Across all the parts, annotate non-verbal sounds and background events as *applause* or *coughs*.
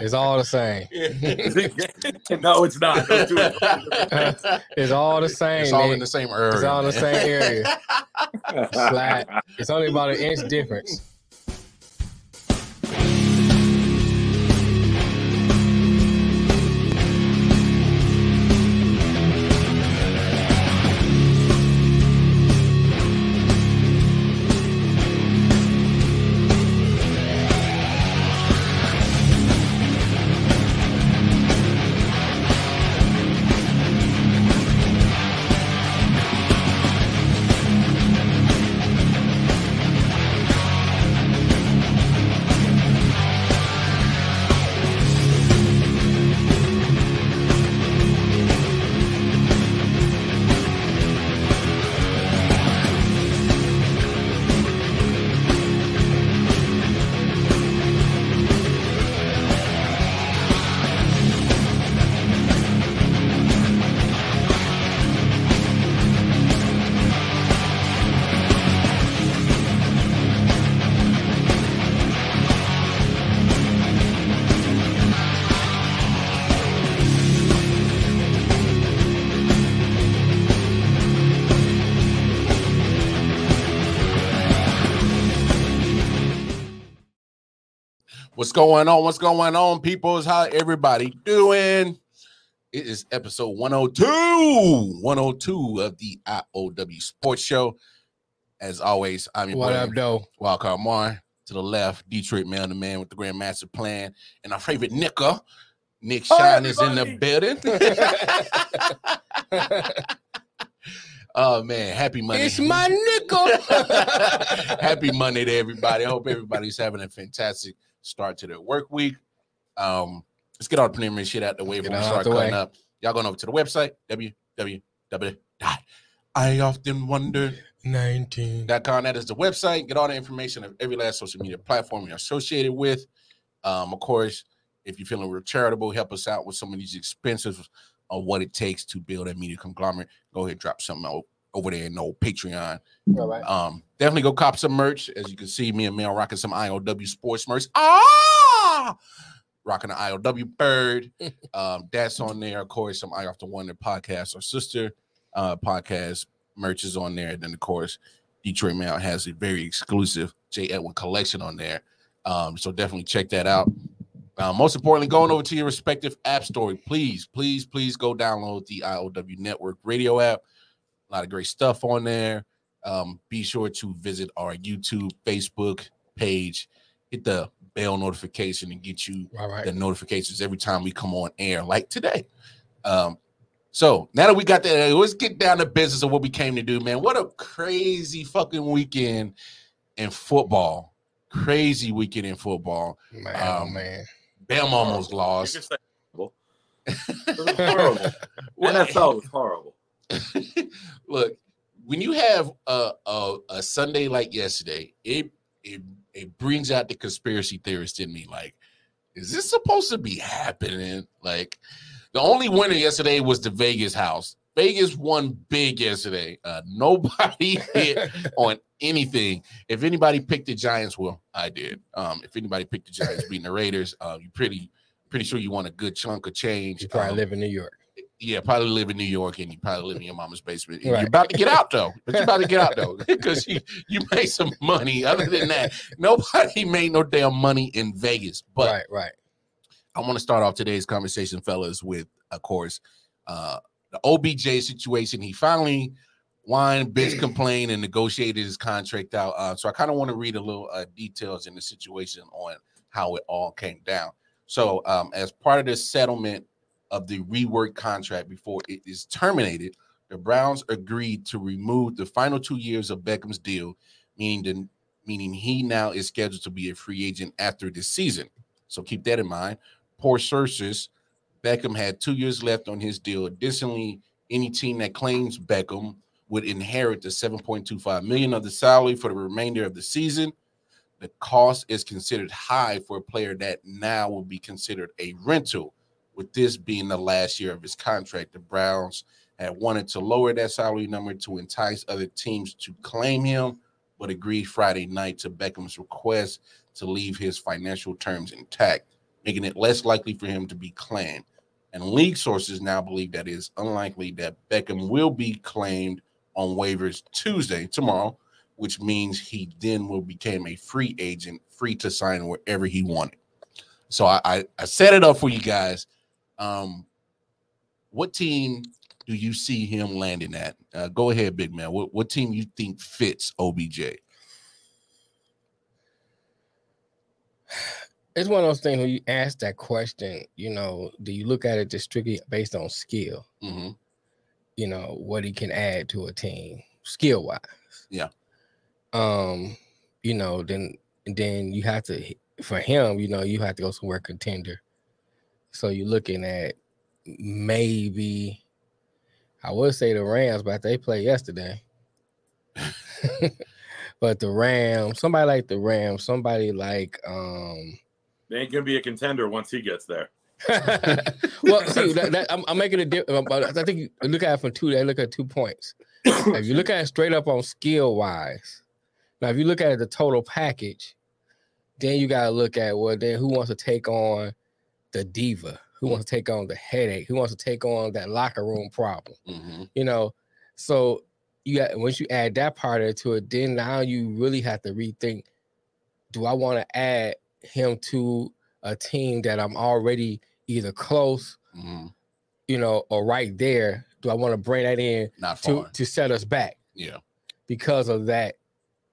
It's all the same. *laughs* no, it's not. Don't do it. It's all the same. It's all Nick. in the same area. It's all the same area. *laughs* Slide. It's only about an inch difference. What's going on? What's going on, peoples? How everybody doing? It is episode 102, 102 of the IOW Sports Show. As always, I'm your What boy, up, though? Wildcard Mar. To the left, Detroit Man, the man with the Grandmaster Plan, and our favorite Nicker, Nick Hi, Shine is in the building. *laughs* *laughs* oh man, happy Monday! It's my nickel. *laughs* Happy Monday to everybody. I hope everybody's having a fantastic start to their work week. Um, let's get all the preliminary shit out the way before we start cutting way. up. Y'all going over to the website, www.ioftenwonder.com. 19. That is the website. Get all the information of every last social media platform you're associated with. Um, of course, if you're feeling real charitable, help us out with some of these expenses of what it takes to build a media conglomerate. Go ahead, drop something out over there in the Patreon. All right. Um, definitely go cop some merch. As you can see, me and Mel rocking some IOW sports merch. Ah, rocking the IOW bird. *laughs* um, that's on there. Of course, some I Often Wonder podcast, or sister uh podcast merch is on there. And then of course, Detroit Mail has a very exclusive J. Edwin collection on there. Um, so definitely check that out. Uh, most importantly, going over to your respective app store, please, please, please go download the IOW Network radio app. A lot of great stuff on there. Um, be sure to visit our YouTube, Facebook page. Hit the bell notification and get you All right. the notifications every time we come on air, like today. Um, so now that we got that, let's get down to business of what we came to do, man. What a crazy fucking weekend in football. Crazy weekend in football. Man, oh, um, man. Bam almost lost. horrible. It was horrible. NFL was horrible. *laughs* *laughs* *laughs* Look, when you have a, a a Sunday like yesterday, it it it brings out the conspiracy theorist in me. Like, is this supposed to be happening? Like, the only winner yesterday was the Vegas house. Vegas won big yesterday. Uh, *laughs* nobody hit on anything. If anybody picked the Giants, well, I did. Um, if anybody picked the Giants beating the Raiders, uh, you pretty pretty sure you want a good chunk of change. You probably Um, live in New York. Yeah, probably live in New York and you probably live in your mama's basement. Right. You're about to get out though, but you're about to get out though because you you made some money. Other than that, nobody made no damn money in Vegas. But right, right. I want to start off today's conversation, fellas, with of course uh the OBJ situation. He finally whined, bitch, *clears throat* complained, and negotiated his contract out. Uh, so I kind of want to read a little uh, details in the situation on how it all came down. So, um, as part of this settlement of the rework contract before it is terminated, the Browns agreed to remove the final two years of Beckham's deal, meaning the, meaning he now is scheduled to be a free agent after this season. So keep that in mind. Poor sources, Beckham had two years left on his deal. Additionally, any team that claims Beckham would inherit the 7.25 million of the salary for the remainder of the season. The cost is considered high for a player that now will be considered a rental. With this being the last year of his contract, the Browns had wanted to lower that salary number to entice other teams to claim him, but agreed Friday night to Beckham's request to leave his financial terms intact. making it less likely for him to be claimed. And league sources now believe that it is unlikely that Beckham will be claimed on waivers Tuesday, tomorrow, which means he then will become a free agent, free to sign wherever he wanted. So I, I, I set it up for you guys. Um, what team do you see him landing at? Uh, go ahead, big man. What, what team you think fits OBJ? It's one of those things when you ask that question, you know, do you look at it just strictly based on skill? Mm-hmm. You know, what he can add to a team skill wise. Yeah. Um, you know, then then you have to for him, you know, you have to go somewhere contender. So you're looking at maybe I would say the Rams, but they played yesterday. *laughs* but the Rams, somebody like the Rams, somebody like um They ain't gonna be a contender once he gets there. *laughs* well, see, that, that, I'm, I'm making a difference. I think you look at it from two. They look at two points. if you look at it straight up on skill wise, now if you look at it, the total package, then you got to look at well, then who wants to take on the diva? Who wants to take on the headache? Who wants to take on that locker room problem? Mm-hmm. You know, so you got once you add that part into it, then now you really have to rethink: Do I want to add him to a team that I'm already either close, Mm-hmm. you know, or right there? Do I want to bring that in Not to to set us back yeah. because of that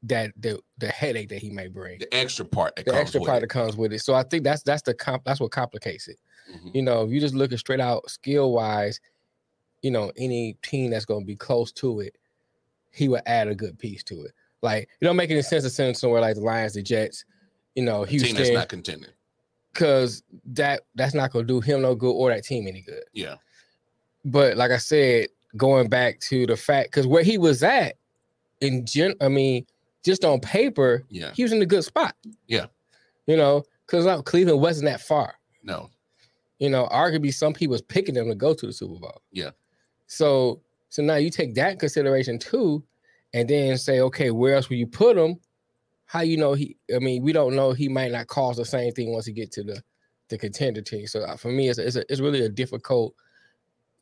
that the the headache that he may bring, The extra part that the comes extra with part it. that comes with it. So I think that's that's the comp that's what complicates it. Mhm. You know, if you just look at straight out skill wise, you know, any team that's going to be close to it, he would add a good piece to it. Like it don't make any sense to send somewhere like the Lions, the Jets, you know, A team that's Houston, not contending. because that that's not going to do him no good or that team any good. Yeah. But like I said, going back to the fact, because where he was at in gen, I mean, just on paper, Yeah. he was in a good spot. Yeah. You know, because Cleveland wasn't that far. No. You know, arguably some people was picking them to go to the Super Bowl. Yeah. So so now you take that consideration too, and then say, okay, where else will you put him? How you know he? I mean, we don't know. He might not cause the same thing once he get to the the contender team. So uh, for me, it's a, it's, a, it's really a difficult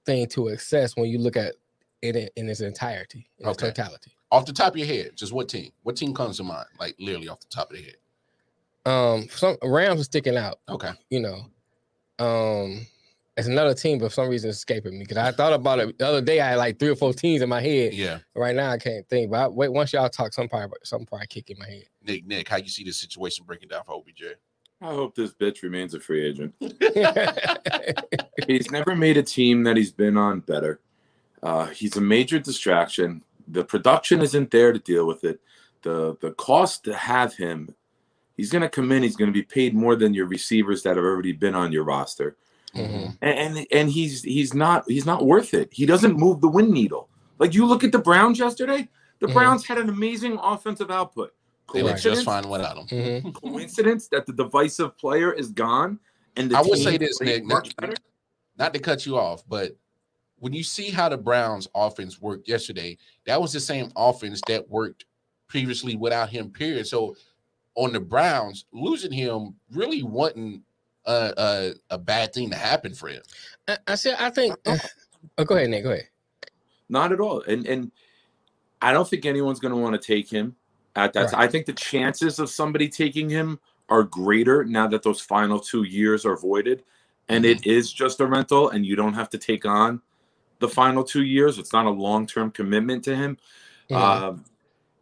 thing to assess when you look at in, in its entirety, in its totality. Off the top of your head, just what team? What team comes to mind? Like literally off the top of the head. Um, some Rams are sticking out. Okay. you know, um, it's another team, but for some reason it's escaping me because I thought about it the other day. I had like three or four teams in my head. Yeah. Right now, I can't think. But I, wait, once y'all talk, some probably some probably kick in my head. Nick, Nick, how you see this situation breaking down for OBJ? I hope this bitch remains a free agent. *laughs* He's never made a team that he's been on better. Uh, he's a major distraction. The production isn't there to deal with it. The the cost to have him, he's going to come in. He's going to be paid more than your receivers that have already been on your roster, Mhm. and and, and he's he's not he's not worth it. He doesn't move the win needle. Like you look at the Browns yesterday. The Mhm. Browns had an amazing offensive output. They were Coincidence? just fine without him. Mhm. Coincidence that the divisive player is gone, and the I will say this, Nick, much Nick, better. not to cut you off, but when you see how the Browns offense worked yesterday, that was the same offense that worked previously without him, period. So on the Browns, losing him really wasn't a, a, a bad thing to happen for him. I, I said I think. *clears throat* Oh, go ahead, Nick. Go ahead. Not at all. And and I don't think anyone's going to want to take him at that. Right. I think the chances of somebody taking him are greater now that those final two years are voided, and mm-hmm. it is just a rental, and you don't have to take on the final two years. It's not a long term commitment to him. Mhm. Um,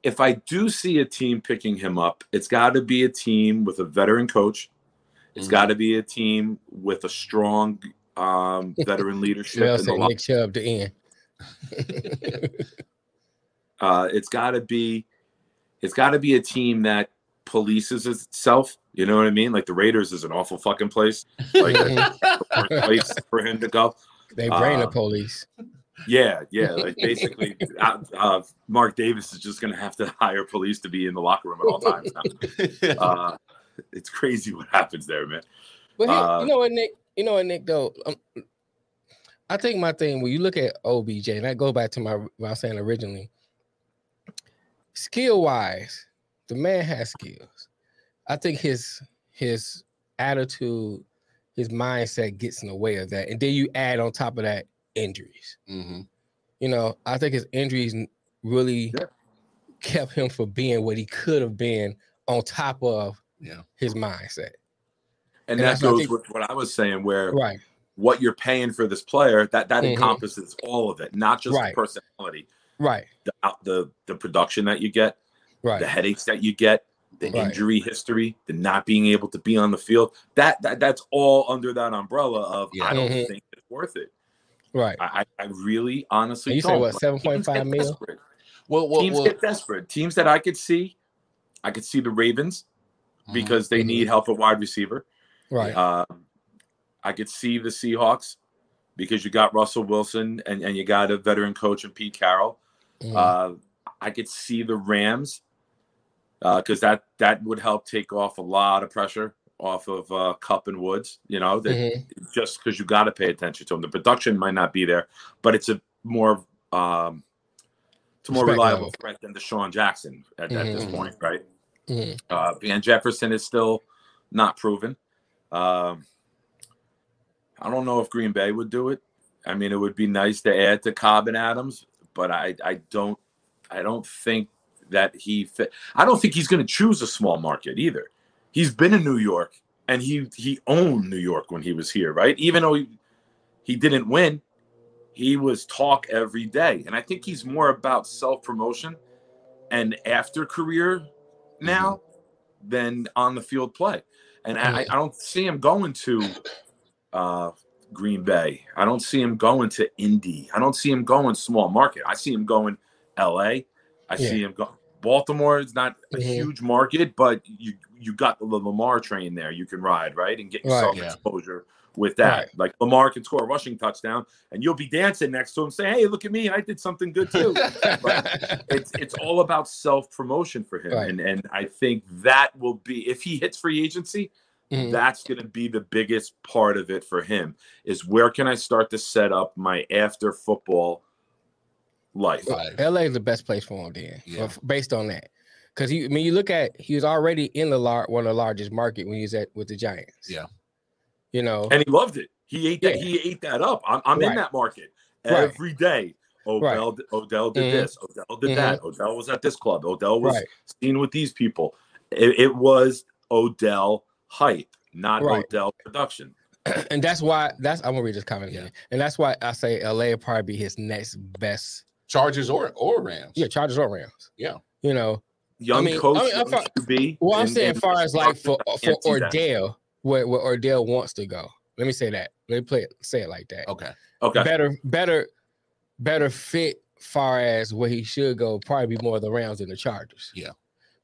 if I do see a team picking him up, it's got to be a team with a veteran coach. It's Mhm. got to be a team with a strong um, *laughs* veteran leadership. In the Nick Chubb to end. *laughs* Uh, it's got to be, it's got to be a team that polices itself. You know what I mean? Like the Raiders is an awful fucking place. *laughs* Like place for him to go. They bring the Uh, police. Yeah, yeah. *laughs* Like basically, uh, uh, Mark Davis is just going to have to hire police to be in the locker room at all times. Now. *laughs* Uh, it's crazy what happens there, man. But here, uh, you know what, Nick? You know what, Nick? Though, um, I think my thing when you look at OBJ, and I go back to my what I was saying originally. Skill wise, the man has skills. I think his his attitude his mindset gets in the way of that, and then you add on top of that injuries. hmm You know, I think his injuries really Yeah. kept him from being what he could have been on top of Yeah. his mindset. And, And that goes think- with what I was saying, where Right. what you're paying for this player that that Mhm. encompasses all of it, not just Right. the personality, Right. the the the production that you get, Right. the headaches that you get, the Right. injury history, the not being able to be on the field. That, that that's all under that umbrella of Yeah. I don't Mhm. think it's worth it. Right. I, I I really honestly And you don't. what, Like, 7.5 teams get mil? desperate. Well, well, teams well get desperate. Teams that I could see, I could see the Ravens mhm. because they Mhm. need help at wide receiver. Right. Um, I could see the Seahawks because you got Russell Wilson and, and you got a veteran coach and Pete Carroll. Mhm. Uh, I could see the Rams because that that would help take off a lot of pressure off of uh, Kupp and Woods. You know, that Mhm. just because you got to pay attention to them. The production might not be there, but it's a more um, it's a more Respect reliable level. threat than DeSean Jackson at, at this Mhm. point, right? Mhm. Uh, Van Jefferson is still not proven. Um, I don't know if Green Bay would do it. I mean, it would be nice to add to Cobb and Adams, but I, I don't, I don't think that he fit. I don't think he's going to choose a small market either. He's been in New York and he he owned New York when he was here, right? Even though he, he didn't win, he was talk every day, and I think he's more about self promotion and after career now than on the field play. And I, I don't see him going to uh, Green Bay. I don't see him going to Indy. I don't see him going small market. I see him going L.A. I see him go. Baltimore is not a Mhm. huge market, but you you got the Lamar train there. You can ride right and get Right. yourself Yeah. exposure with that. Right. Like Lamar can score a rushing touchdown, and you'll be dancing next to him, saying, "Hey, look at me! I did something good too." *laughs* it's it's all about self promotion for him, Right. and and I think that will be if he hits free agency, Mhm. that's going to be the biggest part of it for him. Is where can I start to set up my after football life? Right. LA is the best place for him then, Yeah. based on that. Because he, I mean, you look at he was already in the lar- one of the largest market when he was at with the Giants. Yeah. You know, And he loved it. He ate that. Yeah. He ate that up. I'm, I'm in that market Right. every day. Odell, Odell did Mhm. this. Odell did Mhm. that. Odell was at this club. Odell was Right. seen with these people. It, it was Odell hype, not Right. Odell production. *clears throat* and that's why that's I'm gonna read this comment Yeah. again. And that's why I say LA will probably be his next best. Chargers or or Rams. Yeah, Chargers or Rams. Yeah. You know, Young mean- coach, I mean, I'm young far- QB. well, I'm and- saying as far as like for for can't see. Ordell, where, where Ordell wants to go. Let me say that. Let me play it, say it like that. Okay. Okay. Better, better, better fit far as where he should go. Probably be more of the Rams than the Chargers. Yeah.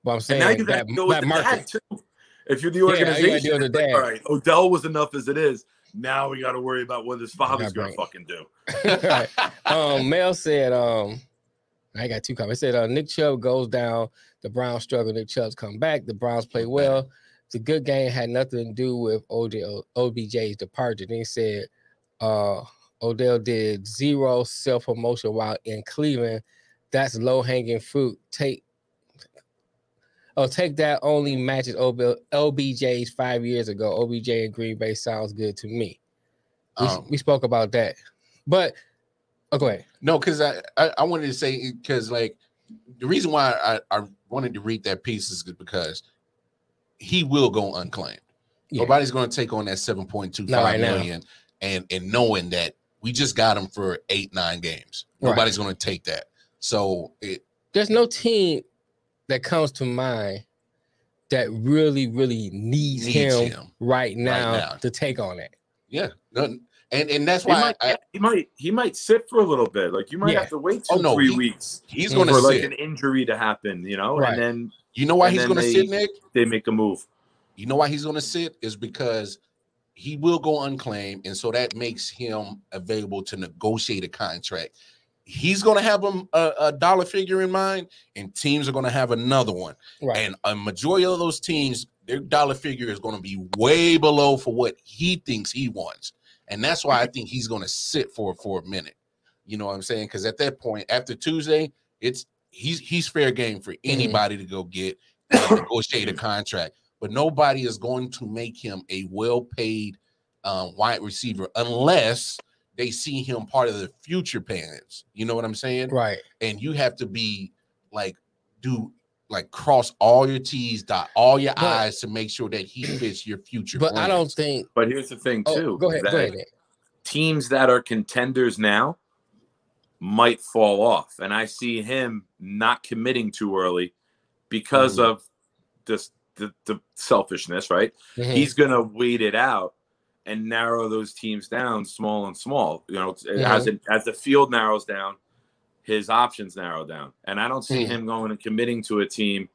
But I'm saying now that, got to deal that the market. too. If you're the Yeah, you gotta organization, deal with it's the like, all right, Odell was enough as it is. Now we got to worry about what his father's going to fucking do. *laughs* right. *laughs* Um, Mel said, um, I got two comments. It said, uh, Nick Chubb goes down. The Browns struggle. Nick Chubb's come back. The Browns play well. It's a good game. Had nothing to do with OJ, OBJ's departure. Then he said, uh, Odell did zero self promotion while in Cleveland. That's low hanging fruit. Take, oh, take that only matches OB, OBJ's five years ago. OBJ and Green Bay sounds good to me. We, Um, we spoke about that, but oh, go ahead. No, because I, I I wanted to say because like the reason why I, I wanted to read that piece is because he will go unclaimed. Yeah. Nobody's going to take on that seven point two five right million and and knowing that we just got him for eight nine games. Right. Nobody's going to take that. So it There's no team that comes to mind that really, really needs, needs him, him. right now, now. to take on that. Yeah, and and that's He why might, I, he might he might sit for a little bit. Like you might Yeah. have to wait oh, two, Oh, no, three he- weeks he's going to for like an injury to happen, you know, Right. and then you know why he's going to they- sit, Nick? they make a move. You know why he's going to sit is because he will go unclaimed, and so that makes him available to negotiate a contract. He's going to have a, a, a dollar figure in mind, and teams are going to have another one. Right. And a majority of those teams, their dollar figure is going to be way below for what he thinks he wants, and that's why I think he's going to sit for for a minute. You know what I'm saying? Because at that point, after Tuesday, it's he's he's fair game for anybody to go get *coughs* and negotiate a contract but nobody is going to make him a well-paid um, wide receiver unless they see him part of the future plans. You know what I'm saying? Right. And you have to be like do like cross all your T's, dot all your But- I's to make sure that he fits your future. But I don't think. But here's the thing, Oh, too. go ahead. Go ahead. Teams that are contenders now might fall off, and I see him not committing too early because Mhm. of this the, the selfishness. Right? Mhm. He's gonna wait it out and narrow those teams down small and small. You know, as it, as the field narrows down, his options narrow down, and I don't see Mhm. him going and committing to a team.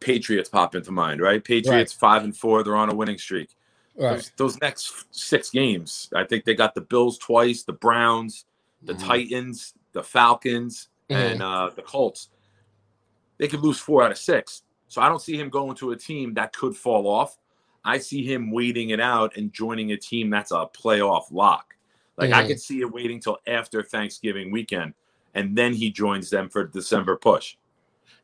Patriots pop into mind, right? Patriots five and four, they're on a winning streak. right. Those, those next six games, I think they got the Bills twice, the Browns, the Mhm. Titans, the Falcons, and uh, the Colts. They could lose four out of six. So I don't see him going to a team that could fall off. I see him waiting it out and joining a team that's a playoff lock. Like I Mhm. could see it waiting till after Thanksgiving weekend, and then he joins them for December push.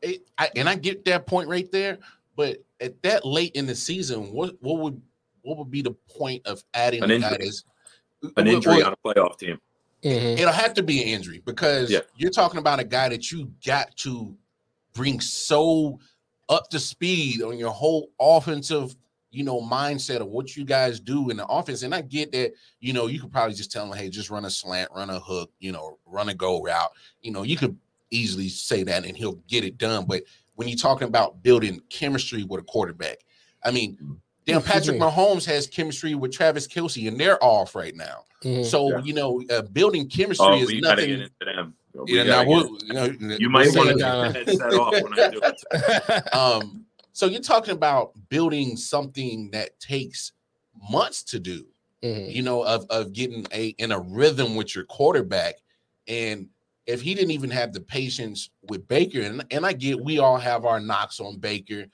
It- I, and I get that point right there. But at that late in the season, what what would what would be the point of adding An injury. that's- An injury well, on a playoff team. Mhm. It'll have to be an injury because Yeah. you're talking about a guy that you got to bring so up to speed on your whole offensive, you know, mindset of what you guys do in the offense. And I get that, you know, you could probably just tell him, hey, just run a slant, run a hook, you know, run a go route. You know, you could easily say that and he'll get it done. But when you're talking about building chemistry with a quarterback, I mean, damn, Patrick mean? Mahomes has chemistry with Travis Kelce, and they're off right now. Mhm. So Yeah. you know, uh, building chemistry Oh, is we gotta nothing. get them. Yeah, now get you know, You might want to see take the headset off when I do it. *laughs* um, so you're talking about building something that takes months to do. Mhm. You know, of of getting a in a rhythm with your quarterback, and if he didn't even have the patience with Baker, and and I get we all have our knocks on Baker,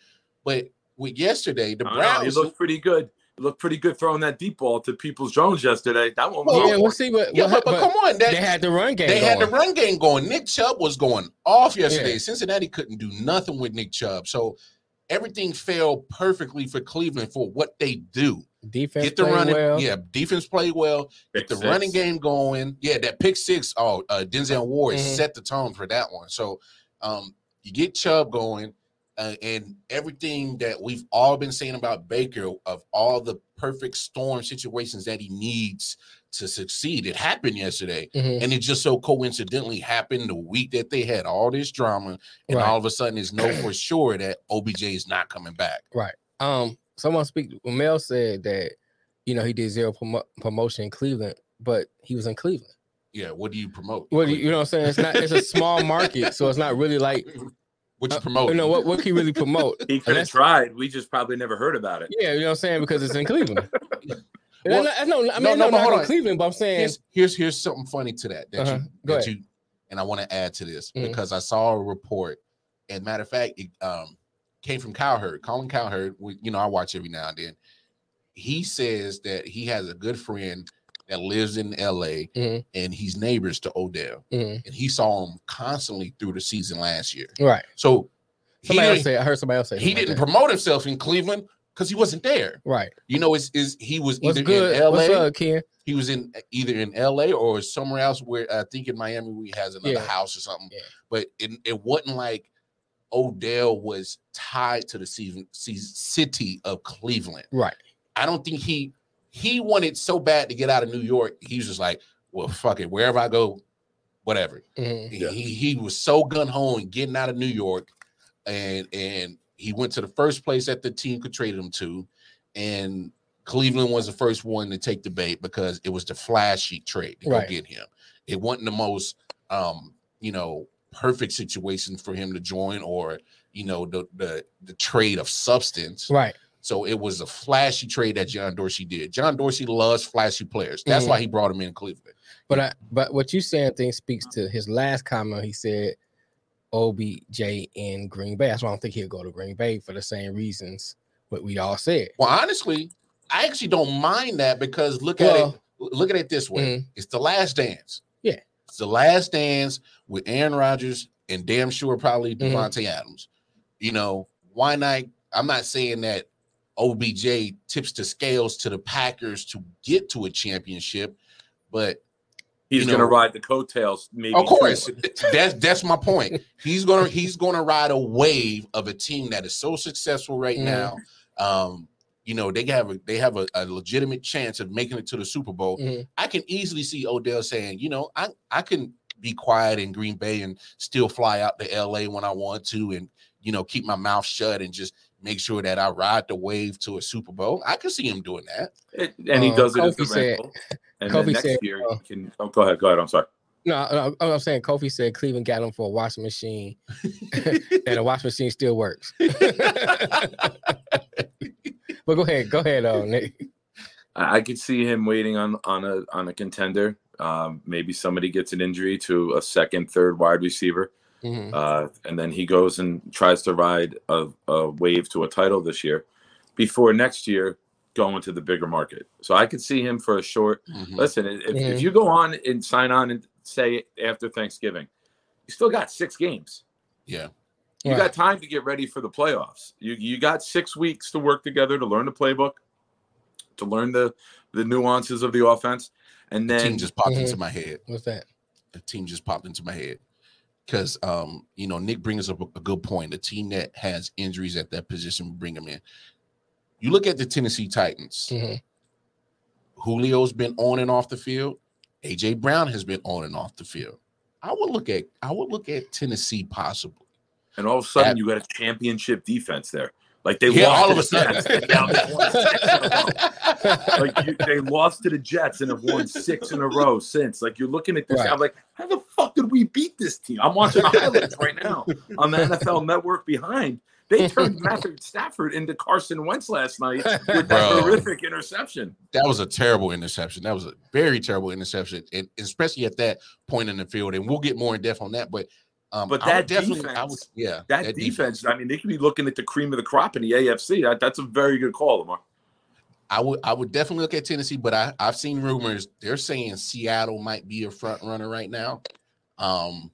but with yesterday the I don't know, he looked pretty good. Looked pretty good throwing that deep ball to Peoples Jones yesterday. That one. Well, yeah, we'll see what. yeah, but, but but come on, that, they had the run game. They had the run game going. Nick Chubb was going off yesterday. Yeah. Cincinnati couldn't do nothing with Nick Chubb. So everything fell perfectly for Cleveland for what they do. defense. Get the played running, well. yeah, defense played well. Pick Get the six. running game going. Yeah, that pick six. Oh, uh, Denzel Ward Mhm. set the tone for that one. So um, you get Chubb going, uh, and everything that we've all been saying about Baker of all the perfect storm situations that he needs to succeed. It happened yesterday. Mhm. And it just so coincidentally happened the week that they had all this drama, and Right. all of a sudden it's no for *clears throat* sure that OBJ is not coming back. Right. Um, someone speak. Mel said that you know he did zero promo- promotion in Cleveland, but he was in Cleveland. Yeah, what do you promote? Well, you, you know what I'm saying? It's not. It's a small *laughs* market, so it's not really like *laughs* what you uh, promote? you know what. What can you really promote? He could have tried. We just probably never heard about it. Yeah, you know what I'm saying because it's in Cleveland. *laughs* Well, Well, no, I mean, no, no, no, no, hold not in on. Cleveland, but I'm saying, here's here's here's something funny to that that Uh-huh. you Go that ahead. you and I want to add to this Mhm. because I saw a report. And matter of fact, it um, came from Cowherd, Colin Cowherd. We, you know, I watch every now and then. He says that he has a good friend that lives in LA Mhm. and he's neighbors to Odell. Mhm. and he saw him constantly through the season last year. right? So he Somebody else say. I heard somebody else say he like didn't that. promote himself in Cleveland because he wasn't there. Right. You know, is is he was What's either good? in LA, What's up, Ken? he was in either in LA or somewhere else where I think in Miami we has another Yeah. house or something. Yeah. But it, it wasn't like Odell was tied to the season, city of Cleveland. Right. I don't think he he wanted so bad to get out of New York. He was just like, well, fuck it, wherever I go, whatever. Mhm. He, he he was so gun ho and getting out of New York, and and he went to the first place that the team could trade him to, and Cleveland was the first one to take the bait because it was the flashy trade to Right. go get him. It wasn't the most um you know perfect situation for him to join or you know the the the trade of substance. Right. So it was a flashy trade that John Dorsey did. John Dorsey loves flashy players. That's Mhm. why he brought him in Cleveland. But I, but what you saying thing speaks to his last comment. He said OBJ in Green Bay. That's why I don't think he'll go to Green Bay for the same reasons what we all said. Well, honestly, I actually don't mind that because look Well- at it. Look at it this way: Mhm. it's the last dance. Yeah. it's the last dance with Aaron Rodgers and damn sure probably Mhm. Davante Adams. You know why not? I'm not saying that OBJ tips the scales to the Packers to get to a championship, but He's You going to ride the coattails. Maybe of course, that's that's my point. He's gonna he's gonna ride a wave of a team that is so successful right Mhm. now. Um, you know, they have a they have a, a legitimate chance of making it to the Super Bowl. Mhm. I can easily see Odell saying, you know, I I can be quiet in Green Bay and still fly out to LA when I want to, and you know, keep my mouth shut and just make sure that I ride the wave to a Super Bowl. I can see him doing that. It- and he Uh, does it as Kofi a said- rental. And Kofi next said, year, uh, can. Oh, go ahead. Go ahead. I'm sorry. No, no, I'm saying Kofi said Cleveland got him for a washing machine, *laughs* and the washing machine still works. *laughs* but go ahead, go ahead, uh, Nick. I, I could see him waiting on on a on a contender. Um, maybe somebody gets an injury to a second, third wide receiver, Mhm. uh, and then he goes and tries to ride a, a wave to a title this year, before next year going to the bigger market. So I could see him for a short. Mhm. Listen, if, if Mhm. you go on and sign on and say after Thanksgiving, you still got six games. Yeah. You Right. got time to get ready for the playoffs. You you got six weeks to work together to learn the playbook, to learn the the nuances of the offense, and The then team just popped into my head. What's that? the team just popped into my head because um you know Nick brings up a, a good point. A team that has injuries at that position, bring them in. You look at the Tennessee Titans. Mhm. Julio's been on and off the field. AJ Brown has been on and off the field. I would look at I would look at Tennessee possibly. and all of a sudden That- you got a championship defense there. Like they Yeah, lost all of a sudden. Jets, now they won six in a row. *laughs* like you, they lost to the Jets and have won six in a row since. Like you're looking at this, Right. I'm like, how the fuck did we beat this team? I'm watching the highlights right now on the NFL Network behind. They turned *laughs* Matthew Stafford into Carson Wentz last night *laughs* with that Bro. horrific interception. That was a terrible interception. That was a very terrible interception, and especially at that point in the field. And we'll get more in depth on that. But um, But I would that definitely, I would, defense- yeah, That, defense, I mean, they could be looking at the cream of the crop in the AFC. That, that's a very good call, Lamar. I would I would definitely look at Tennessee, but I I've seen rumors they're saying Seattle might be a front runner right now. Um,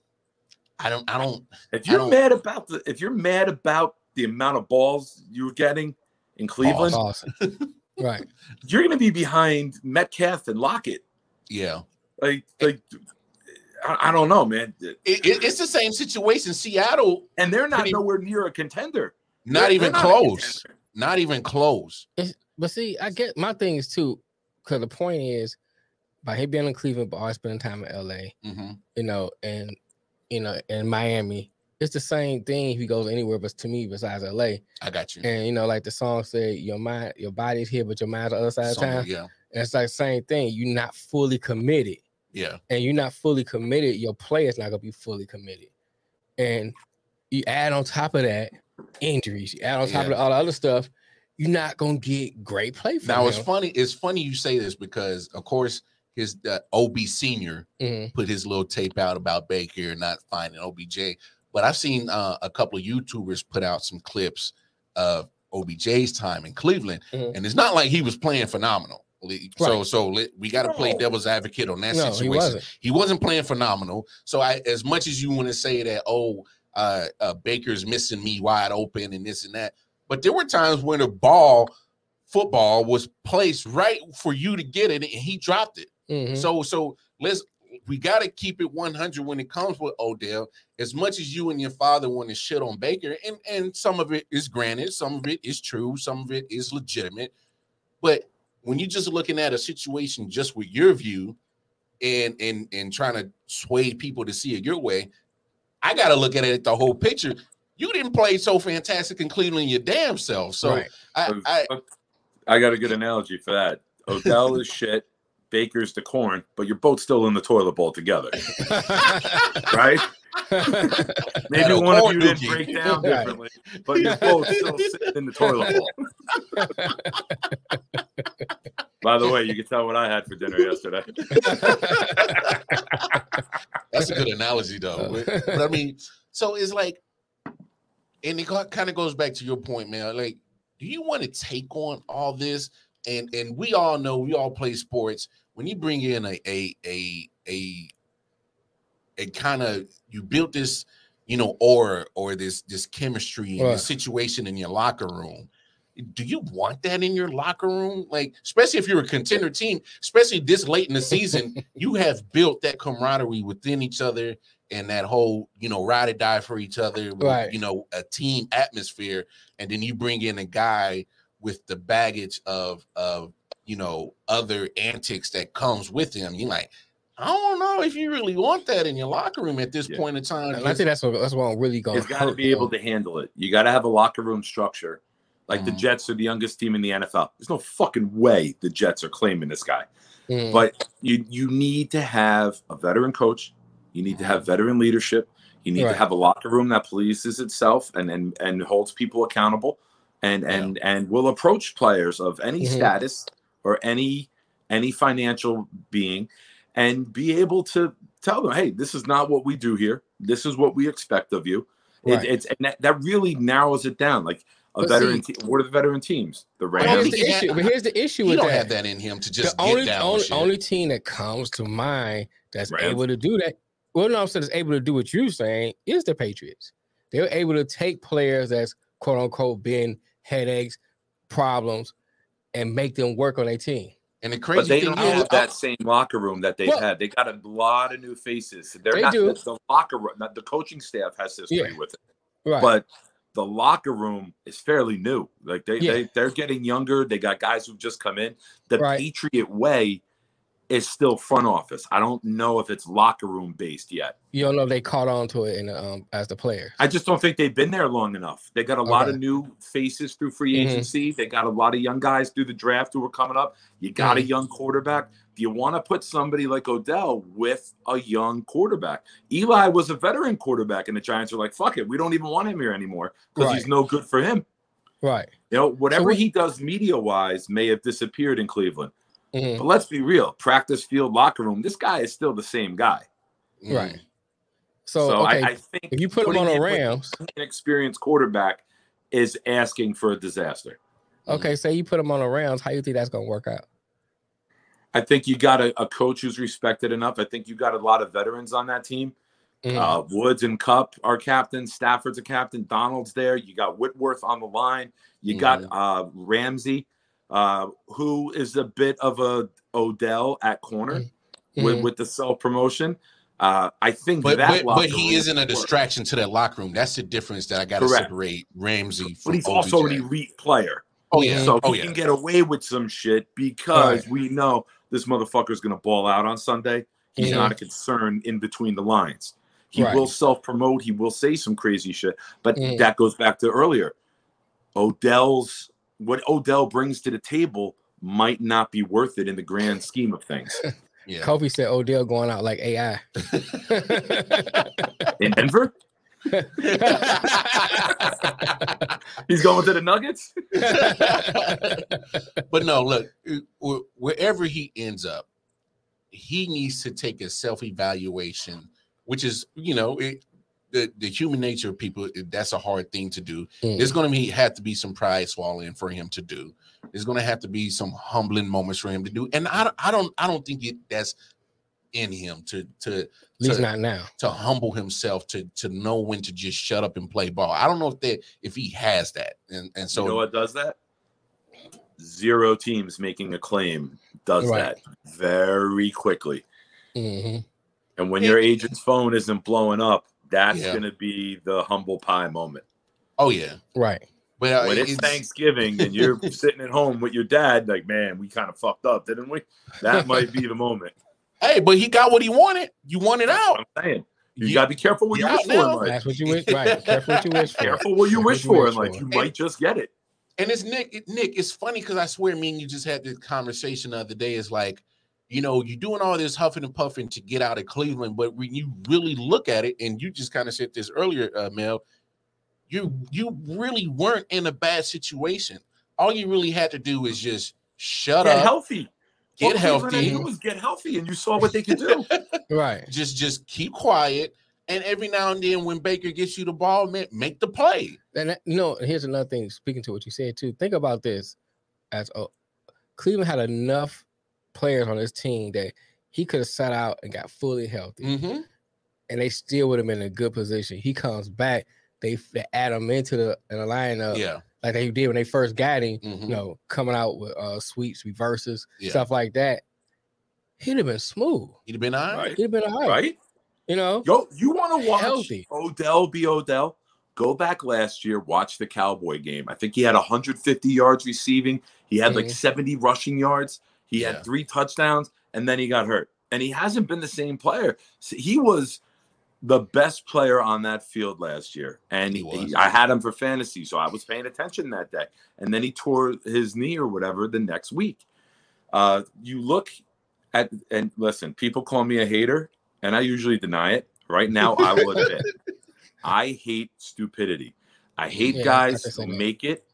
I don't I don't If you're don't- mad about the if you're mad about the amount of balls you're getting in Cleveland, Awesome. *laughs* right. you're going to be behind Metcalf and Lockett. yeah. Like, like I, I don't know, man. It, it- it's the same situation. Seattle, And they're not Pretty- nowhere near a contender. not They're- even they're close. contender. Not even close. But see, I get my thing is too, because the point is, by him being in Cleveland, but always spending time in LA, Mhm. you know, and you know, in Miami, it's the same thing if he goes anywhere but to me besides LA. I got you. And you know, like the song said, your mind, your body's here, but your mind's on the other side of town. yeah. And it's like same thing. You're not fully committed. Yeah. and you're not fully committed, your play is not gonna be fully committed. And you add on top of that injuries, you add on top of all the other stuff, you're not gonna get great play from Now it's funny. It's funny you say this because, of course, his uh, OB senior Mhm. put his little tape out about Baker not finding OBJ. But I've seen uh, a couple of YouTubers put out some clips of OBJ's time in Cleveland, Mhm. and it's not like he was playing phenomenal. So, Right. so let- we got to play devil's advocate on that No, he situation. wasn't. He wasn't playing phenomenal. So, I, as much as you want to say that, oh, uh, uh, Baker's missing me wide open and this and that, but there were times when the ball, football, was placed right for you to get it, and he dropped it. Mhm. So so let's we got to keep it 100 when it comes with Odell. As much as you and your father want to shit on Baker, and and some of it is granted, some of it is true, some of it is legitimate. But when you're just looking at a situation just with your view, and and and trying to sway people to see it your way, I got to look at it the whole picture. You didn't play so fantastic in Cleveland your damn self. So right. I, I uh, I got a good analogy for that. Odell is shit. Baker's the corn, but you're both still in the toilet bowl together, *laughs* right? *laughs* Maybe Had a one of you didn't break down Right. differently, but you're both still sitting in the toilet bowl. *laughs* By the way, you can tell what I had for dinner yesterday. *laughs* That's a good analogy, though. But, but I mean, so it's like, and it kind of goes back to your point, man. Like, do you want to take on all this? And and we all know, we all play sports. When you bring in a a a a a kind of you built this, you know, aura or this this chemistry and this situation in your locker room. do you want that in your locker room? Like, especially if you're a contender team, especially this late in the season, *laughs* you have built that camaraderie within each other and that whole, you know, ride or die for each other, with, Right. you know, a team atmosphere. And then you bring in a guy with the baggage of of you know other antics that comes with him. You're like, I don't know if you really want that in your locker room at this Yeah. point in time. And I think that's what that's what I'm really going He's got to be able to handle it. You got to have a locker room structure. Like the Mhm. Jets are the youngest team in the NFL. There's no fucking way the Jets are claiming this guy. Mm. But you you need to have a veteran coach. You need to have veteran leadership. You need Right. to have a locker room that polices itself and and, and holds people accountable and and and will approach players of any Mhm. status or any any financial being and be able to tell them, hey, this is not what we do here. This is what we expect of you. It, it's and that, that really narrows it down. Like a But veteran, see- te- what are the veteran teams? The But here's Rams. the issue. But here's the issue he with don't that. have that in him to just the get only down only, shit. only team that comes to mind that's Rams. able to do that, well, no, I'm saying is able to do what you're saying is the Patriots. They're able to take players that's quote unquote been headaches, problems, and make them work on their team. And the crazy But they thing don't is, have that oh same locker room that they've Well- had. They got a lot of new faces. They're They not do. The, the locker room. Not the coaching staff has history Yeah. with it, Right. but the locker room is fairly new. Like they, Yeah. they they're getting younger. They got guys who've just come in. The Right. Patriot way is still front office. I don't know if it's locker room based yet. you don't know if they caught on to it in um as the players. I just don't think they've been there long enough. They got a lot of new faces through free Mhm. agency. They got a lot of young guys through the draft who are coming up. You got a Mhm. young quarterback. Do you want to put somebody like Odell with a young quarterback? Eli was a veteran quarterback, and the Giants are like, "Fuck it, we don't even want him here anymore because he's no good for him." Right. You know, whatever what- he does media wise may have disappeared in Cleveland. Mhm. But let's be real: practice field, locker room. This guy is still the same guy. Mm. Right. So, So, okay, I, I think if you put him on the him Rams, an experienced quarterback is asking for a disaster. okay, say you put him on the Rams, how do you think that's gonna work out? I think you got a, a coach who's respected enough. I think you got a lot of veterans on that team. Mhm. Uh, Woods and Kupp are captains. Stafford's a captain. Donald's there. You got Whitworth on the line. You got Mm-hmm. uh, Ramsey, uh, who is a bit of a Odell at corner with, Mhm. with the self promotion. Uh, I think But that but, but he isn't a distraction to that locker room. That's the difference that I got to separate Ramsey from But he's also an OBJ. elite player. Oh yeah, So oh he yeah. can get away with some shit because Right. we know this motherfucker's going to ball out on Sunday. He's Mhm. not a concern in between the lines. He Right. will self promote. He will say some crazy shit. But Mhm. that goes back to earlier. Odell's what Odell brings to the table might not be worth it in the grand scheme of things. *laughs* yeah. Kofi said Odell going out like AI. *laughs* In Denver, *laughs* he's going to the Nuggets. but no, look, wherever he ends up, he needs to take a self evaluation, which is, you know, it, the, the human nature of people, that's a hard thing to do. Mm. There's going to be have to be some pride swallowing for him to do. There's going to have to be some humbling moments for him to do. And I, don't- I don't, I don't think it, that's in him to to At least to- not now. to humble himself to to know when to just shut up and play ball. I don't know if that if he has that, and and so you know what does that? Zero teams making a claim does Right. that very quickly. hmm And when your agent's phone isn't blowing up, that's Yeah. going to be the humble pie moment. oh yeah, Right. but uh, When it's, Thanksgiving and you're *laughs* sitting at home with your dad, like, man, we kind of fucked up, didn't we? That might be the moment. Hey, but he got what he wanted. You wanted That's out. I'm saying. You You- got to be careful what you you wish out for in life. That's what you wish. Right. Careful what you wish for. Careful what you Careful wish for in life. You for. might just get it. And it's Nick. it- Nick, it's funny because I swear, me and you just had this conversation the other day. It's like, you know, you're doing all this huffing and puffing to get out of Cleveland, but when you really look at it, and you just kind of said this earlier, uh, Mel, you you really weren't in a bad situation. All you really had to do is just shut up. Get up, healthy. get What healthy. had to do was get healthy, and you saw what they could do. *laughs* Right. just just keep quiet, and every now and then when Baker gets you the ball, man, make the play. And that, you know, here's another thing. Speaking to what you said too, think about this: as a, Cleveland had enough players on his team that he could have sat out and got fully healthy, Mm-hmm. and they still would have been in a good position. He comes back, they, they add him into the in the lineup. Yeah, like they did when they first got him. Mhm. You know, coming out with uh sweeps, reverses, Yeah. stuff like that. He'd have been smooth. He'd have been all right. Right. He'd have been all right. Right? You know, Yo, you want to watch Healthy. Odell be Odell? Go back last year, watch the Cowboy game. I think he had 150 yards receiving. He had like Mhm. 70 rushing yards. He Yeah. had three touchdowns, and then he got hurt. And he hasn't been the same player. He was the best player on that field last year. And He he. I had him for fantasy, so I was paying attention that day. And then he tore his knee or whatever the next week. Uh, you look at and listen, people call me a hater, and I usually deny it. Right now, I will admit *laughs* I hate stupidity. I hate Yeah, guys who make it,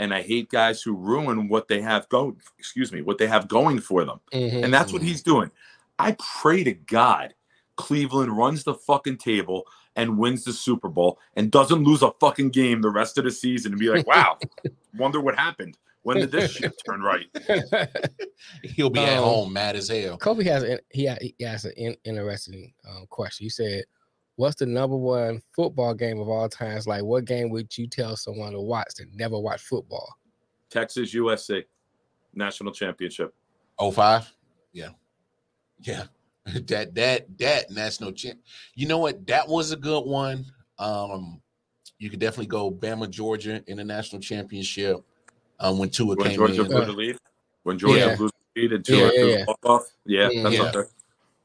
and I hate guys who ruin what they have go. Excuse me, what they have going for them, Mhm. and that's what he's doing. I pray to God, Cleveland runs the fucking table and wins the Super Bowl and doesn't lose a fucking game the rest of the season and be like, wow, *laughs* wonder what happened. When did this shit turn right? *laughs* He'll be at Um, home mad as hell. Kobe has an, he ha- he has an in, interesting um, question. He said, "What's the number one football game of all times? Like, what game would you tell someone to watch that never watch football?" Texas USC national championship. 05? Yeah. Yeah. *laughs* that that that national champ. You know what? That was a good one. Um, you could definitely go Bama, Georgia in the national championship. Um, when Tua When came Georgia in. blew the lead. When Georgia Yeah. blew the lead and Yeah, Tua yeah, threw yeah. the ball off. Yeah, that's yeah. up there.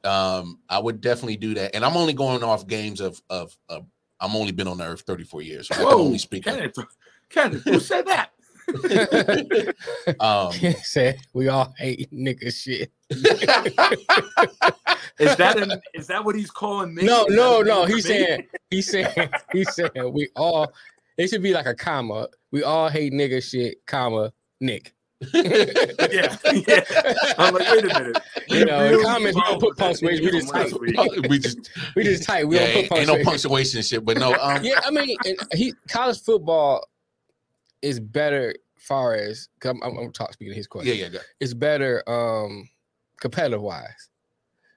Um, I would definitely do that. And I'm only going off games of of, of I'm only been on the earth 34 years. So I can Whoa, only speak. Kenneth, Kenneth, who said that? *laughs* um, He said, "We all hate nigga shit." *laughs* Is that an, is that what he's calling me? No, no, no. thing for He's me? saying, *laughs* he's saying, he's saying, we all. It should be like a comma. We all hate nigga shit, comma Nick. Yeah, yeah. I'm like, wait a minute. You know, in really comments, we don't put evolved with that punctuation, we just from type. *laughs* we just We just type. We yeah, don't put ain't, ain't no punctuation. punctuation shit, but no. Um, yeah, I mean, and he college football is better. Far as 'cause I'm, I'm, I'm talking speaking of his question. yeah, yeah. go- it's better um competitive wise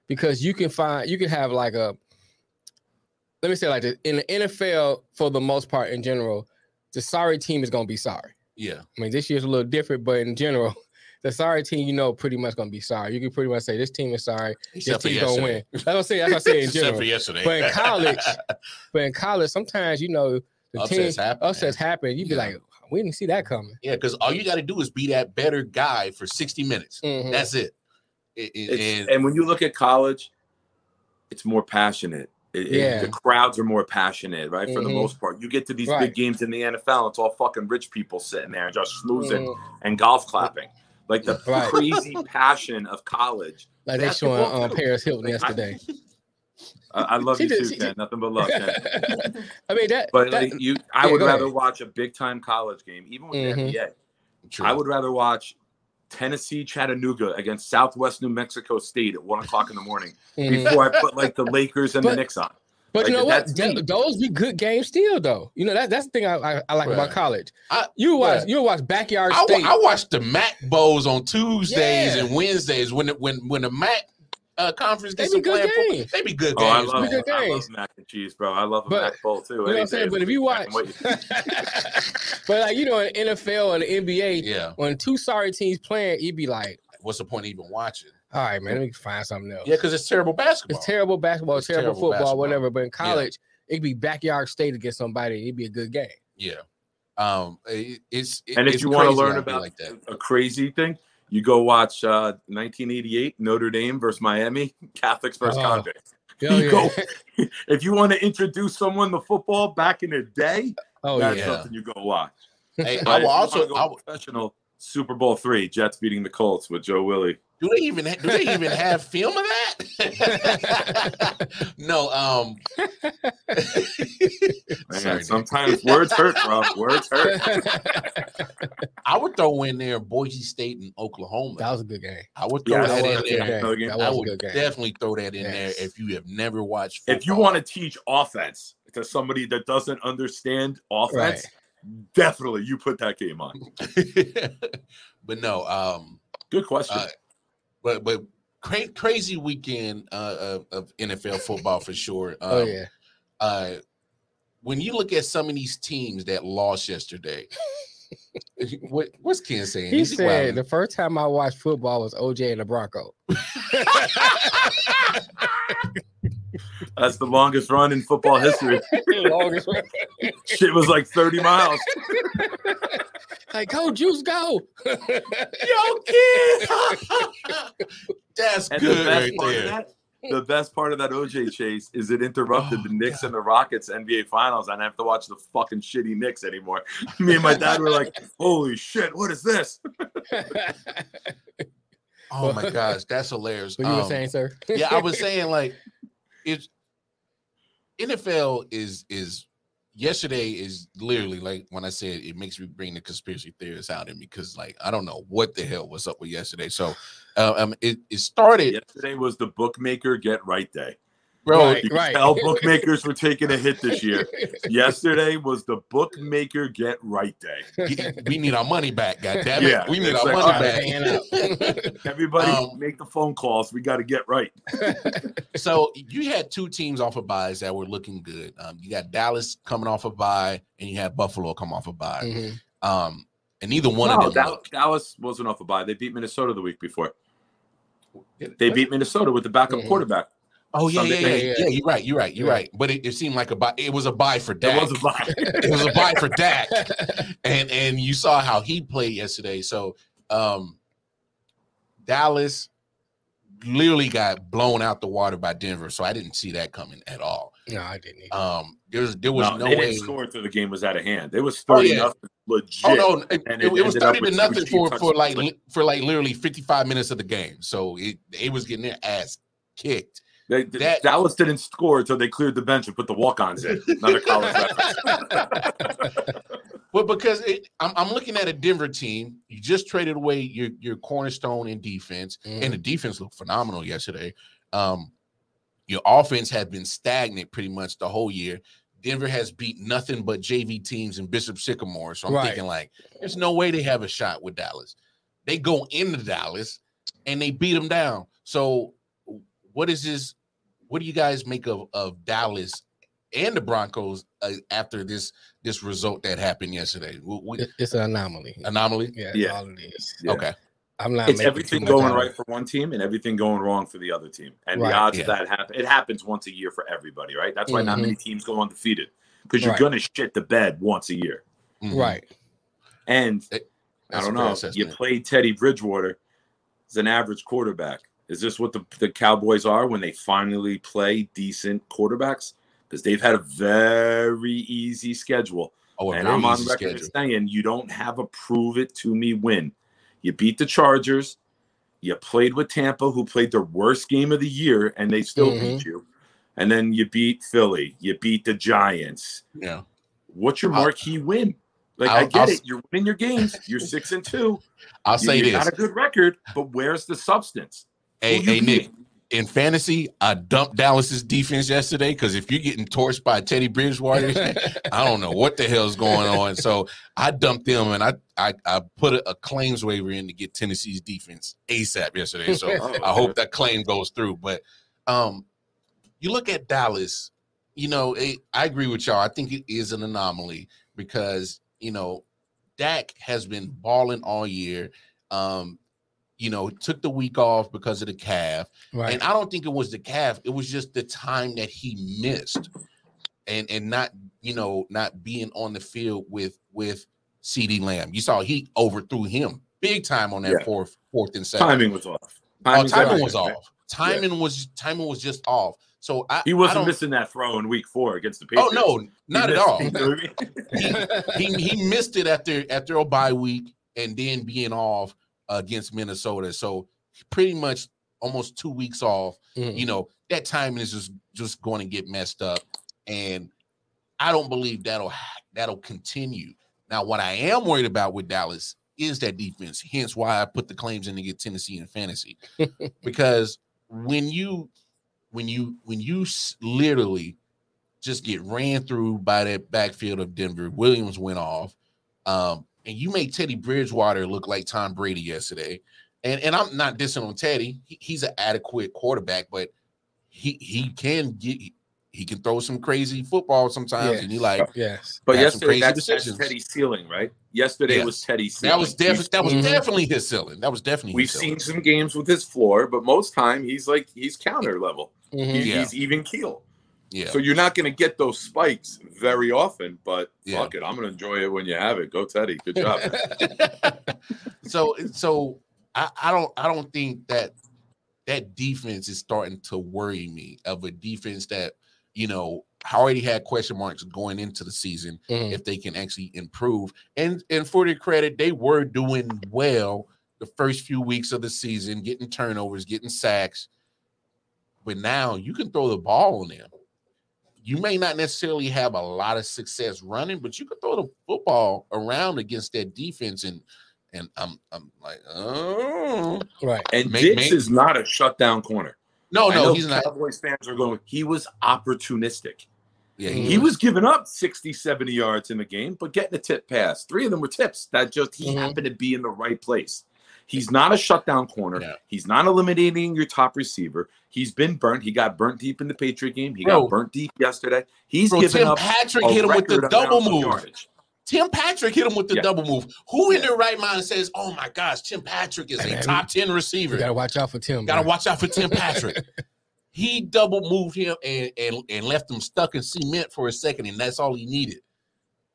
because you can find you can have like a let me say it like this in the NFL for the most part in general the sorry team is going to be sorry Yeah, I mean this year's a little different but in general *laughs* the sorry team you know pretty much going to be sorry you can pretty much say this team is sorry except this team going to yesterday. win that's what I say that's what I say in *laughs* Except general for yesterday. but in *laughs* college but in college sometimes you know the Upsets team happen, man. upsets happen you'd be Yeah. like we didn't see that coming yeah, because all you got to do is be that better guy for 60 minutes. Mhm. That's it. It- it- and and when you look at college, it's more passionate. It- it- the crowds are more passionate, right? For the Mhm. most part, you get to these Right. big games in the NFL, it's all fucking rich people sitting there just snoozing Mhm. and golf clapping. Like the Right. crazy *laughs* passion of college. like they showing um. Paris Hilton Like, yesterday *laughs* I, I love She you did- too, Ken. Nothing but love. *laughs* I mean that, But that- like, you, I Yeah, would rather ahead. watch a big time college game, even with Mhm. the NBA. True. I would rather watch Tennessee Chattanooga against Southwest New Mexico State at one o'clock in the morning *laughs* before I put like the *laughs* Lakers and But- the Knicks on. But you know what? that's Th- those be good games still, though. You know that that's the thing I, I, I like Right. about college. I- you watch right. you watch backyard I, state. I watched the Mac Bowls on Tuesdays Yeah. and Wednesdays when the, when when the Mac uh, conference They gets be some good playing football. games. They be good Oh, I games. love, man. Good I love games. mac and cheese, bro. I love a But- mac bowl too. you know what I'm saying? But if you watch, *laughs* but like you know, in NFL and the NBA, Yeah. when two sorry teams playing, you'd be like, What's the point of even watching? all right, man, let me find something else. Yeah, because it's terrible basketball. It's terrible basketball, It's terrible, terrible football, basketball. whatever. But in college, it'd be backyard state against somebody. It'd be a good game. Yeah. Um. it- it's it- And if it's you want to learn how it be about like that, a crazy thing, you go watch uh, 1988 Notre Dame versus Miami, *laughs* Catholics versus Oh, convicts. You yeah. go- *laughs* If you want to introduce someone to football back in the day, oh that's yeah. something you go watch. hey, But I if will you wanna also. go I will, professional Super Bowl three, Jets beating the Colts with Joe Willie. do they even do they even have film of that? *laughs* no. Um. *laughs* Man, Sorry, Nick. sometimes words hurt, bro. Words hurt. *laughs* I would throw in there Boise State and Oklahoma. that was a good game. I would throw Yeah, that that in was a good there. game. Another. That I was a would good game. definitely throw that in Yes. there if you have never watched. If you want to teach offense to somebody that doesn't understand offense, definitely you put that game on. *laughs* but no, um, Good question. Uh, but but cra- crazy weekend uh, of, of NFL football for sure. Um, oh yeah. uh, when you look at some of these teams that lost yesterday, *laughs* what, what's Ken saying? He Is said wilding? the first time I watched football was OJ and the Bronco. *laughs* That's the longest run in football history. *laughs* Longest run. Shit was like 30 miles. like, go, Juice, go. Yo, kid. *laughs* That's And the good best right part of there. that, the best part of that OJ chase is it interrupted Oh, the Knicks and the Rockets NBA Finals. I don't have to watch the fucking shitty Knicks anymore. *laughs* Me and my dad were like, "Holy shit, what is this?" Oh my gosh, that's hilarious. what you were Um, saying, sir? yeah, I was saying like it's NFL is is yesterday is literally like when I said it makes me bring the conspiracy theorists out in me because like I don't know what the hell was up with yesterday. So uh, um it, it started, Yesterday was the bookmaker get right day. Bro. Right. You can tell bookmakers were taking a hit this year. *laughs* Yesterday was the bookmaker get right day. *laughs* We need our money back, God damn it. Yeah, we need it's our like, money all right, back. *laughs* Everybody Um, make the phone calls. We got to get right. so you had two teams off of byes that were looking good. Um, you got Dallas coming off a bye, and you had Buffalo come off a bye. Mhm. Um, and neither one No, of them. Dal- looked- Dallas wasn't off a bye. They beat Minnesota the week before. They beat Minnesota with the backup Mhm. quarterback. Oh yeah, yeah, Sunday yeah, night. yeah, You're right. You're right. You're Yeah. right. But it, it seemed like a bye. It was a bye for There Dak. was a bye. *laughs* it was a bye for Dak, *laughs* and and you saw how he played yesterday. So, um, Dallas literally got blown out the water by Denver. So I didn't see that coming at all. No, I didn't. either. Um, there was there was no, no, they way. didn't score until the game was out of hand. It was Oh, thirty yeah. nothing legit. Oh no, it, And it, it it was thirty to nothing cheap for for like touchdowns. for like literally fifty five minutes of the game. So it it was getting their ass kicked. They, that- Dallas didn't score until they cleared the bench and put the walk-ons in. Another college reference. *laughs* Well, because it, I'm, I'm looking at a Denver team. You just traded away your your cornerstone in defense, and the defense looked phenomenal yesterday. Um, your offense had been stagnant pretty much the whole year. Denver has beat nothing but JV teams in Bishop Sycamore. So I'm Right. thinking like, there's no way they have a shot with Dallas. They go into Dallas and they beat them down. So what is this? What do you guys make of of Dallas and the Broncos uh, after this this result that happened yesterday? Wh- wh- It- It's an anomaly. anomaly. Yeah, Yeah. all it is. Yeah. Okay. I'm not. it's everything going out right for one team and everything going wrong for the other team. And Right, the odds yeah. of that happen, it happens once a year for everybody, right? That's why not Mhm. many teams go undefeated because you're Right. gonna shit the bed once a year. Mhm. Right. And I don't know. You played Teddy Bridgewater as an average quarterback. Is this what the, the Cowboys are when they finally play decent quarterbacks? Because they've had a very easy schedule. Oh, and I'm on record schedule. saying you don't have a prove it to me win. You beat the Chargers. You played with Tampa, who played their worst game of the year, and they still Mm-hmm. beat you. And then you beat Philly. You beat the Giants. Yeah. What's your I'll- marquee win? Like i I'll- get I'll- it, you're winning your games. You're six and two. I'll You- say you this. got a good record, but where's the substance? Hey, Who you hey, Nick. In fantasy, I dumped Dallas's defense yesterday because if you're getting torched by Teddy Bridgewater, *laughs* I don't know what the hell's going on. So I dumped them and I I, I put a, a claims waiver in to get Tennessee's defense ASAP yesterday. So *laughs* Oh, I hope that claim goes through. But um, you look at Dallas, you know, it, I agree with y'all. I think it is an anomaly because you know Dak has been balling all year. Um, you know, took the week off because of the calf, Right. and I don't think it was the calf. It was just the time that he missed, and and not you know not being on the field with with CeeDee Lamb. You saw he overthrew him big time on that Yeah. fourth fourth and seven. Timing was off. Oh, timing everything, was right? off. Timing was timing was just off. So I He wasn't don't- missing that throw in week four against the oh, Patriots. Oh Patriots. no, He not at all. you know what I mean? he he missed it after after a bye week and then being off against Minnesota. So pretty much almost two weeks off. Mhm. You know that timing is just just going to get messed up, and I don't believe that'll that'll continue. Now, what I am worried about with Dallas is that defense. Hence, why I put the claims in to get Tennessee in fantasy, *laughs* because when you when you when you literally just get ran through by that backfield of Denver, Williams went off, um, and you made Teddy Bridgewater look like Tom Brady yesterday. And and I'm not dissing on Teddy; he, he's an adequate quarterback, but he he can get he can throw some crazy football sometimes, Yes. and he like Yes. But yesterday, crazy that's, that's. Teddy's ceiling, right? Yesterday Yes. was Teddy's ceiling. that was definitely that was Mhm. definitely his ceiling. That was definitely We've his seen some games with his floor, but most time he's like he's counter level. Mhm. He's, Yeah. he's even keel. Yeah. So you're not going to get those spikes very often. But Yeah. fuck it, I'm going to enjoy it when you have it. Go Teddy, good job. *laughs* *laughs* so so I, I don't I don't think that that defense is starting to worry me of a defense that you know already had question marks going into the season Mhm. if they can actually improve and and for their credit they were doing well the first few weeks of the season getting turnovers getting sacks but now you can throw the ball on them you may not necessarily have a lot of success running but you can throw the football around against that defense and and I'm I'm like, oh Right. And Make- Diggs make- is not a shutdown corner. no, I no, know he's not. Cowboys fans are going. He was opportunistic. Yeah, He was giving up 60, 70 yards in the game, but getting a tip pass. Three of them were tips that just he Mhm. happened to be in the right place. He's not a shutdown corner. Yeah. He's not eliminating your top receiver. He's been burnt. He got burnt deep in the Patriot game. He Bro. got burnt deep yesterday. He's Bro, given Tim up Patrick a hit him with the double move. yardage. Tim Patrick hit him with the Yeah. double move. Who in their right mind says, "Oh my gosh, Tim Patrick is Hey, a man, top ten You receiver"? gotta watch out for Tim. Gotta bro. watch out for Tim Patrick. *laughs* he double moved him and, and and left him stuck in cement for a second, and that's all he needed.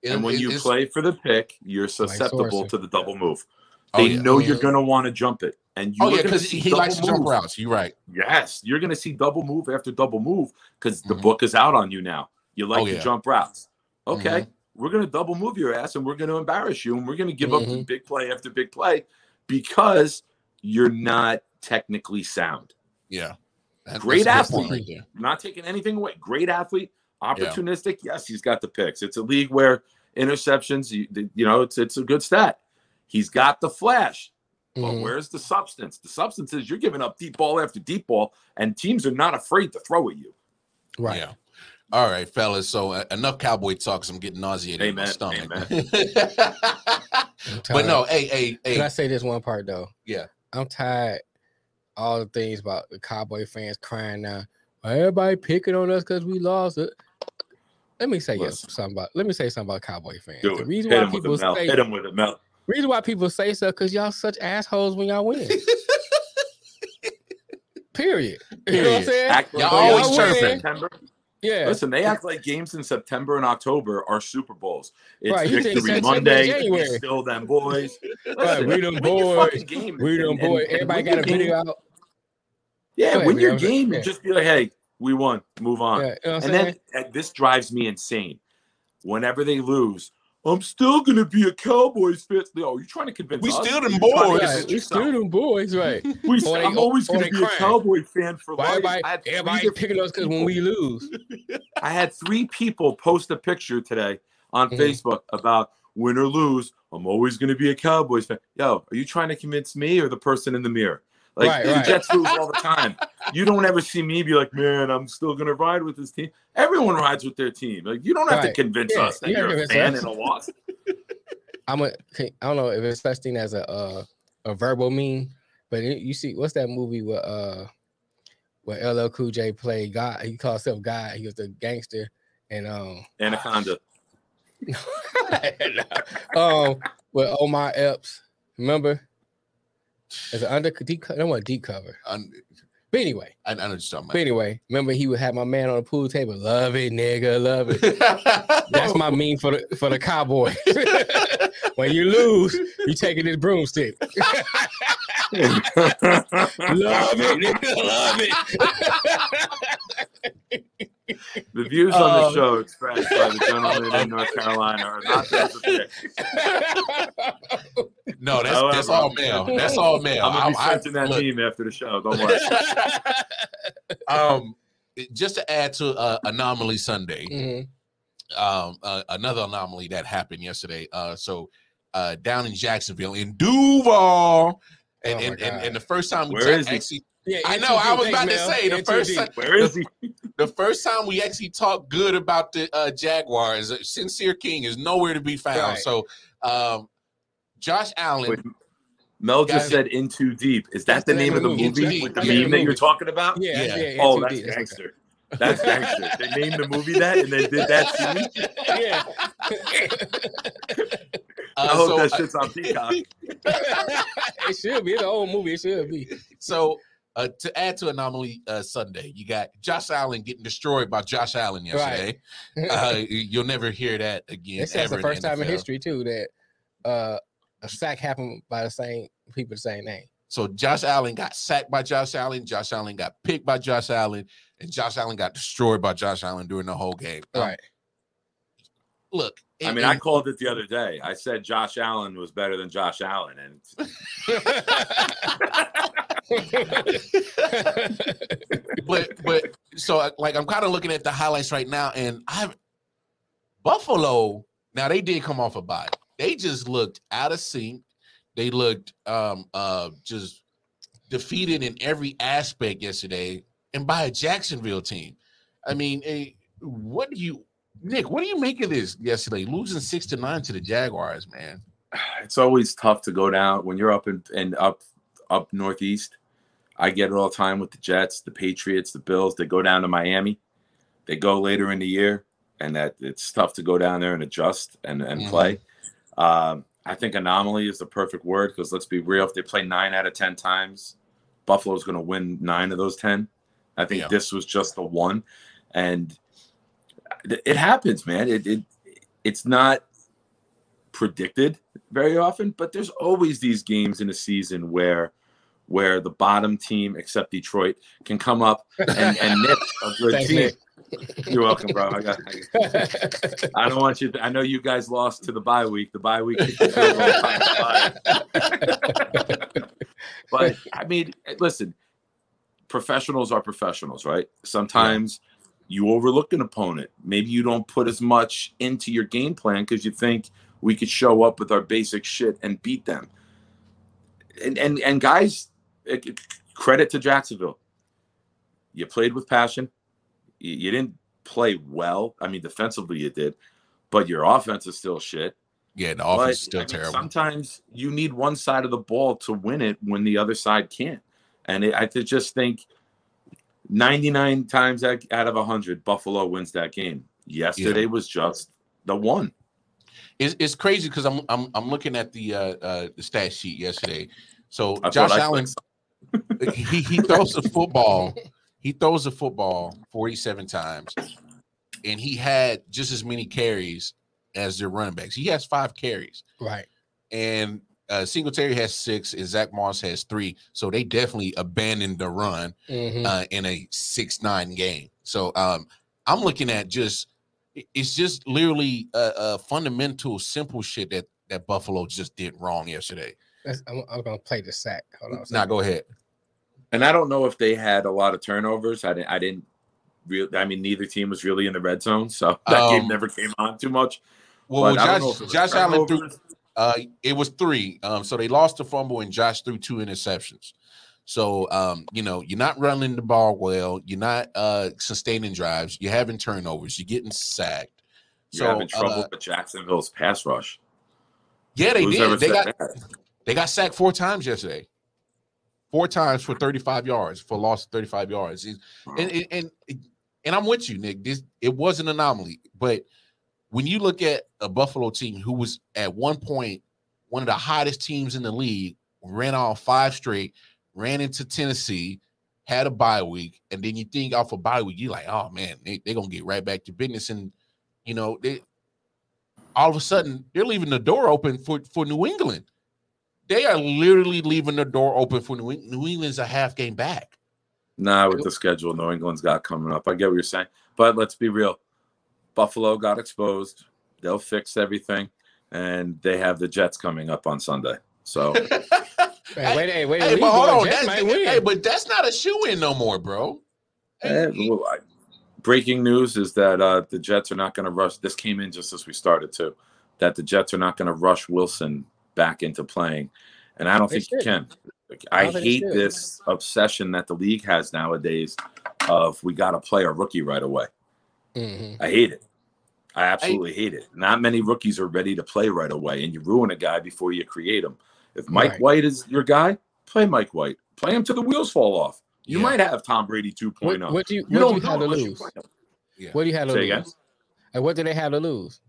And when it- you play for the pick, you're susceptible to the double move. Oh, They yeah. know you're Mhm. going to want to jump it. And you oh yeah, because he likes to jump routes. You're right. Yes, you're going to see double move after double move because the Mhm. book is out on you now. You like Oh, to jump routes. Okay, Mhm. we're going to double move your ass and we're going to embarrass you and we're going to give up Mm-hmm. Mhm. big play after big play because you're not technically sound. Yeah, That- Great that's a good point athlete. right not taking anything away. Great athlete, opportunistic. Yes, he's got the picks. It's a league where interceptions, you, you know, it's it's a good stat. He's got the flash. But Mhm. where's the substance? The substance is you're giving up deep ball after deep ball, and teams are not afraid to throw at you. Right. Yeah. All right, fellas. So uh, enough cowboy talks. I'm getting nauseated in my stomach. I'm *laughs* but no, hey, hey, hey. Can I say this one part though? Yeah. I'm tired. All the things about the Cowboy fans crying now. Everybody picking on us because we lost it. Let me say yes, something about. Let me say something about Cowboy fans. Do the reason Hit why him people it, say Hit him with it, Mel. Reason why people say so because y'all such assholes when y'all win. *laughs* Period. You know what I'm Period. saying? Act Y'all always games in chirping. September. Yeah. Listen, they act like games in September and October are Super Bowls. It's Right, you Victory Monday. January. We still them boys. *laughs* Right, Listen, we them win boys. fucking game we and- them and- boy. and Everybody win got a game. video out. Yeah, Go ahead, win your man. game Yeah. and just be like, hey, we won. Move on. Yeah, you know and saying? then uh, this drives me insane. Whenever they lose, I'm still gonna be a Cowboys fan. Yo, you trying to convince We us? still them You trying to boys. Right, we still them boys, right? *laughs* We, Or they- I'm always gonna be crying. a Cowboy fan for Why life. everybody, I had three everybody picking us because when we lose, *laughs* I had three people post a picture today on Mhm. Facebook about win or lose. I'm always going to be a Cowboys fan. Yo, are you trying to convince me or the person in the mirror? Like Right, the right. Jets lose all the time. *laughs* You don't ever see me be like, man, I'm still to ride with this team. Everyone rides with their team. Like you don't have Right. to convince Yeah, us that you you're a fan us. in a loss. *laughs* I'm a. I don't know if it's such thing as a uh, a verbal meme, but it- you see, what's that movie with uh where LL Cool J played God? He called himself God. He was a gangster, and um, Anaconda. *laughs* no. um, with Omar Epps, remember? As an under deep, co- no one deep cover. I, But anyway, I know what you're talking but anyway, remember he would have my man on the pool table. Love it, nigga, love it. *laughs* That's my meme for the for the cowboy. *laughs* when you lose, you taking this broomstick. *laughs* love it, nigga, love it. The views on Um, the show expressed by the gentleman in North Carolina are not those of Dick. No, that's that's all male. That's all male. I'm gonna be I- I- that look, meme after the show. Don't worry. *laughs* um, just to add to uh, Anomaly Sunday, Mhm. um, uh, another anomaly that happened yesterday. Uh, so uh, down in Jacksonville, in Duval, and Oh and, and, and the first time we Where ta- is he? actually, Yeah, I N2D, know, I was thanks, about to say, the N2D. first time- Where is he? *laughs* the first time we actually talked good about the uh, Jaguars, uh, Sincere King is nowhere to be found. Right. So, um, Josh Allen, Wait, Mel just Guys- said "In Too Deep." Is that the the name of the movie. movie with the Yeah, meme that you're talking about? Yeah, Yeah. yeah. yeah Oh, N2D, that's okay. gangster. That's gangster. they named the movie that and they did that scene. yeah. *laughs* I Uh, hope so, that shit's on Peacock. *laughs* it should be. It's an old movie. It should be. so uh, to add to anomaly uh, Sunday, you got Josh Allen getting destroyed by Josh Allen yesterday. Uh, *laughs* you'll never hear that again. It's that's the first time in history too that uh, a sack happened by the same people, the same name. So Josh Allen got sacked by Josh Allen. Josh Allen got picked by Josh Allen, and Josh Allen got destroyed by Josh Allen during the whole game. Um, Right. Look, I and- mean, I called it the other day. I said Josh Allen was better than Josh Allen, and *laughs* but but so like I'm kind of looking at the highlights right now, and I've Buffalo. Now they did come off a bye. They just looked out of sync. They looked um uh just defeated in every aspect yesterday, and by a Jacksonville team. I mean, eh, what do you, Nick? What do you make of this yesterday? Losing six to nine to the Jaguars, man. *sighs* it's always tough to go down when you're up in and up up northeast. I get it all the time with the Jets, the Patriots, the Bills. They go down to Miami. They go later in the year, and that it's tough to go down there and adjust and, and Mhm. play. Um, I think anomaly is the perfect word because let's be real. If they play nine out of ten times, Buffalo's going to win nine of those ten. I think Yeah. this was just the one, and it happens, man. It, it it's not predicted very often, but there's always these games in a season where where the bottom team, except Detroit, can come up and, and *laughs* nip a good Thanks, team. Nick. You're welcome, bro. I got. I, *laughs* don't want you. To, I know you guys lost to the bye week. The bye week. kicked the field goal time to bye. *laughs* but I mean, listen. Professionals are professionals, right? Sometimes you overlook an opponent. Maybe you don't put as much into your game plan because you think we could show up with our basic shit and beat them. And and and guys, eh, it- credit to Jacksonville. You played with passion. You, you didn't play well. I mean, defensively you did, but your offense is still shit. Yeah, the But, offense is still I mean, terrible. Sometimes you need one side of the ball to win it when the other side can't. And it, I just think 99 times out out of 100, Buffalo wins that game. Yesterday was just the one. It's, it's crazy because I'm I'm I'm looking at the uh, uh the stat sheet yesterday. So That's Josh Allen clicked. *laughs* he he throws the football. *laughs* He throws the football 47 times, and he had just as many carries as their running backs. He has five carries, right. and uh, Singletary has six, and Zach Moss has three. So they definitely abandoned the run Mhm. uh, in a six nine game. So um, I'm looking at just it's just literally a, a fundamental simple shit that that Buffalo just did wrong yesterday. That's- I'm, I'm gonna play the sack. Hold on. Now second. go ahead. And I don't know if they had a lot of turnovers. I didn't. I didn't. Real, I mean, neither team was really in the red zone, so *laughs* that Um, game never came on too much. Well, But I don't know Josh if it was Josh Allen threw turnovers. Uh, it was three. Um, so they lost the fumble and Josh threw two interceptions. So um, you know, you're not running the ball well, you're not uh sustaining drives, you're having turnovers, you're getting sacked. You're So having trouble uh, with Jacksonville's pass rush. yeah, they Who's did. They got that? they got sacked four times yesterday. Four times for 35 yards for loss of 35 yards. And and and, and I'm with you, Nick. This it was an anomaly, but when you look at a Buffalo team who was at one point one of the hottest teams in the league, ran off five straight, ran into Tennessee, had a bye week, and then you think off a bye week, you're like, oh man, they, they're gonna get right back to business. And you know, they all of a sudden they're leaving the door open for, for New England. They are literally leaving the door open for New England. New England's a half game back. Nah, with the schedule New England's got coming up. I get what you're saying. But let's be real. Buffalo got exposed. They'll fix everything. And they have the Jets coming up on Sunday. So *laughs* Hey, wait, hey, wait, Hey, wait, but hold on. Jets That's, hey, but that's not a shoe in no more, bro. eh, well, I- breaking news is that uh, the Jets are not going to rush. This came in just as we started too. That the Jets are not going to rush Wilson back into playing, and I don't They think you can. Like, I I don't think they hate this obsession that the league has nowadays of we got to play a rookie right away. Mhm. I hate it. I absolutely hate it. Not many rookies are ready to play right away, and you ruin a guy before you create him. If Mike Right. White is your guy, play Mike White. Play him till the wheels fall off. You Yeah. might have Tom Brady 2.0. What, what do you, you what don't you have to know you lose? find. What do you have to Say lose? again? And what do they have to lose?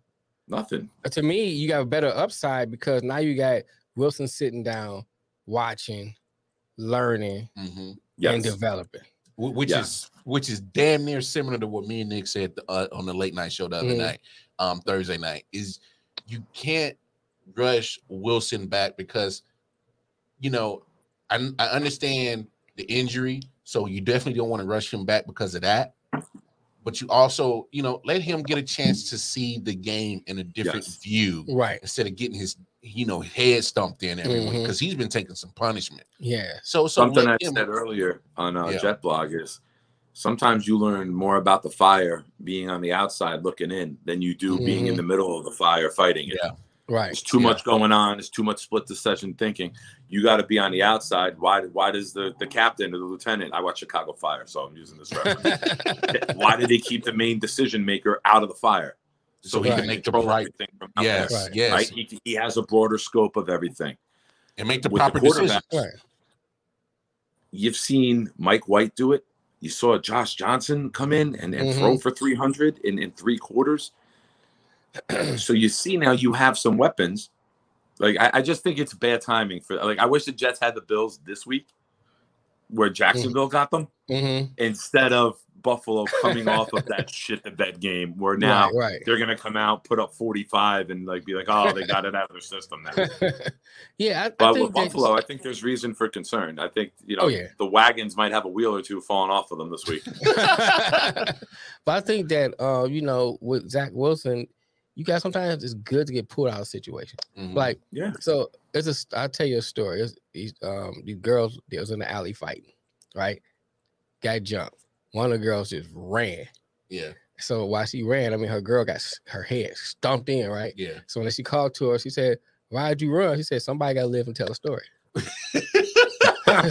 Nothing. Uh, To me, you got a better upside because now you got Wilson sitting down, watching, learning, hmm and developing. Wh- which Yeah. is which is damn near similar to what me and Nick said uh, on the late night show the other Mhm. night, um, Thursday night. Is you can't rush Wilson back because you know I, I understand the injury, so you definitely don't want to rush him back because of that. But you also, you know, let him get a chance to see the game in a different Yes. view Right. instead of getting his, you know, head stumped in every week Mhm. because he's been taking some punishment. Yeah. So, so Something I let him- said earlier on uh, Yeah. Jet Blog is sometimes you learn more about the fire being on the outside looking in than you do being in Mhm. the middle of the fire fighting it. Yeah. Right. It's too Yeah. much going on. It's too much split decision thinking. You got to be on the outside. Why? Why does the the captain or the lieutenant? I watch Chicago Fire, so I'm using this reference. *laughs* why did they keep the main decision maker out of the fire? so he can make the right, thing. from out yes, there, Right. yes, right? He, he has a broader scope of everything. and make the With the proper decision. quarterback, right. You've seen Mike White do it. You saw Josh Johnson come in and, and Mhm. throw for 300 in, in three quarters. *clears throat* so you see now you have some weapons. Like I, I just think it's bad timing for like I wish the Jets had the Bills this week where Jacksonville got them Mm-hmm. instead of Buffalo coming off of that *laughs* shit the bed game where now right. right. they're gonna come out, put up 45 and like be like, oh, they got it out of their system now. *laughs* yeah, I, But think with Buffalo, I think there's reason for concern. I think you know Oh, yeah. the wagons might have a wheel or two falling off of them this week. *laughs* but I think that uh, you know, with Zach Wilson, you guys sometimes it's good to get pulled out of a situation. Mhm. Like, Yeah. so it's a I'll tell you a story. It's, these um these girls they was in the alley fighting, right? Got jumped. One of the girls just ran. yeah, So while she ran, I mean her girl got her head stumped in, right? yeah. So when she called to her, she said, Why'd you run? She said, Somebody gotta live and tell a story. *laughs*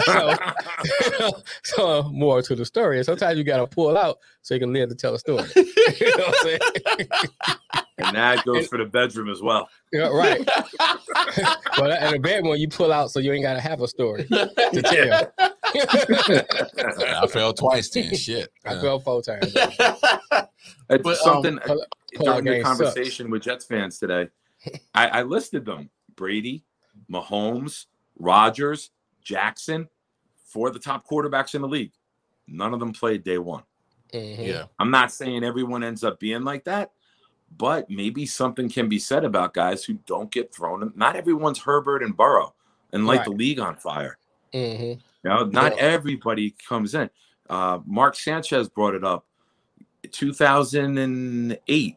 so, *laughs* so more to the story. Sometimes you gotta pull out so you can live to tell a story. *laughs* you know what I'm saying? And that goes for the bedroom as well. Yeah, right. *laughs* But in the bedroom, you pull out so you ain't gotta have a story to tell. *laughs* I fell twice then. Shit. I Yeah. fell four times. *laughs* It's But, um, something pull- pull during the game sucks. conversation with Jets fans today. I, I listed them: Brady, Mahomes, Rodgers, Jackson, four of the top quarterbacks in the league. None of them played day one. Mhm. Yeah. I'm not saying everyone ends up being like that, but maybe something can be said about guys who don't get thrown. Not everyone's Herbert and Burrow and light the league on fire. Mhm. You know, not Yeah. everybody comes in. Uh, Mark Sanchez brought it up. 2008,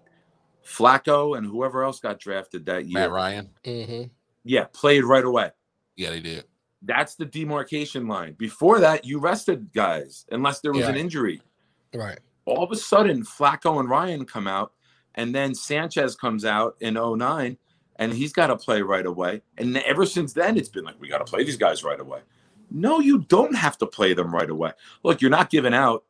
Flacco and whoever else got drafted that year. Matt Ryan. Mhm. Yeah, played right away. Yeah, they did. That's the demarcation line. Before that, you rested guys unless there was Yeah. an injury. Right. All of a sudden, Flacco and Ryan come out, and then Sanchez comes out in 09, and he's got to play right away. And ever since then, it's been like, we got to play these guys right away. No, you don't have to play them right away. Look, you're not giving out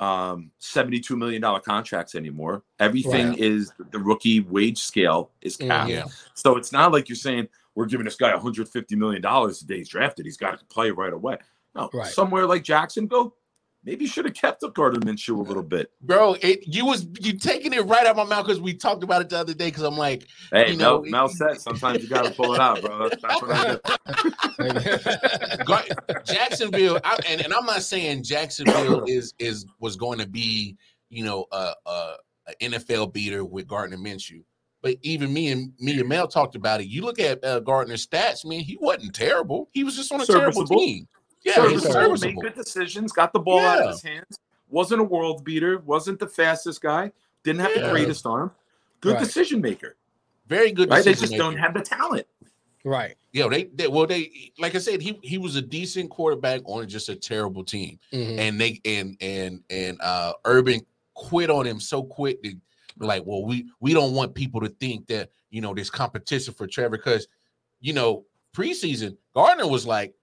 um, $72 million contracts anymore. Everything is the rookie wage scale is Mhm. capped. Yeah. So it's not like you're saying we're giving this guy 150 million dollars the day he's drafted. He's got to play right away. No, Right. somewhere like Jacksonville, maybe you should have kept up Gardner Minshew a little bit. Bro, it you was you taking it right out of my mouth because we talked about it the other day. Because I'm like, Hey, You Mel, know, Mel said sometimes you got to pull it out, bro. That's, that's what I do. *laughs* Gar- Jacksonville, I, and, and I'm not saying Jacksonville *coughs* is is was going to be, you know, a, a, a NFL beater with Gardner Minshew. But even me and me and Mel talked about it. You look at uh, Gardner's stats, man. He wasn't terrible. He was just on a terrible team. Yeah, he's Serviceable, serviceable. Made good decisions, got the ball out of his hands. Wasn't a world beater. Wasn't the fastest guy. Didn't have Yeah. the greatest arm. Good Right. decision maker. Very good. Right? They decision just don't have the talent. right. Yeah, they, they well they like I said he he was a decent quarterback on just a terrible team. Mhm. and they and and and uh Urban quit on him so quick to like, well, we we don't want people to think that you know there's competition for Trevor because you know preseason Gardner was like,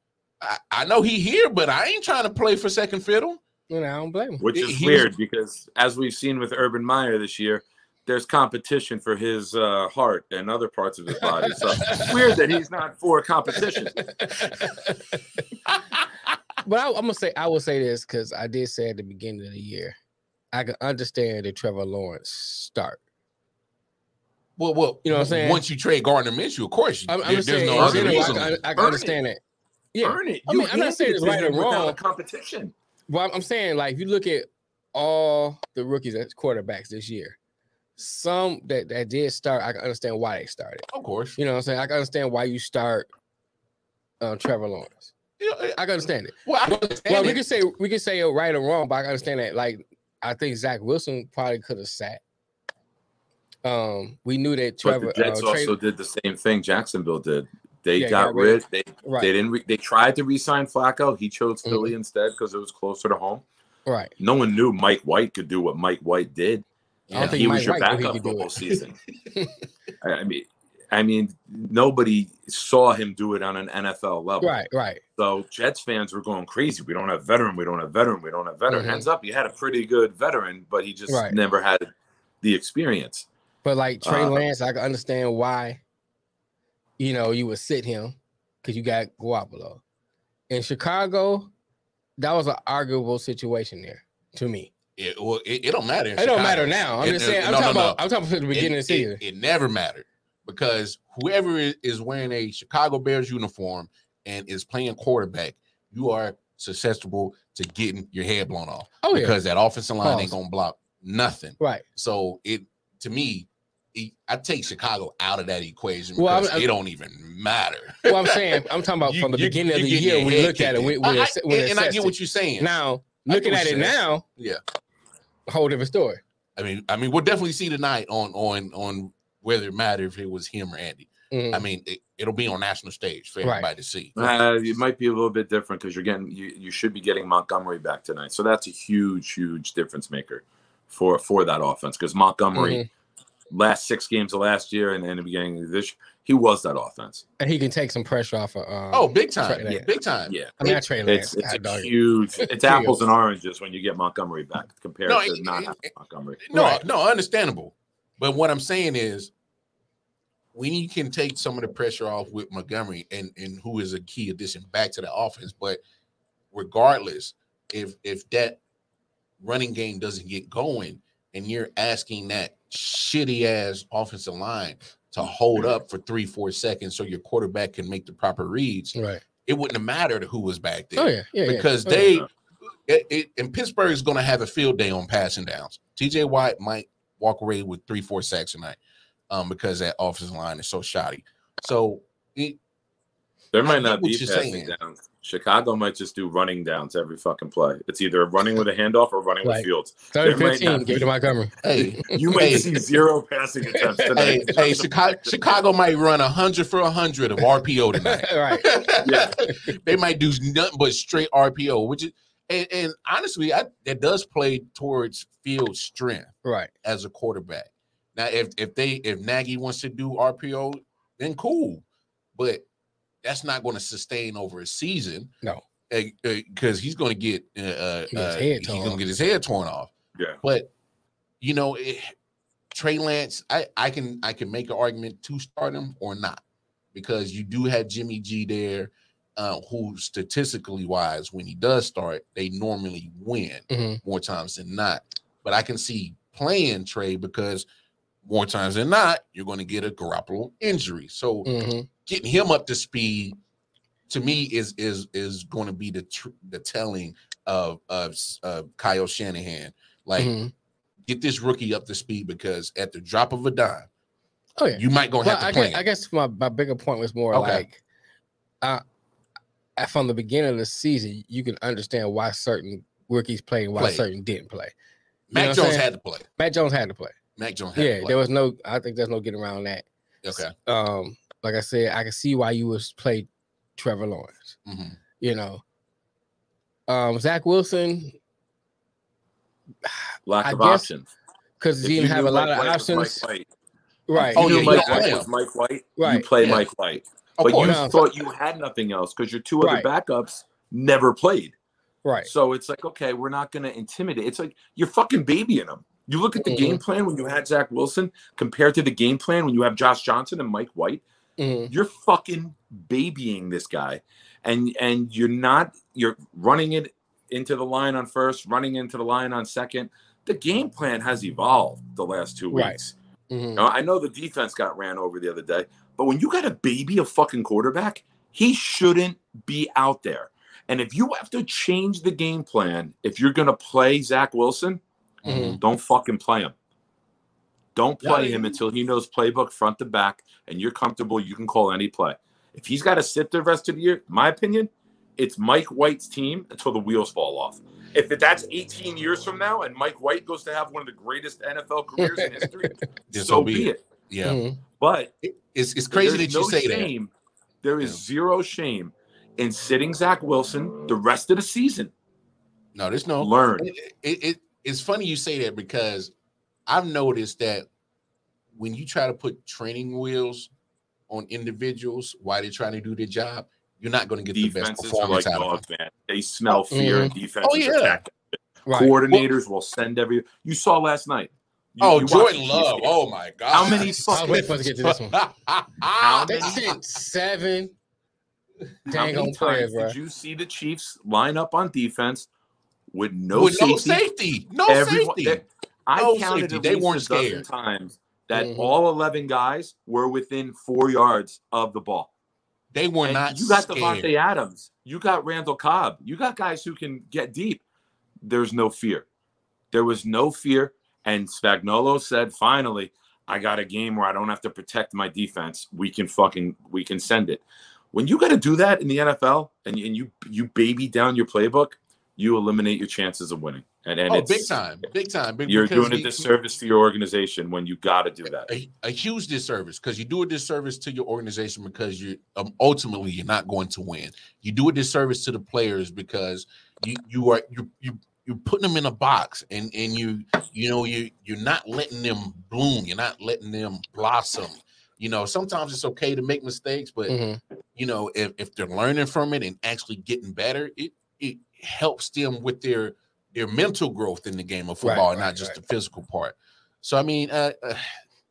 I, I know he here, but I ain't trying to play for second fiddle. You know, I don't blame him. which He- is he was- weird because as we've seen with Urban Meyer this year, there's competition for his uh, heart and other parts of his body. So it's weird that he's not for competition. *laughs* but I, am gonna say I will say this because I did say at the beginning of the year, I can understand the Trevor Lawrence start. Well, well, You know what I'm saying? Once you trade Gardner Minshew, of course, I'm, I'm there- just there's saying, no other general, I reason. can, I can understand it. Yeah, Earn it. I mean, I'm not saying it's right or wrong. a competition. Well, I'm- saying like if you look at all the rookies as quarterbacks this year, some that that did start, I can understand why they started. Of course, You know what I'm saying? I can understand why you start um, Trevor Lawrence. You know, I can understand it. well, understand well, we can say we can say it right or wrong, but I understand that. Like I think Zach Wilson probably could have sat. Um, we knew that Trevor. But the Jets uh, Trey- also did the same thing Jacksonville did. They Yeah, got, got rid-. They right, they didn't. Re, they tried to re-sign Flacco. He chose Mhm. Philly instead because it was closer to home. right. No one knew Mike White could do what Mike White did. I don't think he Mike was your White backup the whole season. *laughs* I mean, I mean, nobody saw him do it on an NFL level. Right, right. So Jets fans were going crazy. We don't have veteran. We don't have veteran. We don't have veteran. Mhm. Ends up, he had a pretty good veteran, but he just Right. never had the experience. But like Trey Uh, Lance, I can understand why, you know, you would sit him because you got Garoppolo. In Chicago, that was an arguable situation there to me. It, well, it, it don't matter. It don't matter now. I'm It- just saying. I'm no, no, talking no. about. I'm talking about the beginning it, of the season. It, never mattered because whoever is, wearing a Chicago Bears uniform and is playing quarterback, you are susceptible to getting your head blown off oh yeah, because that offensive line ain't gonna block nothing. right. So it to me, I take Chicago out of that equation Well, I'm- because I'm- it don't even matter. Well, I'm saying. I'm talking about *laughs* You- from the you- beginning of the year. We look at it. We, we, I- I- ass- we and, and I get what you're saying. Now, looking at it you're saying. now, yeah. a whole different story. I mean, I mean, we'll definitely see tonight on on on whether it mattered if it was him or Andy. Mhm. I mean, it, it'll be on national stage for Right. everybody to see. Uh, it might be a little bit different because you're getting you, you should be getting Montgomery back tonight. So that's a huge, huge difference maker for for that offense because Montgomery Mhm. Last six games of last year and in the beginning of this, year, he was that offense. and he can take some pressure off of. Um, Oh, big time, Trey Lance. big time. Yeah. I mean, I Trey Lance. It's it's I a dog it. huge *laughs* it's apples and oranges when you get Montgomery back compared No, to it- not it- having Montgomery. No, Right. no, understandable. But what I'm saying is, when you can take some of the pressure off with Montgomery and and who is a key addition back to the offense, but regardless, if if that running game doesn't get going and you're asking that shitty ass offensive line to hold up for three four seconds so your quarterback can make the proper reads, Right. it wouldn't have mattered who was back there Oh yeah. Yeah. because Oh, yeah. they it, it, and Pittsburgh is going to have a field day on passing downs. TJ Watt might walk away with three, four sacks tonight, um, because that offensive line is so shoddy. So it, There might not be passing saying. downs. Chicago might just do running downs every fucking play. It's either running with a handoff or running Right. with Fields. 30 there 15, not give it to Montgomery. hey, *laughs* You might Hey. see zero passing attempts hey, tonight. hey, Chicago, *laughs* Chicago might run a hundred for a hundred of RPO tonight. *laughs* right. Yeah. they might do nothing but straight RPO, which is and, and honestly, I, that does play towards field strength. Right. as a quarterback. Now, if if they if Nagy wants to do RPO, then cool, but that's not going to sustain over a season. No. because he's going to get uh, uh, uh, head he's torn going to off. get his head torn off. Yeah. But you know, it, Trey Lance, I I can I can make an argument to start him or not because you do have Jimmy G there. Uh, who statistically wise, when he does start, they normally win Mhm. more times than not. But I can see playing Trey because more times than not, you're going to get a Garoppolo injury. So Mhm. Getting him up to speed to me is is is going to be the tr- the telling of of uh, Kyle Shanahan. Like Mhm. get this rookie up to speed because at the drop of a dime, Oh yeah. you might go Well, have to I, play. guess, I guess my, my bigger point was more Okay. like, uh, from the beginning of the season, you can understand why certain rookies played and why Played. certain didn't play. Mac know Jones had to play. Mac Jones had to play. Mac Jones had Yeah, to play. there was no. I think there's no getting around that. okay. Um, like I said, I can see why you would play Trevor Lawrence. Mhm. You know, um, Zach Wilson Lack I of guess- options. because he didn't you have knew a lot of White was Mike options. Right. Oh, you yeah, Mike don't White was Mike White. Right, You play yeah. Mike White, Of but course. you No, thought you had nothing else because your two other Right. backups never played. right. So it's like, okay, we're not going to intimidate. It's like you're fucking babying them. You look at the Mhm. game plan when you had Zach Wilson compared to the game plan when you have Josh Johnson and Mike White. Mhm. You're fucking babying this guy, and and you're not. You're running it into the line on first, running into the line on second. The game plan has evolved the last two Right. weeks. Mhm. Now, I know the defense got ran over the other day, but when you got a baby a fucking quarterback, he shouldn't be out there. And if you have to change the game plan, if you're going to play Zach Wilson, Mhm. don't fucking play him. Don't play Yeah, him until he knows playbook front to back and you're comfortable. You can call any play. If he's got to sit the rest of the year, my opinion, it's Mike White's team until the wheels fall off. If that's 18 years from now and Mike White goes to have one of the greatest NFL careers in history, *laughs* Then so be it. Yeah, Mhm. But it's it's crazy that you no say that. There is Yeah. zero shame in sitting Zach Wilson the rest of the season. No, there's no Learn. It, it, it- it's funny you say that because I've noticed that when you try to put training wheels on individuals while they're trying to do their job, you're not going to get the best Defenses performance like out of them. man. They smell mm-hmm. fear, and defenses Oh, yeah. attack. Right. Coordinators will send every. You saw last night. You- Oh, you Jordan Love! Chiefs game. Oh my God! How many I was fucking- waiting for us to get to this one. How They many- sent seven *laughs* How dang many on players, times bro. did you see the Chiefs line up on defense with no with safety? no safety, no Everyone- safety. they- I No counted safety. They weren't a dozen scared. times that Mhm. all eleven guys were within four yards of the ball. They were And not. you got scared. Davante Adams. You got Randall Cobb. You got guys who can get deep. There's no fear. There was no fear. And Spagnuolo said, finally, I got a game where I don't have to protect my defense. We can fucking we can send it. When you got to do that in the NFL and, and you you baby down your playbook, you eliminate your chances of winning. And, and Oh, it's, big time, big time. big- You're doing a he- disservice to your organization when you got to do that. a, a huge disservice because you do a disservice to your organization because you um, ultimately you're not going to win. You do a disservice to the players because you you are you you you're putting them in a box and and you you know you you're not letting them bloom. You're not letting them blossom. You know, sometimes it's okay to make mistakes, but Mhm. you know if, if they're learning from it and actually getting better, it it helps them with their their mental growth in the game of Right, football, and not right, just right. the physical part. So I mean, uh, uh,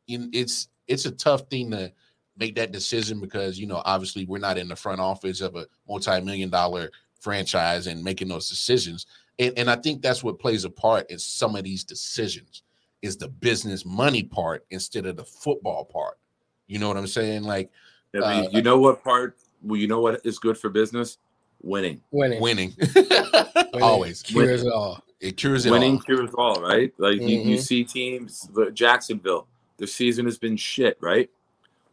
it's it's a tough thing to make that decision because you know obviously we're not in the front office of a multi-million dollar franchise and making those decisions and, and i think that's what plays a part in some of these decisions is the business money part instead of the football part you know what i'm saying like I mean, Uh, you know what part? Well, you know what is good for business? Winning. Winning. winning *laughs* Winning always cures it all. it cures it winning all. cures all, right? Like you, you Mhm. see teams, the Jacksonville, the season has been shit, right?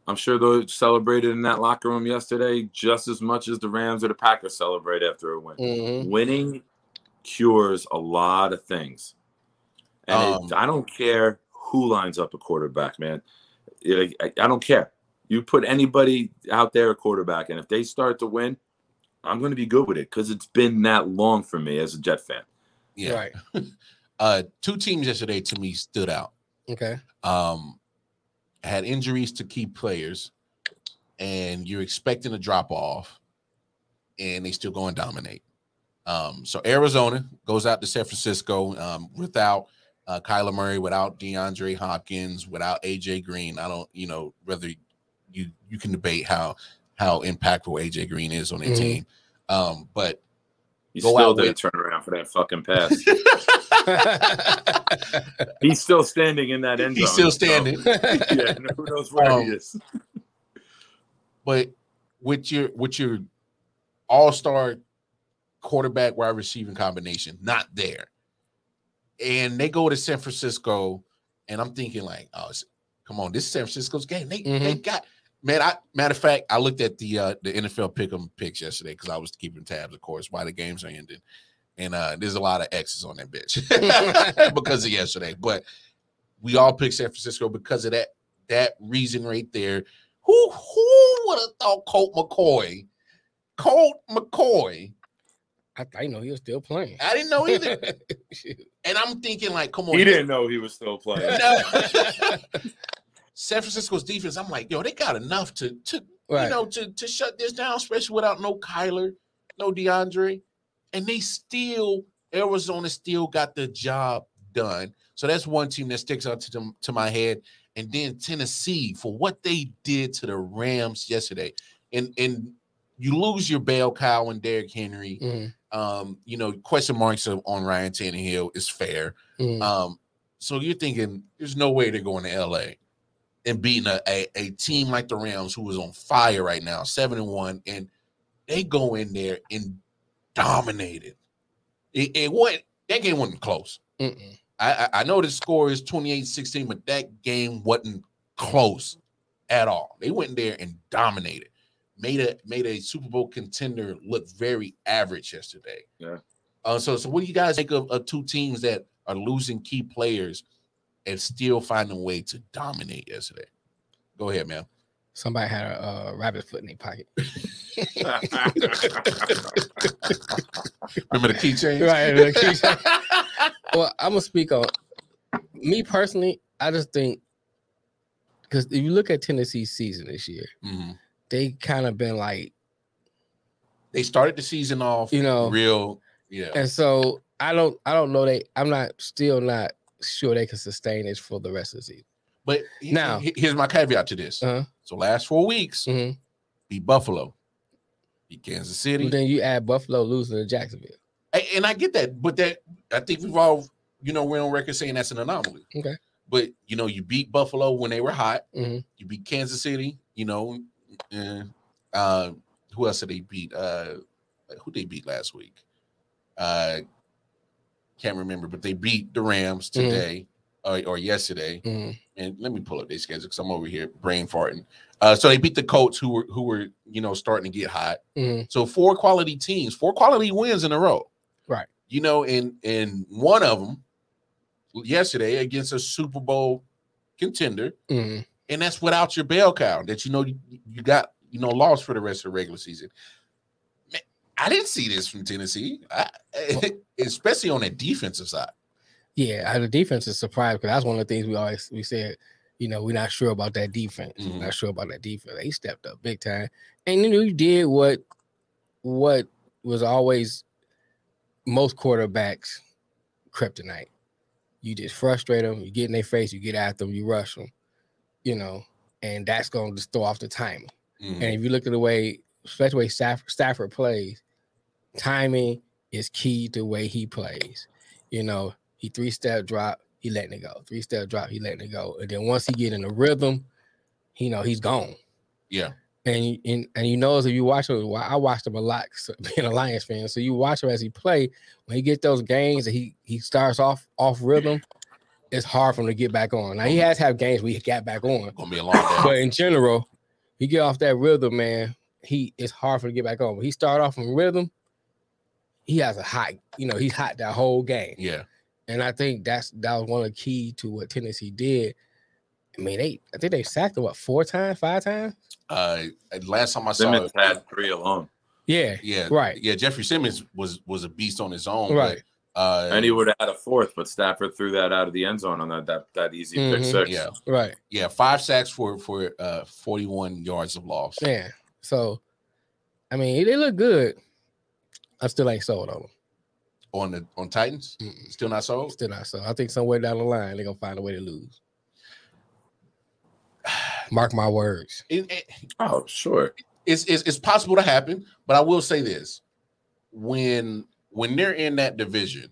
I'm sure they celebrated in that locker room yesterday just as much as the Rams or the Packers celebrate after a win. Mhm. Winning cures a lot of things, and it- Um, I don't care who lines up a quarterback, man. Like, I, I don't care. You put anybody out there a quarterback, and if they start to win, I'm going to be good with it because it's been that long for me as a Jet fan. yeah Right. *laughs* uh two teams yesterday to me stood out Okay. um, had injuries to key players, and you're expecting a drop off, and they still go and dominate. Um, so Arizona goes out to San Francisco um, without uh, Kyler Murray, without DeAndre Hopkins, without AJ Green. I don't, you know, whether you you can debate how how impactful AJ Green is on their Mhm. team, um, but He Go still out didn't with- turn around for that fucking pass. *laughs* He's still standing in that end zone. he's still so, standing. *laughs* yeah, who knows where Um, he is? but with your with your all-star quarterback wide receiving combination not there and they go to san francisco and i'm thinking like oh come on this is san francisco's game they, they got man i matter of fact i looked at the uh the nfl pick'em picks yesterday because i was keeping tabs of course while the games are ending and uh there's a lot of x's on that bitch *laughs* because of yesterday but we all picked san francisco because of that that reason right there who who would have thought Colt McCoy, Colt McCoy? I, I know he was still playing. I didn't know either. *laughs* and I'm thinking like, come on, He didn't know he was still playing. *laughs* No. San Francisco's defense. I'm like, yo, they got enough to to right. you know to to shut this down, especially without no Kyler, no DeAndre, and they still Arizona still got the job done. So that's one team that sticks out to them, to my head. and then Tennessee for what they did to the Rams yesterday. And and you lose your bell cow and Derrick Henry. Mhm, Um, you know, question marks on Ryan Tannehill is fair. mhm. Um, so you're thinking there's no way they're going to LA and beating a, a, a team like the Rams who is on fire right now, seven and one, and they go in there and dominate it. It, it went that game wasn't close. Mm-mm. I I know the score is 28-16, but that game wasn't close at all. They went in there and dominated. Made a made a Super Bowl contender look very average yesterday. Yeah. Uh, so so what do you guys think of, of two teams that are losing key players and still finding a way to dominate yesterday? Go ahead, man. Somebody had a uh, rabbit foot in their pocket. *laughs* Remember the keychain? Right, the *laughs* well, I'm gonna speak on me personally. I just think because if you look at Tennessee's season this year, Mhm. they kind of been like, They started the season off, you know, real, yeah. and so I don't, I don't know. They, I'm not still not sure they can sustain this for the rest of the season. But he- Now- he- here's my caveat to this. Uh-huh. So last four weeks, hmm beat Buffalo, beat Kansas City, Then you add Buffalo losing to Jacksonville. A- and I get that, but that I think we've all, you know, we're on record saying that's an anomaly. Okay. But you know, you beat Buffalo when they were hot. Mhm. You beat Kansas City. You know, and uh, who else did they beat? Uh, who they beat last week? Uh, can't remember, but they beat the Rams Mhm. today or, or yesterday. Mhm. And let me pull up their schedule because I'm over here brain farting. Uh, so they beat the Colts, who were who were you know starting to get hot. Mhm. So four quality teams, four quality wins in a row. Right. You know, and and one of them yesterday against a Super Bowl contender, Mhm. and that's without your bell cow that you know you, you got you know lost for the rest of the regular season. I didn't see this from Tennessee, I, *laughs* especially on the defensive side. Yeah, the defense is surprised because that's one of the things we always we said. You know, we're not sure about that defense. We're Mhm. Not sure about that defense. They stepped up big time, and you know, you did what what was always most quarterbacks kryptonite. You just frustrate them. You get in their face. You get at them. You rush them. You know, and that's going to just throw off the timing. Mhm. And if you look at the way, especially the way Stafford, Stafford plays, timing is key to the way he plays. You know, he three step drop, he letting it go. Three step drop, he letting it go. And then once he get in the rhythm, you know he's gone. Yeah. And you- and, and you know, as if you watch him, I watched him a lot *laughs* so- being a Lions fan. So you watch him as he play. When he get those games that he he starts off off rhythm, it's hard for him to get back on. Now he has had games where he got back on, Gonna be a long day. but in general, he get off that rhythm, man. He it's hard for him to get back on. When he start off in rhythm, he has a hot, you know, he's hot that whole game. yeah. And I think that's that was one of the key to what Tennessee did. I mean, they I think they sacked him what four times, five times. Uh, last time I saw Simmons it, had three alone, Yeah, yeah, right. yeah. Jeffrey Simmons was was a beast on his own, Right. But, uh, and he would have had a fourth, but Stafford threw that out of the end zone on that that, that easy pick Mhm. six. yeah, right. yeah, five sacks for for uh 41 yards of loss. Yeah. So, I mean, they look good. I still ain't sold on them. On the on Titans, Mm-mm. still not sold. Still not sold. I think somewhere down the line they're gonna find a way to lose. *sighs* Mark my words. It- it- Oh, sure. it's, it's it's possible to happen, but I will say this: when when they're in that division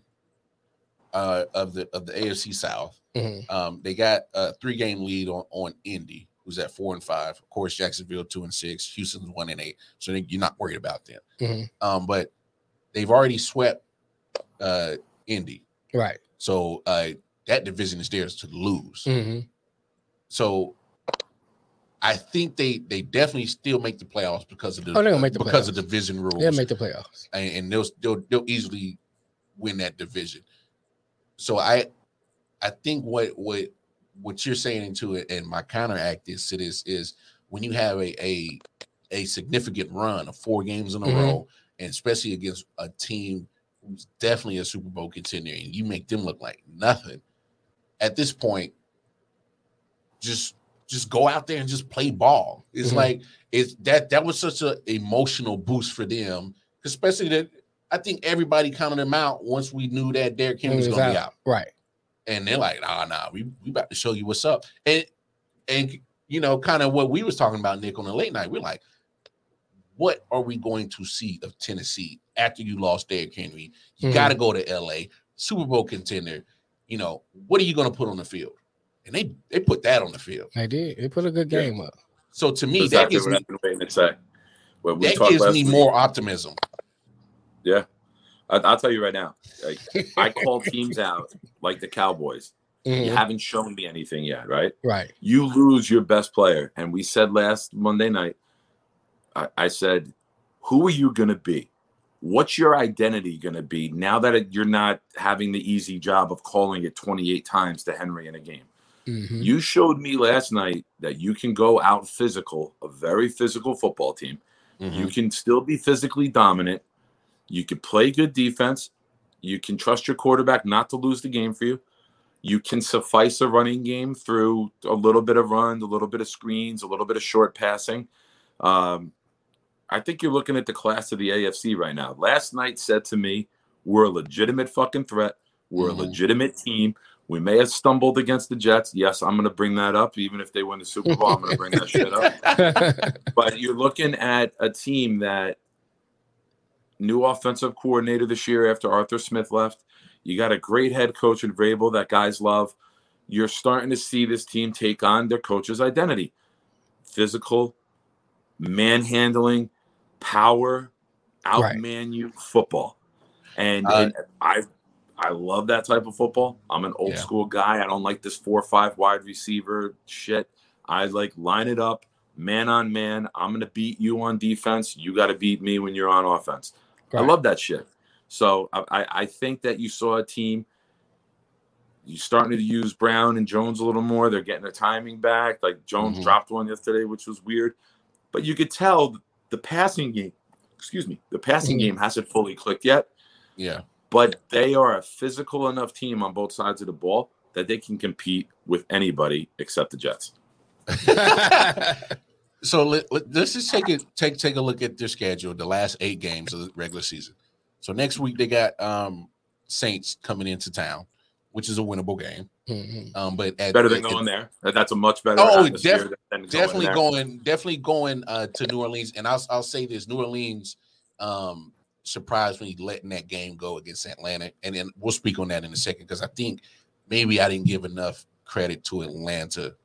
uh, of the of the AFC South, Mhm. um, they got a three game lead on on Indy, who's at four and five. Of course, Jacksonville two and six, Houston's one and eight, so they, you're not worried about them. Mhm. Um, but they've already swept uh, Indy, Right. so uh, that division is theirs to lose. hmm So I think they they definitely still make the playoffs because of the Oh, gonna make the because of division rules, They'll make the playoffs. and, and they'll, they'll they'll easily win that division. So I I think what what what you're saying into it, and my counteract is to this is when you have a a a significant run of four games in a Mhm. row, and especially against a team who's definitely a Super Bowl contender, and you make them look like nothing. At this point, just just go out there and just play ball. It's Mhm. like it's that that was such an emotional boost for them, especially that I think everybody counted them out once we knew that Derrick Henry was going to be out. out, Right. and they're like, "Nah, nah, we we about to show you what's up." And and you know, kind of what we was talking about, Nick, on the late night. We're like, what are we going to see of Tennessee after you lost Derrick Henry? You Mhm. got to go to LA, Super Bowl contender. You know, what are you going to put on the field? And they they put that on the field. They did. They put a good Yeah. game up. So to me, that exactly gives what me I've been to say. We that gives me week. more optimism. Yeah, I, I'll tell you right now. Like, I call teams out like the Cowboys. You Mhm. haven't shown me anything yet, right? Right. You lose your best player, and we said last Monday night. I, I said, "Who are you going to be? What's your identity going to be now that it, you're not having the easy job of calling it 28 times to Henry in a game?" Mhm. You showed me last night that you can go out physical, a very physical football team. Mm-hmm. You can still be physically dominant. You can play good defense. You can trust your quarterback not to lose the game for you. You can suffice a running game through a little bit of runs, a little bit of screens, a little bit of short passing. Um, I think you're looking at the class of the AFC right now. Last night said to me, we're a legitimate fucking threat. We're Mhm. a legitimate team. We may have stumbled against the Jets. Yes, I'm going to bring that up. Even if they win the Super Bowl, I'm going to bring that shit up *laughs* but you're looking at a team that new offensive coordinator this year after Arthur Smith left. You got a great head coach in Vrabel that guys love. You're starting to see this team take on their coach's identity. Physical, manhandling, power, Right. outman you football. And, Uh, and I I love that type of football. I'm an old Yeah. school guy. I don't like this four or five wide receiver shit. I like line it up, man on man. I'm gonna beat you on defense. You got to beat me when you're on offense. I love that shit. So I, I think that you saw a team. You starting to use Brown and Jones a little more. They're getting their timing back. Like Jones Mhm. dropped one yesterday, which was weird, but you could tell the passing game. Excuse me, the passing Mhm. game hasn't fully clicked yet Yeah. but they are a physical enough team on both sides of the ball that they can compete with anybody except the Jets. *laughs* so let, us just take it take take a look at their schedule, the last eight games of the regular season. So next week they got um Saints coming into town, which is a winnable game. Mhm. Um, but at, Better than at- going there. That's a much better. Oh, atmosphere def- than going definitely there. going, definitely going uh, to New Orleans. And I'll I'll say this: New Orleans um, surprised me letting that game go against Atlanta, and then we'll speak on that in a second because I think maybe I didn't give enough credit to Atlanta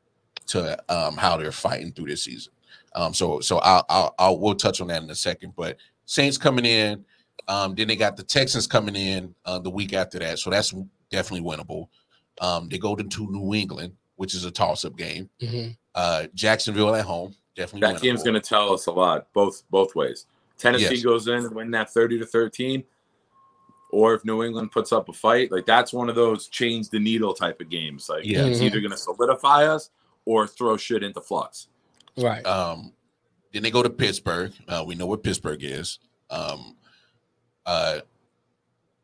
to um, how they're fighting through this season. Um, so so I'll, I'll I'll we'll touch on that in a second. But Saints coming in, um, then they got the Texans coming in uh, the week after that, so that's definitely winnable. Um, they go to, to New England, which is a toss-up game. Mhm. Uh, Jacksonville at home, definitely. That game's going to tell us a lot, both both ways. Tennessee Yes. goes in and win that thirty to thirteen, or if New England puts up a fight, like that's one of those change the needle type of games. Like Yeah. it's Mhm. either going to solidify us or throw shit into flux. Right. Um, then they go to Pittsburgh. Uh, we know what Pittsburgh is. Um, uh,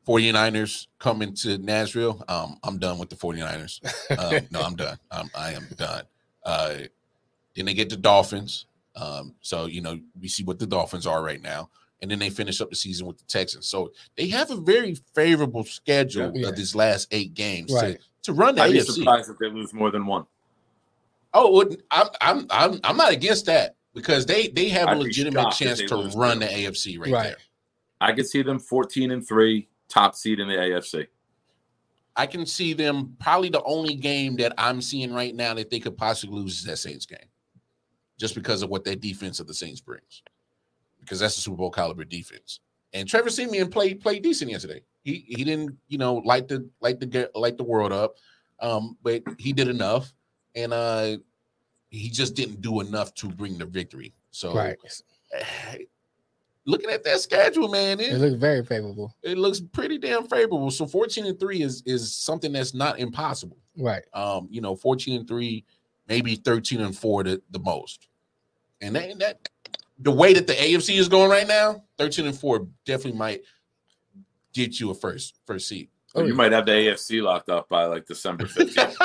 49ers coming to Nashville. Um, I'm done with the 49ers. Um, no, I'm done. *laughs* Um, I am done. Uh, then they get the Dolphins. Um, so you know we see what the Dolphins are right now, and then they finish up the season with the Texans. So they have a very favorable schedule Yeah. of these last eight games Right. to, to run the I'd be AFC. surprised if they lose more than one. Oh, well, I'm I'm I'm I'm not against that because they they have a I'd be legitimate chance to run two. the AFC right, Right. there. I could see them 14 and 3, top seed in the AFC. I can see them probably the only game that I'm seeing right now that they could possibly lose is that Saints game, just because of what that defense of the Saints brings, because that's a Super Bowl caliber defense. And Trevor Siemian played played decent yesterday. He he didn't you know light the light the light the world up, um, but he did enough, and uh, he just didn't do enough to bring the victory. So Right. Looking at that schedule, man, It it, looks very favorable. it looks pretty damn favorable. So 14 and 3 is is something that's not impossible. Right. Um, you know, 14 and 3, maybe 13 and 4 the, the most. And that, that the way that the AFC is going right now, 13 and 4 definitely might get you a first first seed. Oh, you yeah. might have the AFC locked up by like December *laughs* 15th.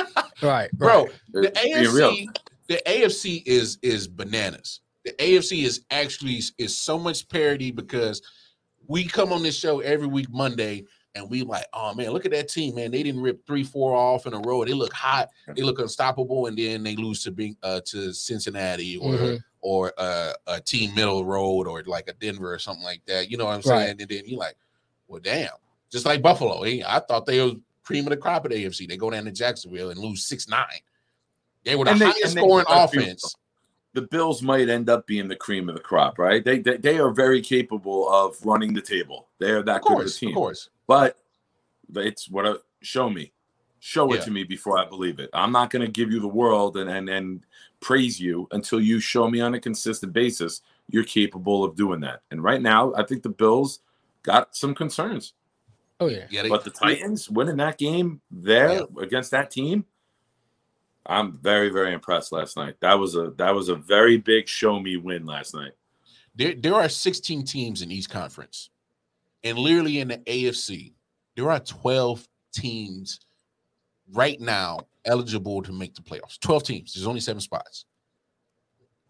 Right. Bro, the AFC, the AFC is is bananas. The AFC is actually is so much parity because we come on this show every week Monday and we like, oh man, look at that team, man. They didn't rip three, four off in a row. They look hot, they look unstoppable, and then they lose to being uh, to Cincinnati or Mhm. or uh, a team middle road or like a Denver or something like that. You know what I'm saying? Right. And then you're like, well, damn. Just like Buffalo? I thought they were cream of the crop at AFC. They go down to Jacksonville and lose six nine. They were the And highest they- scoring offense. The Bills might end up being the cream of the crop, right? They they, they are very capable of running the table. They are that Of good of a team. of course. But it's what a show me. Show it Yeah. to me before I believe it. I'm not going to give you the world and, and and praise you until you show me on a consistent basis you're capable of doing that. And right now, I think the Bills got some concerns. Oh yeah. Yeah, they, But the Titans winning that game there against that team, I'm very very impressed last night. That was a that was a very big show me win last night. there, there are 16 teams in each conference. And literally in the AFC, there are 12 teams right now eligible to make the playoffs. 12 teams. There's only seven spots.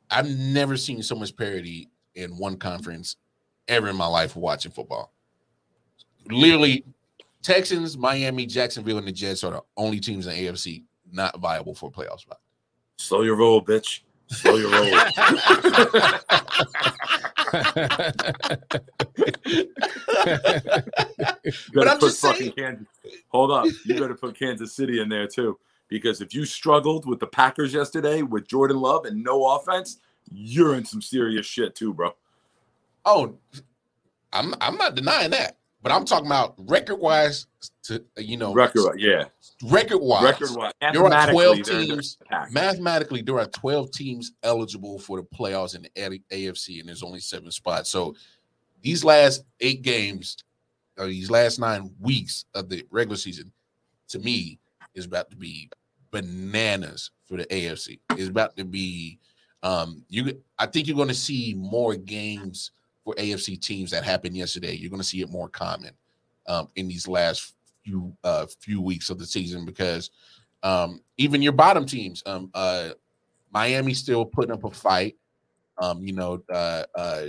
I've never seen so much parity in one conference ever in my life watching football. Literally, Texans, Miami, Jacksonville, and the Jets are the only teams in the AFC not viable for a playoff spot. Slow your roll, bitch. Slow your roll. You But I'm put just fucking saying- Kansas. Hold up. You better put Kansas City in there too. Because if you struggled with the Packers yesterday with Jordan Love and no offense, you're in some serious shit too, bro. Oh, I'm I'm not denying that, but I'm talking about record wise. To you know, Record, yeah. record wise, Record wise. There are 12 they're teams. mathematically, there are 12 teams eligible for the playoffs in the AFC, and there's only seven spots. So these last eight games, or these last nine weeks of the regular season, to me, is about to be bananas for the AFC. It's about to be um you I think you're going to see more games for AFC teams that happened yesterday. You're going to see it more common um in these last few uh few weeks of the season because um even your bottom teams um uh Miami still putting up a fight. Um you know uh uh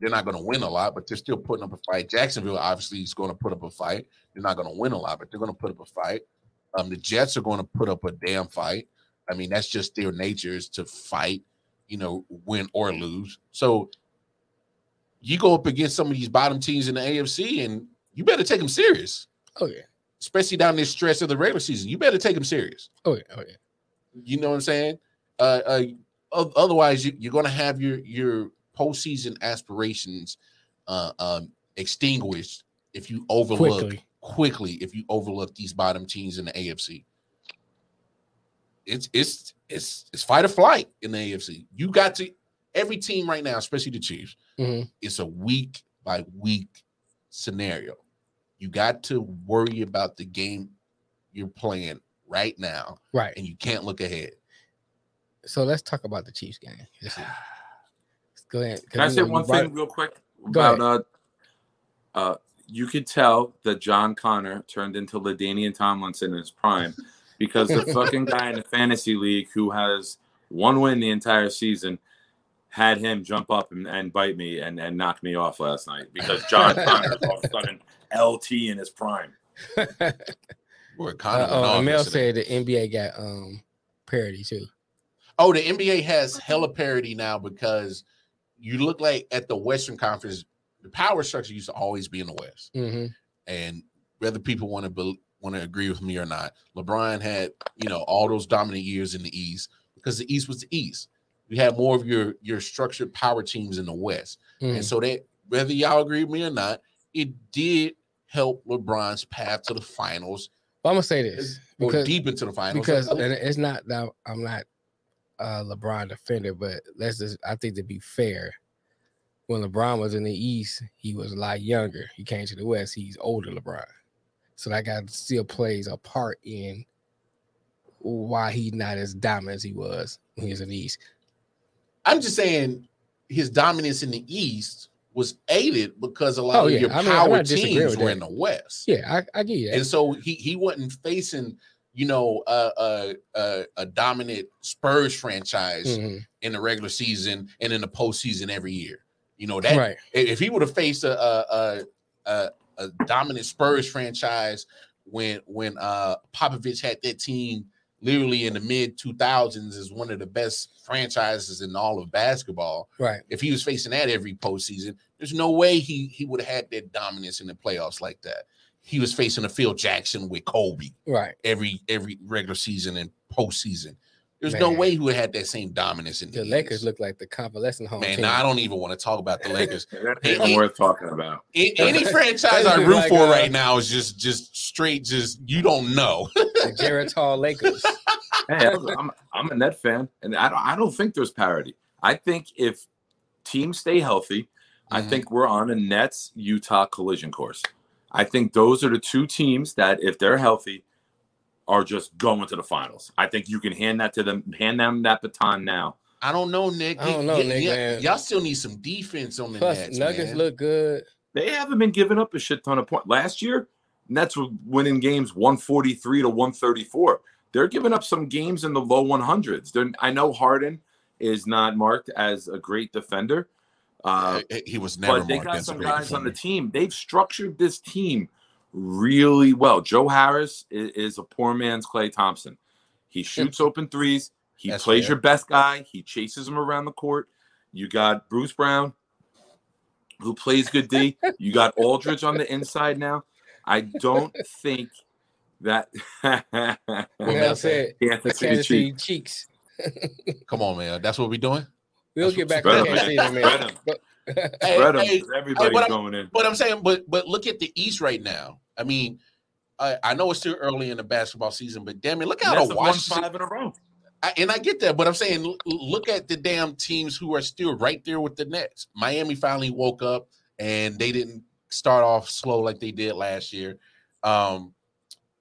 they're not going to win a lot, but they're still putting up a fight. Jacksonville obviously is going to put up a fight. They're not going to win a lot, but they're going to put up a fight. Um, the Jets are going to put up a damn fight. I mean, that's just their nature is to fight, you know, win or lose. So you go up against some of these bottom teams in the AFC, and you better take them serious, oh yeah. especially down this stretch of the regular season. You better take them serious. Oh yeah. Oh yeah. You know what I'm saying? Uh, uh otherwise, you, you're going to have your your postseason aspirations uh, um, extinguished if you overlook Quickly. quickly if you overlook these bottom teams in the AFC. It's it's it's it's fight or flight in the AFC. You got to every team right now, especially the Chiefs. Mhm. It's a week by week scenario. You got to worry about the game you're playing right now, Right. and you can't look ahead. So let's talk about the Chiefs game. Let's see. Let's go ahead. 'cause Can I you say one brought- thing real quick about uh uh you could tell that John Connor turned into LaDainian Tomlinson in his prime because the *laughs* fucking guy in the fantasy league who has one win the entire season had him jump up and, and bite me and, and knock me off last night because John *laughs* Connor is all of a sudden LT in his prime. *laughs* Boy, Connor Uh, oh, off Mel said the NBA got um parity too. Oh, the NBA has hella parity now because you look like at the Western Conference, the power structure used to always be in the West. Mm-hmm. And whether people want to be, want to agree with me or not, LeBron had you know all those dominant years in the East because the East was the East. You had more of your your structured power teams in the West, Mm-hmm. and so that whether y'all agree with me or not, it did help LeBron's path to the finals But I'm gonna say this or because deep into the finals. because and it's not that I'm not a LeBron defender, but let's just I think to be fair, when LeBron was in the East, he was a lot younger. He came to the West, he's older LeBron. So that guy still plays a part in why he's not as dominant as he was when he was in the East. I'm just saying his dominance in the East was aided because a lot Oh, of yeah. your I mean, power teams were that. in the West. Yeah, I, I get you. And so he he wasn't facing, you know, a a, a, a dominant Spurs franchise Mhm. in the regular season and in the postseason every year. You know that Right. if he would have faced a a, a a a dominant Spurs franchise when when uh Popovich had that team literally in the mid 2000s is one of the best franchises in all of basketball. Right. If he was facing that every postseason, there's no way he he would have had that dominance in the playoffs like that. He was facing a Phil Jackson with Kobe Right. every every regular season and postseason. There's no way he would have had that same dominance in The the Lakers look like the convalescent home Man, team. now I don't even want to talk about the Lakers. *laughs* That ain't hey. worth talking about. A- *laughs* Any *laughs* franchise I root like, for uh, right now is just just straight. Just you don't know. the Jared Hall Lakers. Hey, I'm, I'm, I'm a net fan, and I don't, I don't think there's parity. I think if teams stay healthy, I Mhm. think we're on a Nets Utah collision course. I think those are the two teams that, if they're healthy, are just going to the finals. I think you can hand that to them, hand them that baton now. I don't know, Nick. I don't know, Y- Nick, y- man. Y'all still need some defense on the Plus, Nets. Nuggets man. look good. They haven't been giving up a shit ton of points. Last year, Nets were winning games 143 to 134. They're giving up some games in the low 100s. They're, I know Harden is not marked as a great defender. Uh, he was never. but they marked got as a some great guys on the team. They've structured this team really well. Joe Harris is, is a poor man's Klay Thompson. He *laughs* shoots open threes. He That's plays fair. your best guy. He chases him around the court. You got Bruce Brown, who plays good D. You got Aldridge on the inside now. I don't think that *laughs* Like I man, said, yeah, the that's a good Kansas. City Cheeks. Come on, man. That's what we're doing. We'll That's get back what's to better, Kansas City man. in a minute. But- Hey, Spread hey, everybody's but I'm- in. But I'm saying, but but look at the East right now. I mean, I, I know it's still early in the basketball season, but damn it, look out of have Washington. five in a row. I, and I get that, but I'm saying, look at the damn teams who are still right there with the Nets. Miami finally woke up, and they didn't start off slow like they did last year. Um,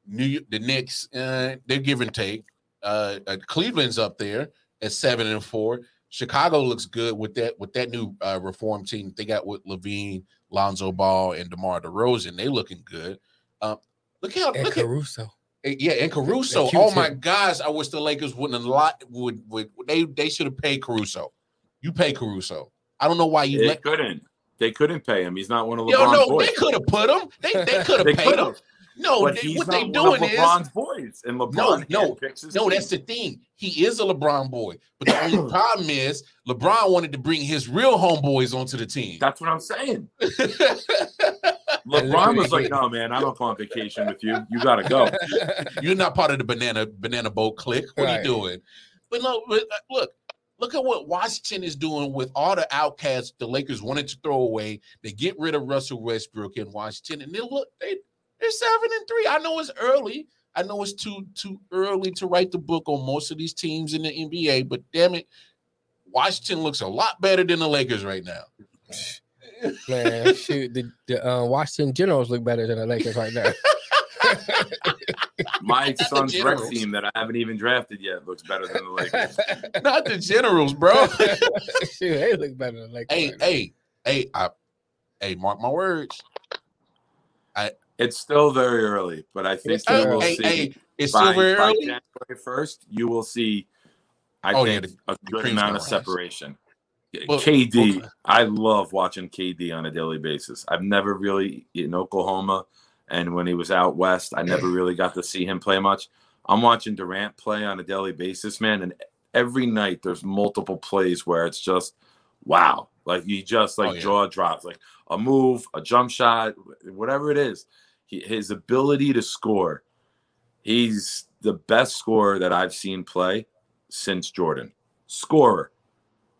New the Knicks, uh, they're give and take. Uh, uh, Cleveland's up there at seven and four. Chicago looks good with that with that new uh, reform team they got with LaVine, Lonzo Ball, and DeMar DeRozan. They looking good. Um, look how and look at Caruso. Eh, Yeah, and Caruso. Q-tip. Oh my gosh, I wish the Lakers wouldn't a lot would would they they should have paid Caruso. You pay Caruso. I don't know why you They let. couldn't. They couldn't pay him. He's not one of LeBron's Yo, no, boys. they could have put him. They they could have paid him. No, but they- what they doing is LeBron's boys, and LeBron No, no, no. That's the thing. He is a LeBron boy, but the *clears throat* only problem is LeBron wanted to bring his real homeboys onto the team. That's what I'm saying. *laughs* LeBron was like, "No, man, I don't go on vacation with you. You gotta go." *laughs* You're not part of the banana banana boat clique. What are you doing? But no, but uh, look, look at what Washington is doing with all the outcasts the Lakers wanted to throw away. They get rid of Russell Westbrook in Washington, and they look they they're seven and three. I know it's early. I know it's too too early to write the book on most of these teams in the NBA, but damn it, Washington looks a lot better than the Lakers right now. *laughs* Man, shoot, the, the uh, Washington Generals look better than the Lakers right now. *laughs* My son's rec team that I haven't even drafted yet looks better than the Lakers. *laughs* Not the Generals, bro. shoot, they look better than the Lakers. hey, right now. hey, hey, I, hey, mark my words. It's still very early, but I think It's you still will hey, see hey, it's by, still very by early. January first. You will see, I Oh, yeah, think, the- a good amount of separation. Well, KD, well- I love watching KD on a daily basis. I've never really in Oklahoma, and when he was out west, I never really got to see him play much. I'm watching Durant play on a daily basis, man, and every night there's multiple plays where it's just wow, like he just like Oh, yeah. jaw drops, like a move, a jump shot, whatever it is. He, his ability to score, he's the best scorer that I've seen play since Jordan. Scorer.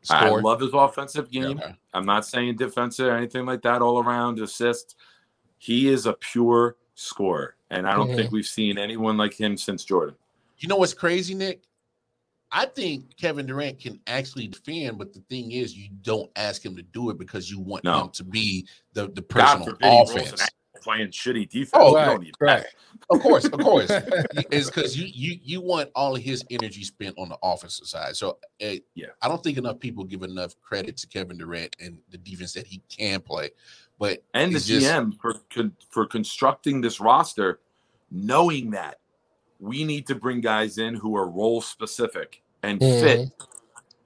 I love his offensive game. okay. I'm not saying defensive or anything like that, all around assists. He is a pure scorer. And I don't Mhm. think we've seen anyone like him since Jordan. You know what's crazy, Nick? I think Kevin Durant can actually defend, but the thing is, you don't ask him to do it because you want No. him to be the, the person on forbid he rolls an offense. Ankle playing shitty defense. Oh, You right, don't need right. that. Of course, of course, *laughs* it's because you you you want all of his energy spent on the offensive side. So, uh, Yeah. I don't think enough people give enough credit to Kevin Durant and the defense that he can play. But And the just- GM for con- for constructing this roster, knowing that we need to bring guys in who are role specific and Mhm. fit.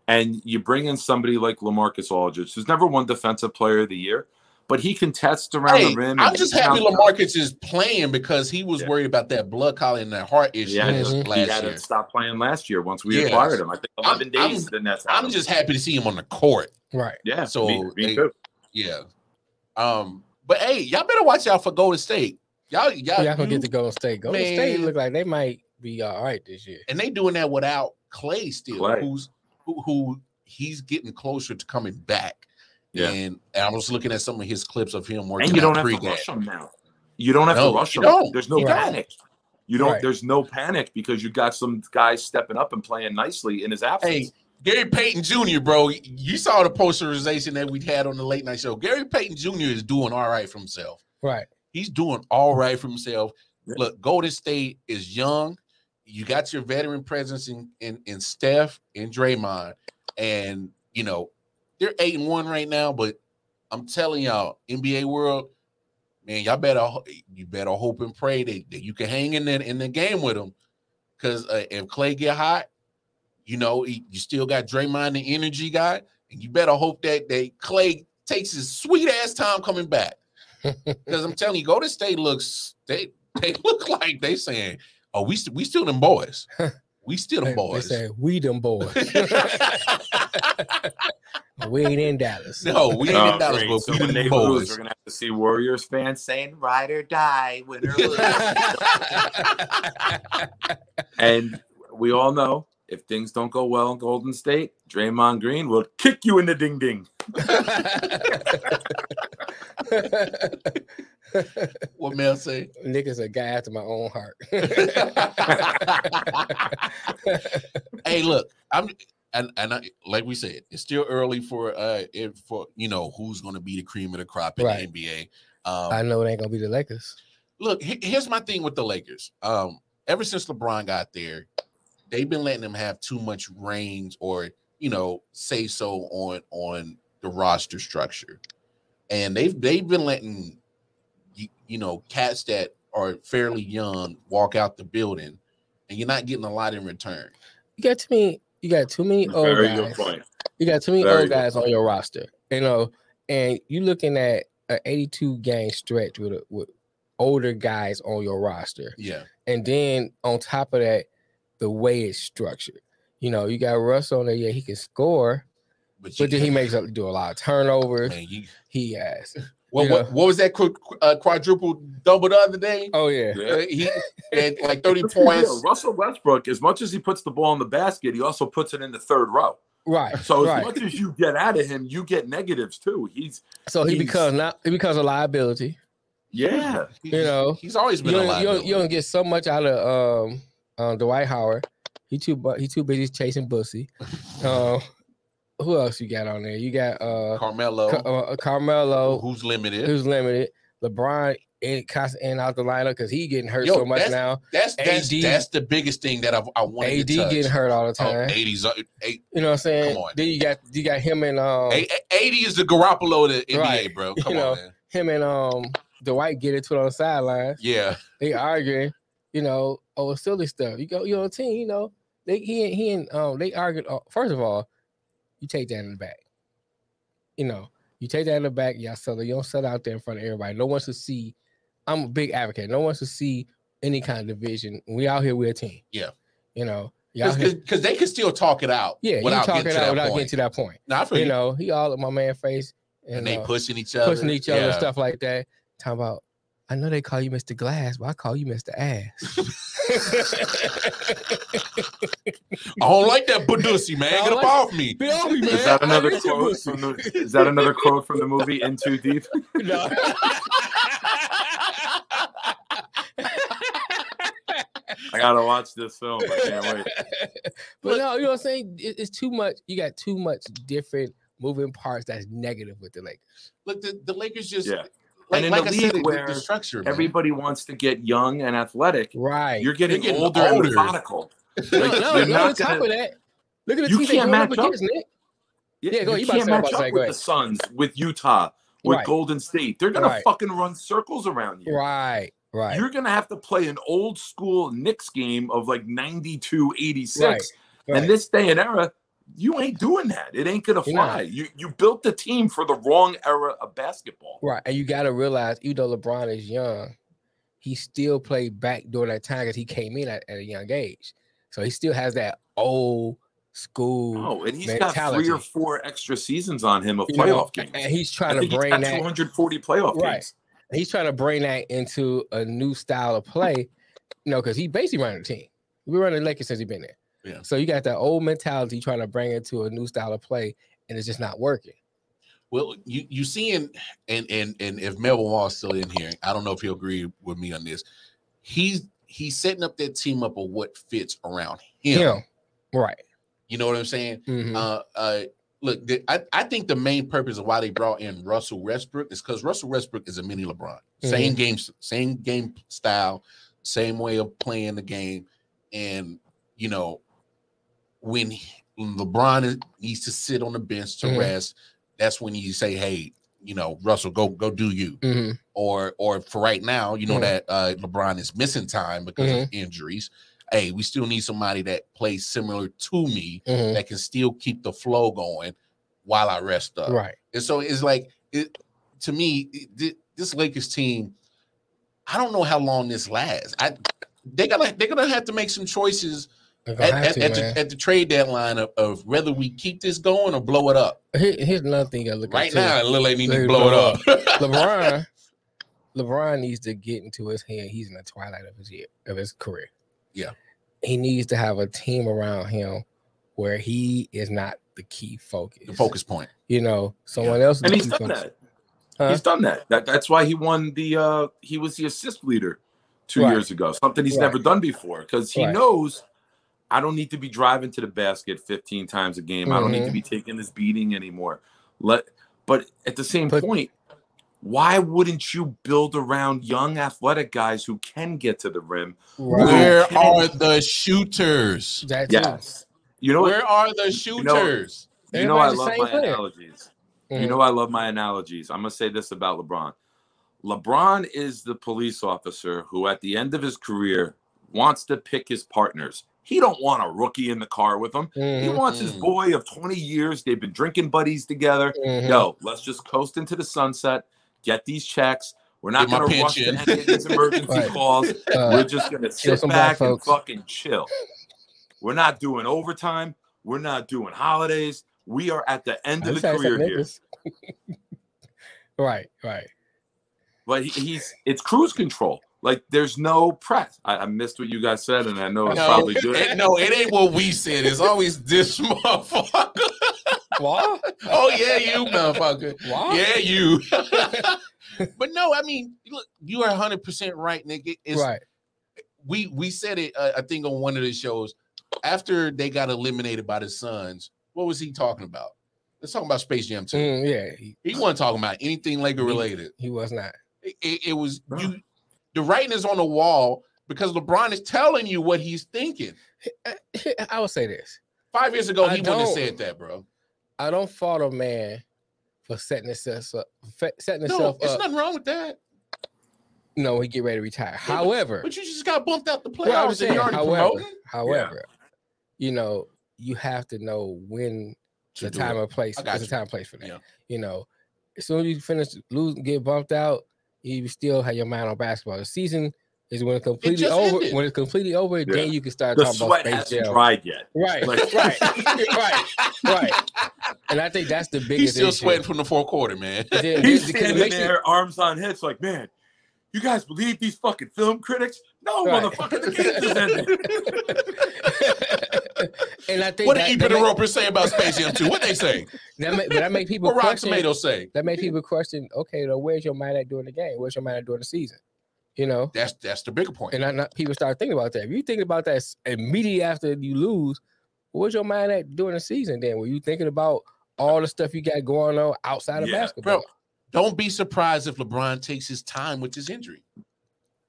And you bring in somebody like LaMarcus Aldridge, who's never won Defensive Player of the Year, but he can test around Hey, the rim. I'm just happy out. LaMarcus is playing because he was Yeah. worried about that blood clot and that heart issue Yeah, Mhm. he had year. to stop playing last year once we Yes. acquired him. I think 11 I'm- days. then that's I'm just happy to see him on the court. Right. yeah. so me, me they- Yeah. Um, but hey, y'all better watch out for Golden State. Y'all, y'all, Y'all gonna you- get to Golden State. Golden State look like they might be all right this year. and they doing that without Klay still, Klay. who's who, who he's getting closer to coming back. Yeah. And, and I was looking at some of his clips of him working. And you don't out have to rush him now. You don't have No, to rush you him. don't. There's no You panic. You don't. Right. There's no panic because you got some guys stepping up and playing nicely in his absence. Hey, Gary Payton Jr., bro, you saw the posterization that we had on the late night show. Gary Payton Jr. is doing all right for himself. Right. He's doing all right for himself. Yeah. Look, Golden State is young. You got your veteran presence in in, in Steph and Draymond, and you know they're eight and one right now. But I'm telling y'all, NBA world, man, y'all better you better hope and pray that, that you can hang in there in the game with them. Because uh, if Klay get hot, you know he- you still got Draymond, the energy guy, and you better hope that that Klay takes his sweet ass time coming back. *laughs* Because I'm telling you, Golden State looks they they *laughs* look like they saying, "Oh, we we still them boys, *laughs* we still They, them they boys." say we them boys. We ain't in Dallas. no, we ain't Oh, in Dallas, great. but So we when them they lose, boys. we're gonna have to see Warriors fans saying "ride or die," win or lose. *laughs* and we all know if things don't go well in Golden State, Draymond Green will kick you in the ding ding. *laughs* what Mel say? Nick is a guy after my own heart. *laughs* hey, look, I'm and and I, like we said, it's still early for uh it, for you know who's going to be the cream of the crop in Right. the NBA. Um, I know it ain't gonna be the Lakers. look, here's my thing with the Lakers. Um, ever since LeBron got there, they've been letting them have too much range or you know say so on on the roster structure, and they've they've been letting you, you know cats that are fairly young walk out the building, and you're not getting a lot in return. You got too many. You got too many old Very guys. good point. You got too many Very old good guys on your roster. You know, and you're looking at an 82 game stretch with a, with older guys on your roster, Yeah, and then on top of that, the way it's structured. You know, you got Russ on there. Yeah, he can score, but, but then he makes up do a lot of turnovers. man, you, He has. What, You what, what was that qu- uh, quadruple double the other day? Oh yeah. Yeah. He *laughs* had like 30 Let's points. Russell Westbrook, as much as he puts the ball in the basket, he also puts it in the third row. Right. So as right. much as you get out of him, you get negatives too. He's so he he's- becomes not he becomes a liability. yeah. You know, he's always You been a don't, you, don't, you don't get so much out of um, um Dwight Howard. He too bu- he too busy chasing Bussy. *laughs* Uh, who else you got on there? You got uh, Carmelo, Ca- uh Carmelo, who's limited. who's limited. LeBron in constant out the lineup because he getting hurt Yo, so much that's- now. that's that's AD that's the biggest thing that I've, I wanted AD to touch. getting hurt all the Oh, time. 80's uh, eight, You know what I'm saying? Come on. Then you got you got him and um A- AD is the Garoppolo of the NBA, Right. bro. *laughs* You Come know. on, man. him and um Dwight get into it on the sidelines. Yeah, they arguing, you know, over silly stuff. You go, you're on a team, you know, they he and he and um they argued. Uh, first of all, you take that in the back. You know, you take that in the back, y'all sell it. You don't sell out there in front of everybody. No one should see. I'm a big advocate. No one should see any kind of division. We out here, we're a team. Yeah. You know, y'all because they can still talk it out. yeah, without talk getting it to out that without point. getting to that point. I You you. know, he all in my man face and, and they uh, pushing each other, pushing each other and Yeah. stuff like that. Talking about, I know they call you Mr. Glass, but I call you Mr. Ass. I don't like that Badusi, man. Get up like- off me. Be on me, man. Is that another quote from the? Is that another quote from the movie In Too Deep? No. I gotta watch this film. I can't wait. but no, you know what I'm saying? It's too much. You got too much different moving parts that's negative with the Lakers. Look, the, the Lakers just Yeah. Like, And in like a I said, league the- the, where man. Everybody wants to get young and athletic. Right. You're getting, getting older, and older. methodical. no, *laughs* like, no, you're no, not on top gonna- of that, look at the You team they can't match up. against, Nick. Yeah, Yeah, go- you you about to can't say what I'm match up go with ahead. the Suns, with Utah, with Right. Golden State. They're gonna Right. fucking run circles around you. Right, right. You're gonna have to play an old school Knicks game of like 92, 86. Right, right. And this day and era, you ain't doing that. It ain't gonna fly. You you built the team for the wrong era of basketball. Right. And you got to realize, even though LeBron is young, he still played back during that time because he came in at, at a young age. So he still has that old school. Oh, and he's got mentality. three or four extra seasons on him of you know, playoff games. And he's trying to bring that. 240 playoff Right. games. He's trying to bring that into a new style of play. You know, because he basically running the team. We running the Lakers since he been there. Yeah. So you got that old mentality trying to bring it to a new style of play, and it's just not working. Well, you you seeing and and and if Melvin Wall is still in here, I don't know if he'll agree with me on this. He's he's setting up that team up of what fits around him. Him. Right. You know what I'm saying? Mhm. Uh, uh, look, the, I, I think the main purpose of why they brought in Russell Westbrook is because Russell Westbrook is a mini LeBron. Same game, same game style, same way of playing the game, and you know when, he- LeBron needs to sit on the bench to Mhm. rest, that's when you say, "Hey, you know, Russell, go go do you." Mhm. Or or for right now, you know Mhm. that uh, LeBron is missing time because of injuries. Hey, we still need somebody that plays similar to me Mhm. that can still keep the flow going while I rest up. Right. And so it's like it to me, it- this Lakers team, I don't know how long this lasts. I they gotta they're gonna have to make some choices at, at, to, at the, at the trade deadline of, of whether we keep this going or blow it up. Here- here's another thing you gotta look Right at. too. now, Lil ain't need to it blow it up. *laughs* LeBron, LeBron needs to get into his head. He's in the twilight of his year of his career. Yeah. he needs to have a team around him where he is not the key focus. the focus point. you know, someone else. And he's done focus. that. Huh? He's done that. that. That's why he won the uh he was the assist leader two Right. years ago. Something he's Right. never done before. Because he Right. knows I don't need to be driving to the basket 15 times a game. I don't need to Mhm. be taking this beating anymore. Let but at the same But- point, why wouldn't you build around young athletic guys who can get to the rim? Right. Where Okay. are the shooters? That too. Yes. You know what? Where are the shooters? You know I Everybody's the love my player. analogies. Mhm. You know I love my analogies. I'm gonna say this about LeBron. LeBron is the police officer who, at the end of his career, wants to pick his partners. He don't want a rookie in the car with him. He Mhm. wants his Mm. boy of 20 years. They've been drinking buddies together. Mhm. Yo, let's just coast into the sunset, get these checks. We're not going to rush to pension. any of these emergency *laughs* Right. calls. Uh, We're just going *laughs* to sit back and folks. fucking chill. We're not doing overtime. We're not doing holidays. We are at the end of the career here. *laughs* right, right. But he, he's it's cruise control. Like there's no press. I, I missed what you guys said, and I know it's No, probably *laughs* good. it, no, it ain't what we said. It's always this *laughs* motherfucker. What? *laughs* Oh yeah, you motherfucker. What? Yeah, you. but no, I mean, look, you are 100 percent right, nigga. It's, right. We we said it. Uh, I think on one of the shows after they got eliminated by the Suns. What was he talking about? Let's talk about Space Jam 2. Mm, yeah, he, He wasn't talking about anything Laker related. he was not. It, it- it was you. The writing is on the wall because LeBron is telling you what he's thinking. I will say this. Five years ago, I he wouldn't have said that, bro. I don't fault a man for setting himself up, setting No, himself it's up. nothing wrong with that. No, he get ready to retire. but- However, But you just got bumped out the playoffs well, saying, however, promoting. however, you know, you have to know when To the time it. and place. There's a time and place for that. Yeah. You know, as soon as you finish losing, get bumped out, you still have your mind on basketball. The season is when it's completely just over. ended. When it's completely over, Yeah. then you can start the talking sweat about hasn't space jam. dried yet. Right, Like- right, *laughs* right, right. And I think that's the biggest. He's still issue. sweating from the fourth quarter, man. And then- He's because standing makes you- there, arms on hips, like, man, you guys believe these fucking film critics? No, Right. motherfucker, the game just *laughs* ended. *laughs* and I think what did that, Ethan Roper say about Space Jam 2? What they say? that, make, that make people What Rotten question. Tomatoes say? That make people question. Okay, though, where's your mind at during the game? Where's your mind at during the season? You know, That's that's the bigger point. and I, not, people start thinking about that. If you think about that immediately after you lose, where's your mind at during the season? Then were you thinking about all the stuff you got going on outside of Yeah, basketball? Bro, don't be surprised if LeBron takes his time with his injury.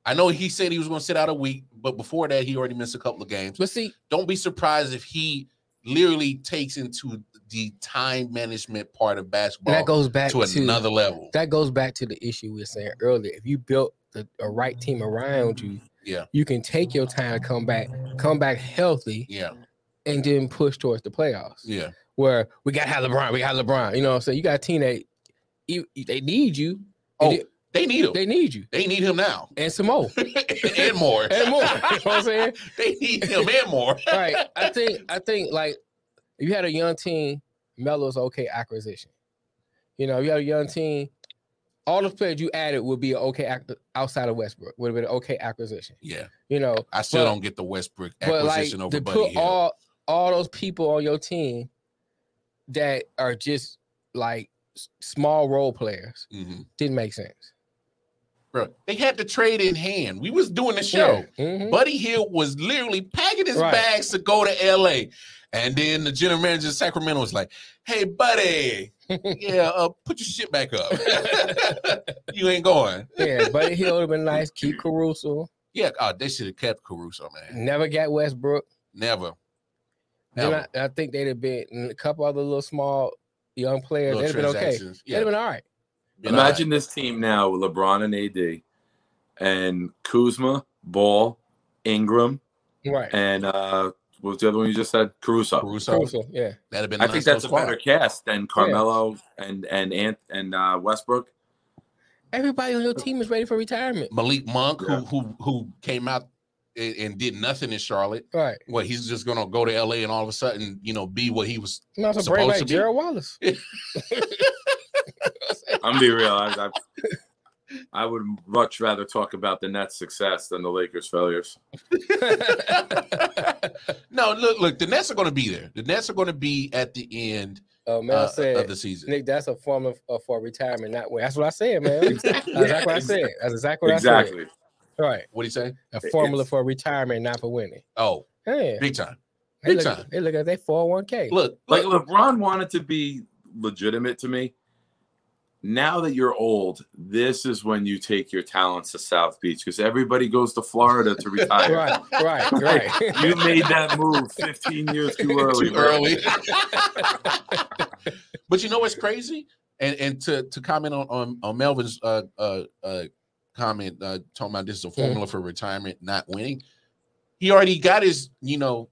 I know he said he was going to sit out a week, but before that, he already missed a couple of games. But see, Don't be surprised if he literally takes into the time management part of basketball that goes back to to, another level. that goes back to the issue we were saying earlier. If you built the, a right team around you, Yeah. you can take your time to come back, come back healthy, yeah, and then push towards the playoffs. Yeah. Where we got to have LeBron, we got LeBron. You know what I'm saying? You got a team that they need you. Oh, they need him. they, need you. They need him now. And some more. *laughs* and more. and more. You know what I'm saying? *laughs* they need him and more. *laughs* right. I think I think like if you had a young team, Melo's okay acquisition. You know, if you had a young team, all the players you added would be an okay ac- outside of Westbrook. Would have been an okay acquisition. Yeah. You know, I still But- don't get the Westbrook but like acquisition over to Buddy put Hield. all all those people on your team that are just like small role players Mhm. didn't make sense. Bro, they had the trade in hand. We was doing the show. Yeah. Mhm. Buddy Hield was literally packing his Right. bags to go to LA. And then the general manager of Sacramento was like, hey, buddy, *laughs* yeah, uh, put your shit back up. *laughs* you ain't going. yeah, Buddy Hield would have been nice. Keep Caruso. Yeah, oh, they should have kept Caruso, man. Never got Westbrook. Never. Then Never. I, I think they'd have been a couple other little small young players. Little They'd have been okay. transactions. They'd have been all right. Been Imagine this team now with LeBron and AD, and Kuzma, Ball, Ingram, Right. and uh, what was the other one you just said? Caruso. Caruso. Caruso, yeah. That'd have been. I nice think that's a little better cast than Carmelo and and Ant and uh, Westbrook. Everybody on your team is ready for retirement. Malik Monk, Yeah. who who who came out and, and did nothing in Charlotte. Right. Well, he's just gonna go to LA and all of a sudden, you know, be what he was. You know, so Supposed bring to be. Gerald Wallace. *laughs* I'm gonna be real. I, I, I would much rather talk about the Nets' success than the Lakers' failures. *laughs* no, look, look, the Nets are going to be there. The Nets are going to be at the end Oh, Mel uh, said, of the season. Nick, that's a form of, of for retirement, not win. That's what I said, man. That's exactly what I said. That's exactly what I Exactly. said. Right. What do you say? A formula It's- for retirement, not for winning. Oh, Yeah. big time. They big look, time. they look at their 401k. Look, Like look, LeBron wanted to be legitimate to me. Now that you're old, this is when you take your talents to South Beach because everybody goes to Florida to *laughs* retire. right, right, *laughs* right. You made that move 15 years too early. *laughs* too early. but you know what's crazy? And and to to comment on on, on Melvin's uh uh uh comment uh talking about this is a formula for retirement, not winning. He already got his, you know,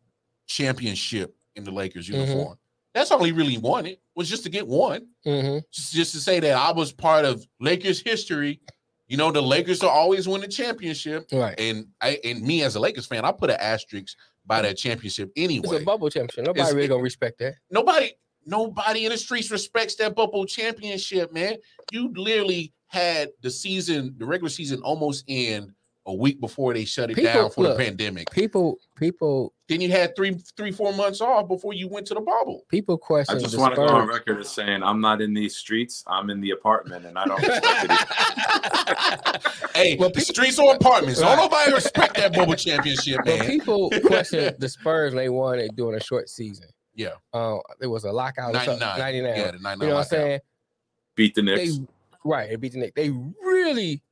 championship in the Lakers Mhm. uniform. That's all he really wanted was just to get one. hmm Just, just to say that I was part of Lakers history. You know, the Lakers will always win the championship. Right. And I and me as a Lakers fan, I put an asterisk by that championship anyway. It's a bubble championship. Nobody It's- really gonna respect that. nobody nobody in the streets respects that bubble championship, man. You literally had the season, the regular season almost end a week before they shut it People- down for look. the pandemic. People, people, Then you had three, three, four months off before you went to the bubble. people question I just the want to go on Spurs. record as saying I'm not in these streets. I'm in the apartment, and I don't respect it. either. *laughs* hey, Well, the people- streets or apartments. Don't Right. nobody respect that bubble championship, But man. people question the Spurs. They won it during a short season. Yeah. Uh, it was a lockout. or something, 99. 99. Yeah, the 99 You know what I'm saying? Beat the They Knicks. right. They beat the Knicks. They really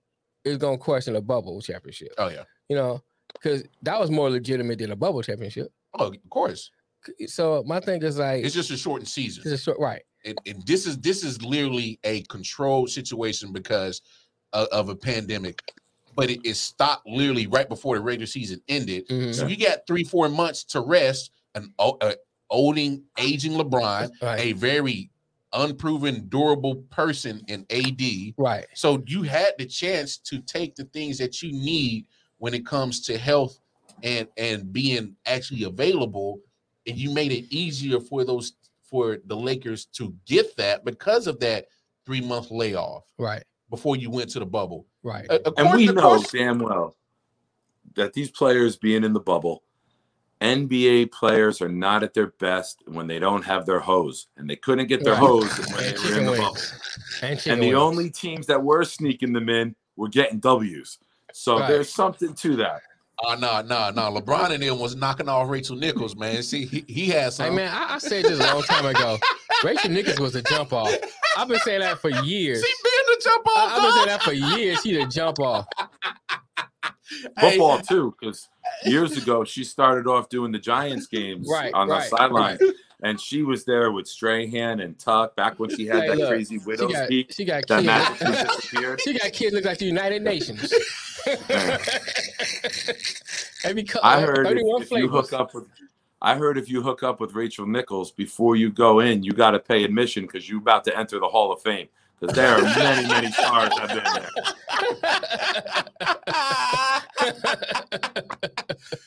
is gonna question a bubble championship. Oh yeah. You know, because that was more legitimate than a bubble championship. Oh, of course. So my thing is like, It's just a shortened season. it's a short right. and, and this is this is literally a controlled situation because of, of a pandemic but it, it stopped literally right before the regular season ended Mhm. so you got three four months to rest an olding aging lebron Right. a very unproven durable person in ad Right. so you had the chance to take the things that you need when it comes to health and and being actually available and you made it easier for those for the Lakers to get that because of that 3 month layoff Right. before you went to the bubble. Right. Uh, And we know course- damn well that these players being in the bubble, NBA players are not at their best when they don't have their hose, and they couldn't get their Right. hose when they And were in the wings. bubble. And, And the wings. only teams that were sneaking them in were getting W's. So Right. there's something to that. Oh no, no, no. LeBron and him was knocking off Rachel Nichols, man. See, he, he had Hey man, I, I said this a long time ago. Rachel Nichols was a jump off. I've been saying that for years. See, being the jump off. I've been saying that for years. She the jump off. *laughs* Hey, Football too, *laughs* because years ago she started off doing the Giants games Right, on the right, sideline, *laughs* and she was there with Strahan and Tuck back when she had Hey, that look, crazy She widow's got, peak. she got That kids. Disappeared. she got kids look like the United Nations. Every color, I uh, heard if, if you hook up with I heard if you hook up with Rachel Nichols before you go in, you got to pay admission because you're about to enter the Hall of Fame. Because there are many, many stars I've been there.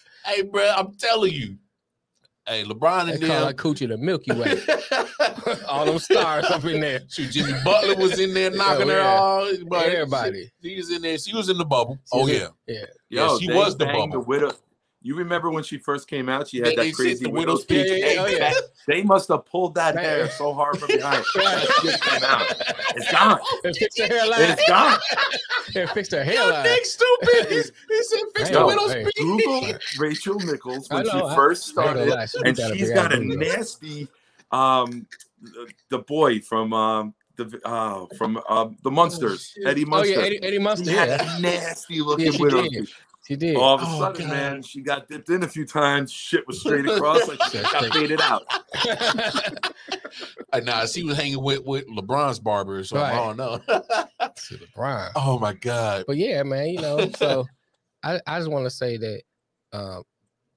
*laughs* hey, bro, I'm telling you. Hey, LeBron and They and call them. that coochie the Milky Way. *laughs* All them stars up in there. Shoot, Jimmy Butler was in there *laughs* knocking her yeah. all. But Everybody. She, was in there. She was in the bubble. She oh was yeah. in- Yeah. Yeah, she was the banged bubble. widow. You remember when she first came out? She had They- that they crazy widow's peak. They, Yeah, yeah, yeah. they must have pulled that hair so hard from behind. *laughs* Right. That came out. It's gone. It fixed her hairline. It's gone. It fixed her Yo, hairline. Nick stupid. He, he said fix the Yo, widow's peak. Google Rachel Nichols when know, she first I ain't gonna started, lie, she and a got a nasty, um, the, the boy from um the uh from um the Munsters, shit. Eddie Oh yeah, Eddie, Eddie Munster. had Yeah, a nasty looking she widow. Did. She did. All of a Oh, sudden, God. man, she got dipped in a few times. Shit was straight *laughs* across, like she got faded out. *laughs* Uh, nah, she was hanging with, with LeBron's barber, so I don't know. to the prime. oh my god. But yeah, man, you know, so *laughs* I, I just want to say that um,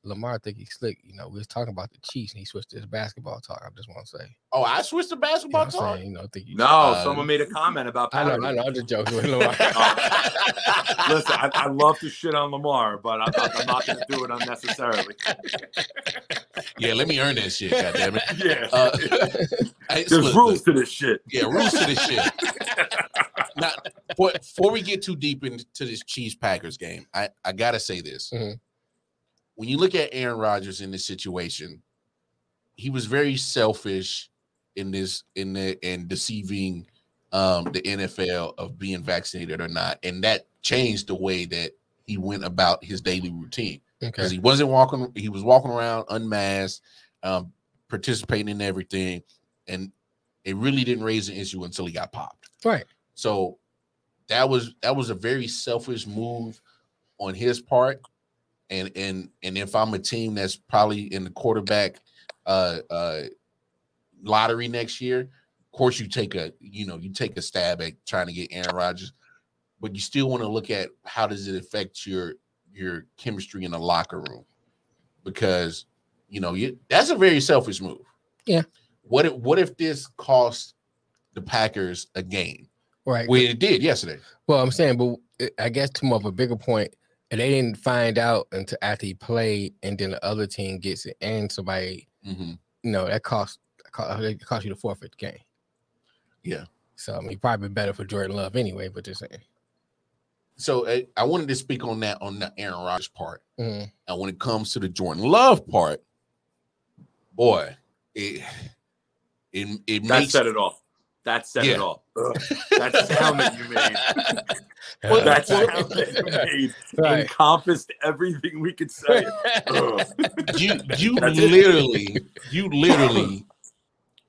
Lamar think he's slick. You know, we was talking about the Chiefs and he switched to his basketball talk. I just want to say, Oh, I switched to you know basketball talk. saying, you know, think you No, Uh, someone made a comment about. I know, Patterson. I know, I'm just joking with Lamar. *laughs* *laughs* Listen, I, I love to shit on Lamar, but I'm, I'm not going to do it unnecessarily. yeah, let me earn that shit. God damn it. *laughs* Yeah, Uh, hey, there's look, rules look, to this shit. Yeah, rules to this shit. now, before, before we get too deep into this Chiefs Packers game, I, I gotta say this. Mhm. When you look at Aaron Rodgers in this situation, he was very selfish in this in the and deceiving um the NFL of being vaccinated or not, and that changed the way that he went about his daily routine. Because okay. he wasn't walking he was walking around unmasked um participating in everything. And it really didn't raise an issue until he got popped. Right. so that was that was a very selfish move on his part and and and if i'm a team that's probably in the quarterback uh uh lottery next year of course you take a you know you take a stab at trying to get aaron rodgers but you still want to look at how does it affect your your chemistry in the locker room because you know you, that's a very selfish move. Yeah. What if what if this cost the Packers a game? Right. Well, it did yesterday. Well, I'm saying, but I guess to more of a bigger point, and they didn't find out until after he played, and then the other team gets it, and somebody, Mhm. you know, that cost cost, cost you the forfeit the game. Yeah. So I mean, probably better for Jordan Love anyway. But just saying. So uh, I wanted to speak on that on the Aaron Rodgers part. Mhm. And when it comes to the Jordan Love part, boy, it it, it That makes said it all. That said Yeah. it all. Ugh, that sound that you made, Well, that well- sound that you made right. encompassed everything we could say. Ugh. you you That's it. literally you literally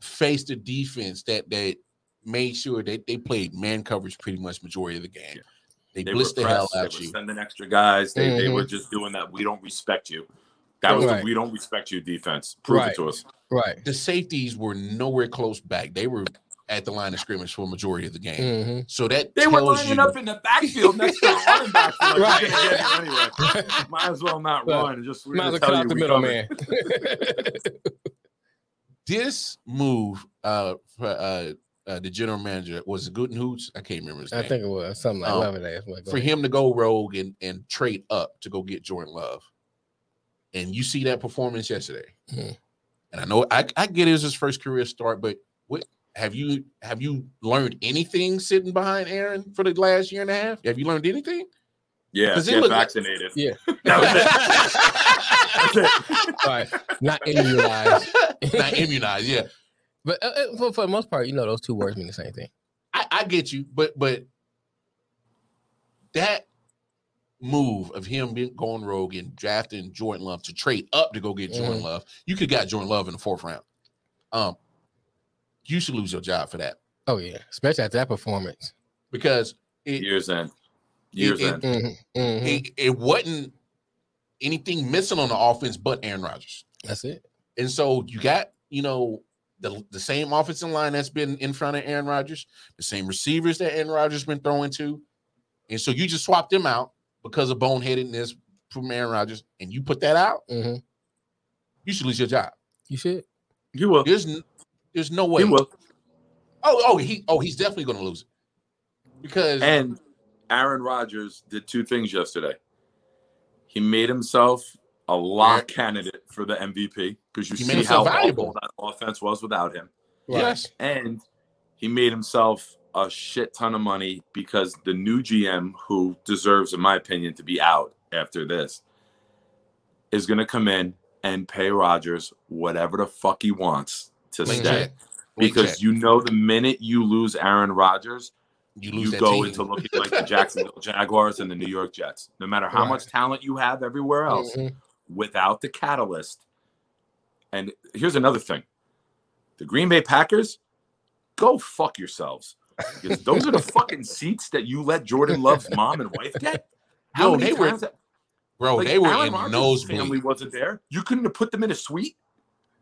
faced a defense that that made sure that they played man coverage pretty much majority of the game. They, They blitzed the hell pressed, out they were you. sending extra guys. They, they Mhm. were just doing that. We don't respect you. That was Right. the we don't respect you defense. Prove Right. it to us. right. The safeties were nowhere close back. They were at the line of scrimmage for a majority of the game. hmm So that They were lining you, up in the backfield next to the running back. *laughs* Like, Right. We're gonna get him anyway. *laughs* Might as well not Right. run. Just Might as well cut out the we coming. middleman. *laughs* this move uh for uh, uh the general manager was it Gooden Hoots? I can't remember his name. I think it was something like Um, love it ass. for ahead. him to go rogue and, and trade up to go get Jordan Love. And you see that performance yesterday. Mhm. And I know I, I get it was his first career start, but what have you have you learned anything sitting behind Aaron for the last year and a half? Have you learned anything? Yeah, 'Cause it get looked- vaccinated. Yeah. *laughs* That was it. That's it. right. Not immunized. Not immunized, yeah. But uh, uh, for, for the most part, you know, those two words mean the same thing. I, I get you, but but that move of him being going rogue and drafting Jordan Love to trade up to go get Jordan Mhm. Love, you could got Jordan Love in the fourth round. Um, you should lose your job for that Oh yeah, especially after that performance. because it Years end. Years it- end. hmm hmm it, it wasn't anything missing on the offense but Aaron Rodgers. That's it. And so you got, you know, the, the same offensive line that's been in front of Aaron Rodgers, the same receivers that Aaron Rodgers been throwing to. And so you just swapped them out because of boneheadedness from Aaron Rodgers, and you put that out. hmm you should lose your job. You should. You will. There's n- there's no way. You will. Oh, oh, he oh he's definitely gonna lose it. Because And Aaron Rodgers did two things yesterday. He made himself a lock candidate for the MVP because you He see how valuable. that offense was without him. Right. yes, And he made himself a shit ton of money because the new GM, who deserves, in my opinion, to be out after this, is going to come in and pay Rodgers whatever the fuck he wants to Blank stay. Because check. you know, the minute you lose Aaron Rodgers, you you go team. into looking like the Jacksonville *laughs* Jaguars and the New York Jets. No matter how Right. much talent you have everywhere else, Mhm. without the catalyst. And here's another thing: the Green Bay Packers, go fuck yourselves. Because those are the fucking *laughs* seats that you let Jordan Love's mom and wife get. How Yo, many they were- that- bro. like, they were Aaron in Rodgers' family wasn't there. You couldn't have put them in a suite.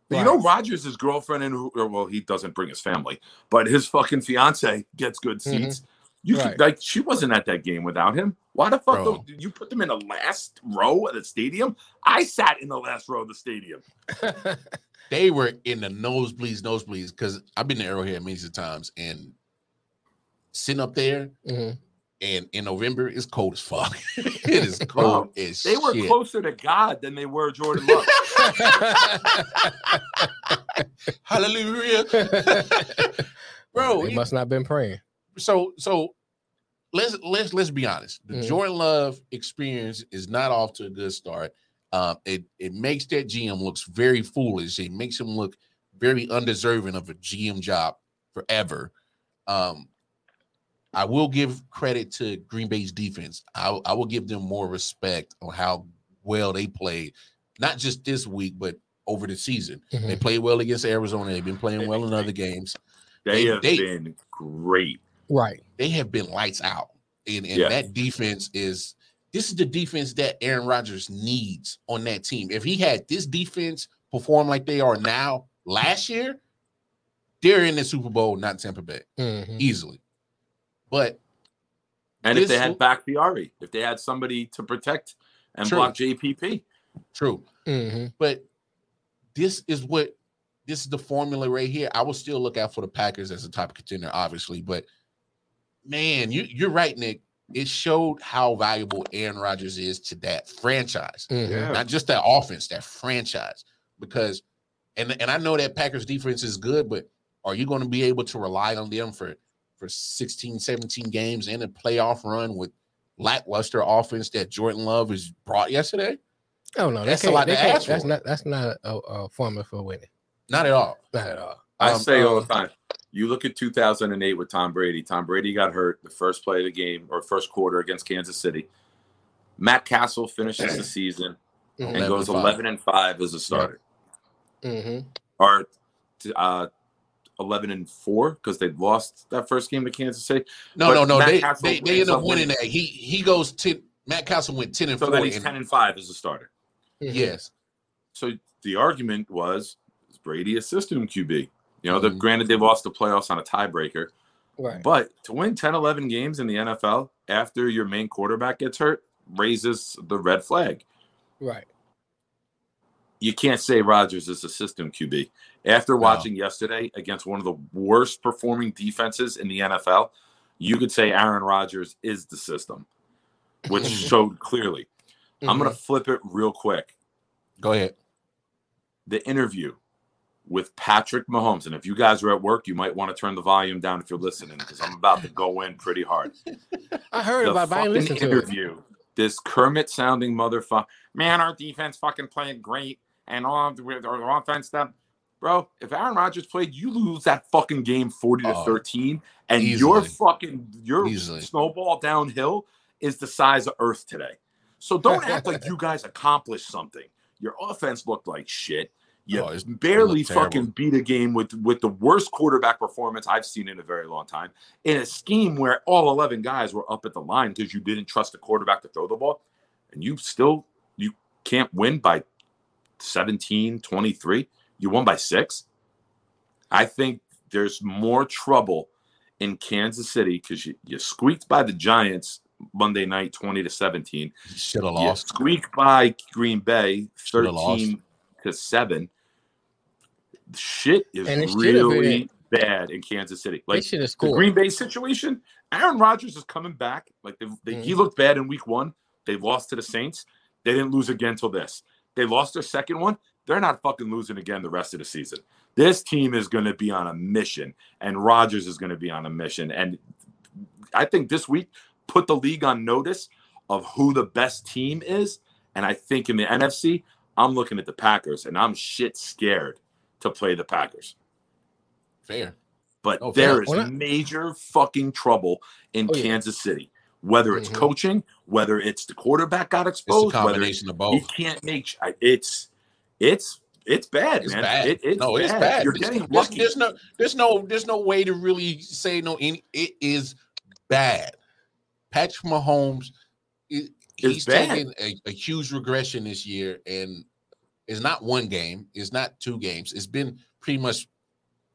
You know, Rogers' girlfriend and who, well, he doesn't bring his family, but his fucking fiance gets good Mhm. seats. You Right. could, like she wasn't at that game without him. Why the fuck did you put them in the last row of the stadium? I sat in the last row of the stadium. *laughs* They were in the nosebleeds, nosebleeds. Because I've been to Arrowhead many times, and sitting up there, Mhm. And in November it's cold as fuck. *laughs* it is *laughs* cold as They were shit. closer to God than they were Jordan Love. *laughs* Hallelujah, bro. they he- must not been praying. so so let's let's let's be honest. The Mhm. Jordan Love experience is not off to a good start. Um, it it makes that GM looks very foolish. It makes him look very undeserving of a GM job forever. Um, I will give credit to Green Bay's defense. I, I will give them more respect on how well they played, not just this week, but over the season. They Mhm. played well against Arizona. They've been playing well in other games. They They- have they- been great. Right. they have been lights out. And, and Yeah. that defense is this is the defense that Aaron Rodgers needs on that team. If he had this defense perform like they are now last year, they're in the Super Bowl, not Tampa Bay, Mhm. easily. But And if they had Bakhtiari, if they had somebody to protect and True. block JPP, true. Mhm. But this is what this is the formula right here. I will still look out for the Packers as a top contender, obviously. But man, you you're right, Nick. It showed how valuable Aaron Rodgers is to that franchise. Mhm. Yeah. not just that offense, that franchise. Because and and I know that Packers defense is good, but are you going to be able to rely on them for for 16, 17 games in a playoff run with lackluster offense that Jordan Love has brought yesterday? Oh no, That's a can't- lot to can't- ask That's not that's not a, a formula for winning. Not at all. Not at all. I Um, say all the time. You look at 2008 with Tom Brady. Tom Brady got hurt the first play of the game or first quarter against Kansas City. Matt Cassel finishes the season and *clears throat* 11 goes 11 and 5 as a starter. Mhm. Or uh, 11 and 4 because they lost that first game to Kansas City. No, But no, no. Matt They, Cassel they, they end up up winning winning. that. He he goes ten. Matt Cassel went ten and So four. then he's and- 10 and 5 as a starter. Mhm. yes, So the argument was is Brady a system QB? You know, the, Mhm. granted they lost the playoffs on a tiebreaker, Right. But to win 10, 11 games in the NFL after your main quarterback gets hurt raises the red flag. Right. You can't say Rodgers is a system QB. After watching yesterday against one of the worst performing defenses in the NFL, you could say Aaron Rodgers is the system, which *laughs* showed clearly. I'm going to mm-hmm. flip it real quick. go ahead. The interview with Patrick Mahomes. And if you guys are at work, you might want to turn the volume down if you're listening because I'm about to go in pretty hard. *laughs* I heard the about, but I fucking listened to it. interview. This Kermit sounding motherfucker. Man, our defense fucking played great, and all the our offense stuff. Bro, if Aaron Rodgers played, you lose that fucking game forty to thirteen, and your fucking your Easily. snowball downhill is the size of Earth today. So don't *laughs* act like you guys accomplished something. Your offense looked like shit. You Oh, barely fucking beat a game with with the worst quarterback performance I've seen in a very long time. In a scheme where all 11 guys were up at the line because you didn't trust the quarterback to throw the ball, and you still you can't win by 17, 23. You won by 6. I think there's more trouble in Kansas City cuz you, you squeaked by the Giants Monday night 20 to 17. Should have You lost. squeaked by Green Bay 13 to seven. Shit is And it should have really bad in Kansas City. Like the. Green Bay situation, Aaron Rodgers is coming back. Like they, they, he Mhm. looked bad in week one. They lost to the Saints. They didn't lose again till this. They lost their second one. They're not fucking losing again the rest of the season. This team is going to be on a mission, and Rodgers is going to be on a mission. And I think this week put the league on notice of who the best team is. And I think in the NFC, I'm looking at the Packers, and I'm shit scared to play the Packers. Fair. But Oh, there fair. is major fucking trouble in Oh, yeah. Kansas City. Whether it's Mhm. coaching, whether it's the quarterback got It's a exposed, whether combination of he can't make it's it's it's bad, It's man. bad. It- it's no, bad. it's bad. You're There's- getting there's, lucky. there's no, there's no, there's no way to really say no. Any, it is bad. Patrick Mahomes, i- he's bad. taking a, a huge regression this year, and it's not one game, it's not two games. It's been pretty much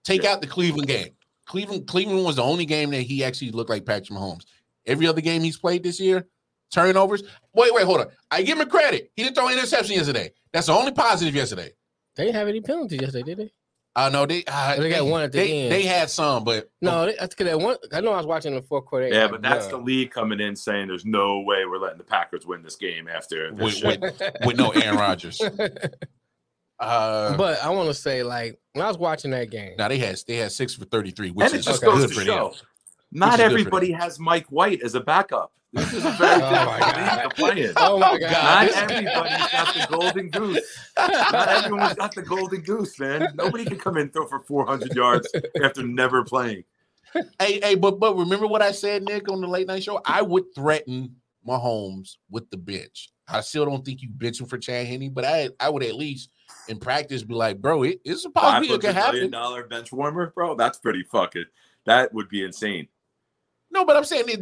take Yeah. out the Cleveland game. Cleveland, Cleveland was the only game that he actually looked like Patrick Mahomes. Every other game he's played this year, turnovers. Wait, wait, hold on. I give him credit. He didn't throw an interception yesterday. That's the only positive yesterday. They didn't have any penalties yesterday, did they? I know they. Uh, They got one at the they, end. They had some, but No, they, that's because that one. I know I was watching the fourth quarter. yeah, had but that's the none. league coming in saying there's no way we're letting the Packers win this game after this with, with, with no Aaron Rodgers. *laughs* Uh, but I want to say, like, when I was watching that game, now they had they had six for thirty three, which and it is just okay. goes good to for show, them. Not is everybody has Mike White as a backup. This is a very Oh different league to play in. oh my god, Not this- everybody's got the golden goose. Not everyone's got the golden goose, man. Nobody can come in and throw for 400 yards after never playing. Hey, hey, but but remember what I said, Nick, on the late night show? I would threaten Mahomes with the bench. I still don't think you bench him for Chad Henne, but I I would at least in practice be like, bro, it, it's a possibility it $500 could million happen. dollar bench warmer, bro. That's pretty fucking. That would be insane. No, but I'm saying it,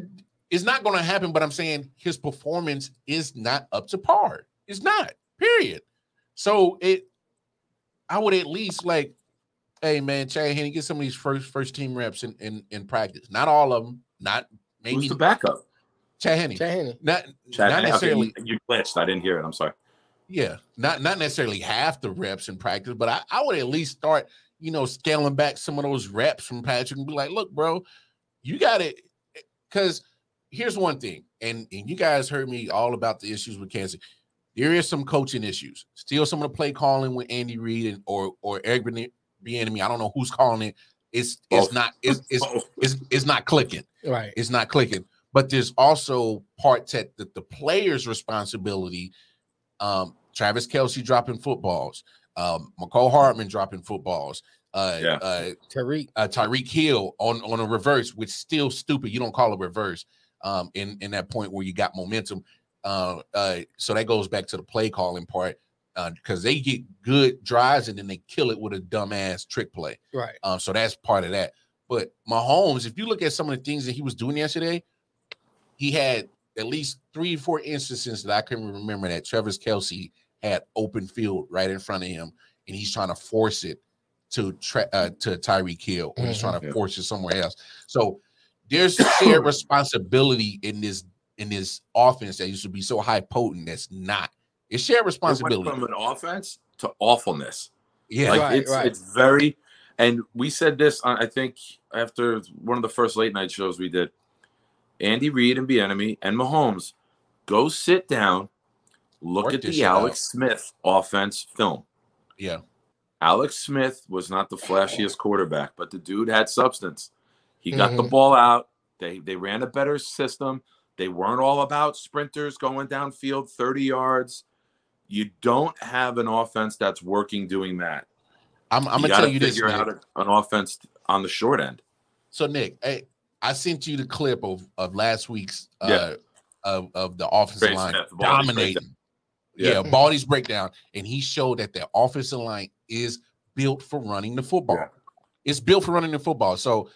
it's not going to happen. But I'm saying his performance is not up to par. It's not. Period. So it, I would at least like, hey man, Chad Henne, get some of these first first team reps in in, in practice. Not all of them. Not maybe Who's the backup? Chad Henne. Chad Henne. Not Chad, not okay, necessarily. you, you glitched. I didn't hear it. I'm sorry. Yeah, not not necessarily half the reps in practice, but I, I would at least start, you know, scaling back some of those reps from Patrick and be like, look, bro, you got it. Because here's one thing, and, and you guys heard me all about the issues with Kansas. There is some coaching issues. Still some of the play calling with Andy Reid and or or Eric Bieniemy. I don't know who's calling it. It's it's Both. not it's it's, Oh, it's it's not clicking Right. it's not clicking. But there's also parts that the, the player's responsibility. Um, Travis Kelce dropping footballs, um, Mecole Hardman dropping footballs, uh, Yeah. uh, Tariq. uh, Tyreek Hill on on a reverse, which still stupid. You don't call a reverse um, in in that point where you got momentum. Uh, uh, so that goes back to the play calling part because they get good drives and then they kill it with a dumbass trick play. Right. Um, so that's part of that. But Mahomes, if you look at some of the things that he was doing yesterday, he had at least three or four instances that I can remember that Travis Kelce had open field right in front of him, and he's trying to force it to tra- uh, to Tyreek Hill, or he's Mhm. trying to Yeah. force it somewhere else. So there's shared *coughs* responsibility in this in this offense that used to be so high potent. That's not. It's shared it went responsibility. from an offense to awfulness. Yeah, Like Right, it's right. it's very, and we said this. on- I think after one of the first late night shows we did. Andy Reid and Bieniemy and Mahomes, go sit down, look Work at the Alex out. Smith offense film. yeah. Alex Smith was not the flashiest quarterback, but the dude had substance. He got the Mhm. ball out. They they ran a better system. They weren't all about sprinters going downfield 30 yards. You don't have an offense that's working doing that. I'm, I'm gonna tell you this. figure Nick. out an offense on the short end. So Nick, hey, I sent you the clip of of last week's uh Yeah. of, of the offensive Trey line the dominating. Yeah. Yeah, Baldy's breakdown, and he showed that the offensive line is built for running the football. Yeah. It's built for running the football. So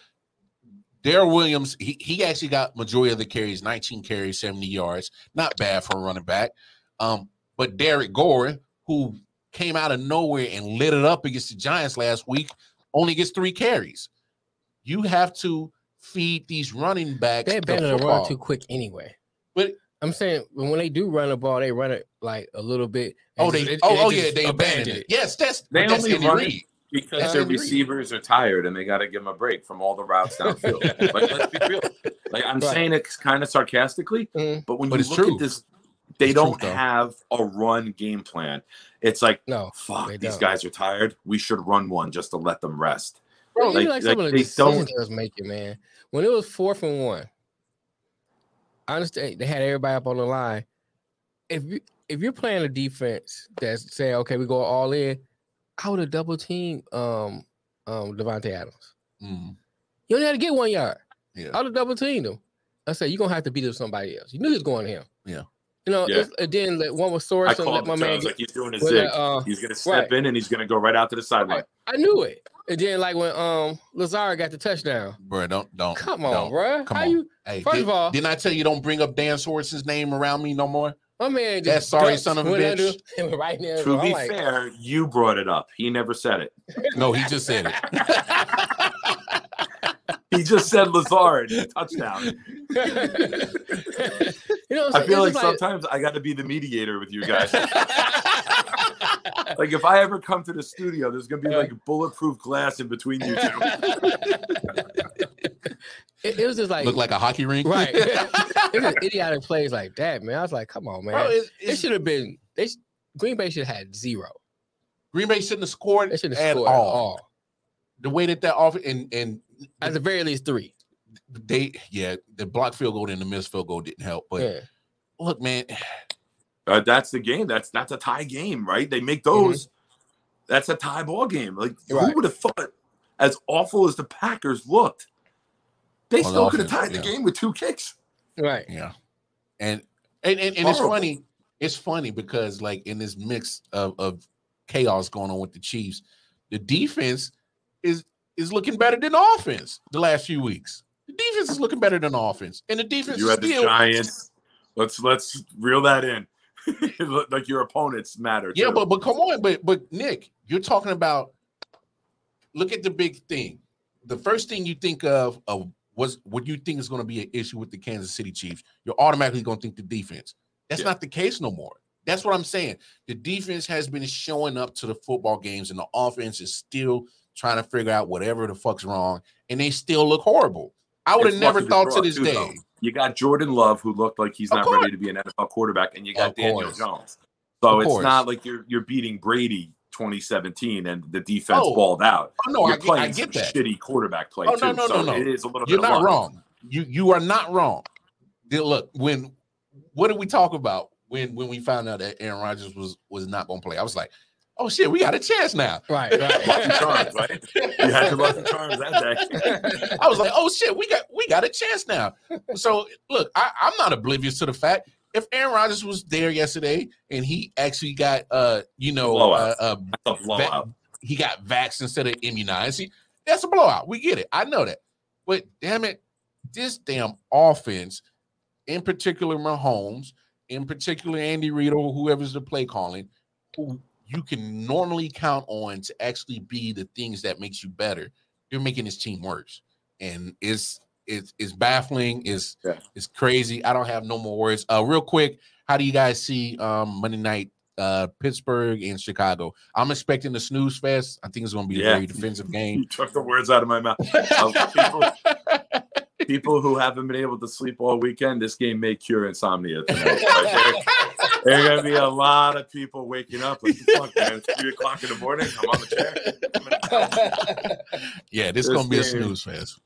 Darrel Williams, he, he actually got majority of the carries, 19 carries, 70 yards. Not bad for a running back. Um, but Derrick Gore, who came out of nowhere and lit it up against the Giants last week, only gets three carries. You have to feed these running backs They the abandoned the football. run too quick anyway. But I'm saying when they do run the ball, they run it like a little bit. Oh, they it- oh, it oh yeah, they abandoned it. Yes, that's They that's only run it because That's their Andy Reid. receivers are tired and they got to give them a break from all the routes downfield. like, let's be real. Like I'm Right. saying it kind of sarcastically, Mhm. but when But you look true. at this, they It's don't true, have a run game plan. It's like, No, fuck, these don't. guys are tired. We should run one just to let them rest. Bro, Like- even like, some of the they don't- decisions they was making, man. When it was fourth and one, I understand they had everybody up on the line. If you if you're playing a defense that's saying, okay, we go all in, I would have double team um um Davante Adams. Mm, You only had to get one yard. yeah. I would have double teamed him. I said, you're gonna have to beat up somebody else. You knew he was going to him. Yeah. You know, Yeah. it's, and then like, one was I Sorensen, let my man man get like he's doing a with zig. uh, he's gonna step right. in and he's gonna go right out to the sideline. I knew it. And then like when um Lazard got the touchdown. Bro, don't don't Come on, don't. bro. Come How on. you Hey, First did, of all- didn't I tell you don't bring up Dan Sorensen's name around me no more? My man, That sorry son of a bitch. *laughs* under right there. To be like, fair, you brought it up. He never said it. *laughs* No, he just said it. He just said Lazard touchdown. *laughs* you know, I feel like saying? It's sometimes I got to be the mediator with you guys. like if I ever come to the studio, there's gonna be uh. like bulletproof glass in between you two. It, it was just like, Look like a hockey rink. right. *laughs* it was idiotic plays like that, man. I was like, come on, man. Bro, it, it should have been. They Green Bay should have had zero. Green Bay shouldn't have scored They should have at scored at all. all. The way that that off and and At the very least, three. they yeah the block field goal and the missed field goal didn't help. But yeah. look, man, Uh, that's the game. That's that's a tie game, right? They make those. That's a tie ball game. Like who would have thought? As awful as the Packers looked, they On still could have offense, tied the game with two kicks. Right. yeah, and and and, and it's funny. It's funny because like in this mix of of chaos going on with the Chiefs, the defense is is looking better than the offense the last few weeks. The defense is looking better than the offense, and the defense You is had the still Giants. Let's let's reel that in. *laughs* Like your opponents matter. Yeah, too. but but come on, but but Nick, you're talking about. Look at the big thing. The first thing you think of of was what you think is going to be an issue with the Kansas City Chiefs. You're automatically going to think the defense. That's Yeah. not the case no more. That's what I'm saying. The defense has been showing up to the football games, and the offense is still trying to figure out whatever the fuck's wrong, and they still look horrible. I would have never thought to this too, day. though. You got Jordan Love, who looked like he's Of not course. ready to be an NFL quarterback, and you got Daniel. Jones. So Of it's course. not like you're you're beating Brady 2017 and the defense Oh. balled out. Oh no, you're I get, playing I get some that. shitty quarterback play Oh, too. no, no, so no, no. it is a little You're bit not wrong. You you are not wrong. Look, when what did we talk about when when we found out that Aaron Rodgers was was not going to play? I was like, oh shit, we got a chance now. Right. Lucky Right. *laughs* charms, right? You had your lucky charms that day. I was like, oh shit, we got we got a chance now. So look, I, I'm not oblivious to the fact if Aaron Rodgers was there yesterday and he actually got uh you know uh, Blowout. uh a blowout. he got vaxxed instead of immunized. See, that's a blowout. We get it. I know that. But damn it, this damn offense, in particular Mahomes, in particular Andy Reid or whoever's the play calling, who you can normally count on to actually be the things that makes you better, You're making this team worse. And it's it's it's baffling, it's Yeah. it's crazy. I don't have no more words. Uh real quick, how do you guys see um Monday night uh Pittsburgh and Chicago? I'm expecting the snooze fest. I think it's gonna be a very defensive *laughs* game. You took the words out of my mouth. people, *laughs* people who haven't been able to sleep all weekend, this game may cure insomnia *laughs* tonight. Like, there, are gonna be a lot of people waking up like, fuck, man, it's three o'clock in the morning. I'm on the chair. yeah, this is This gonna be a snooze fest.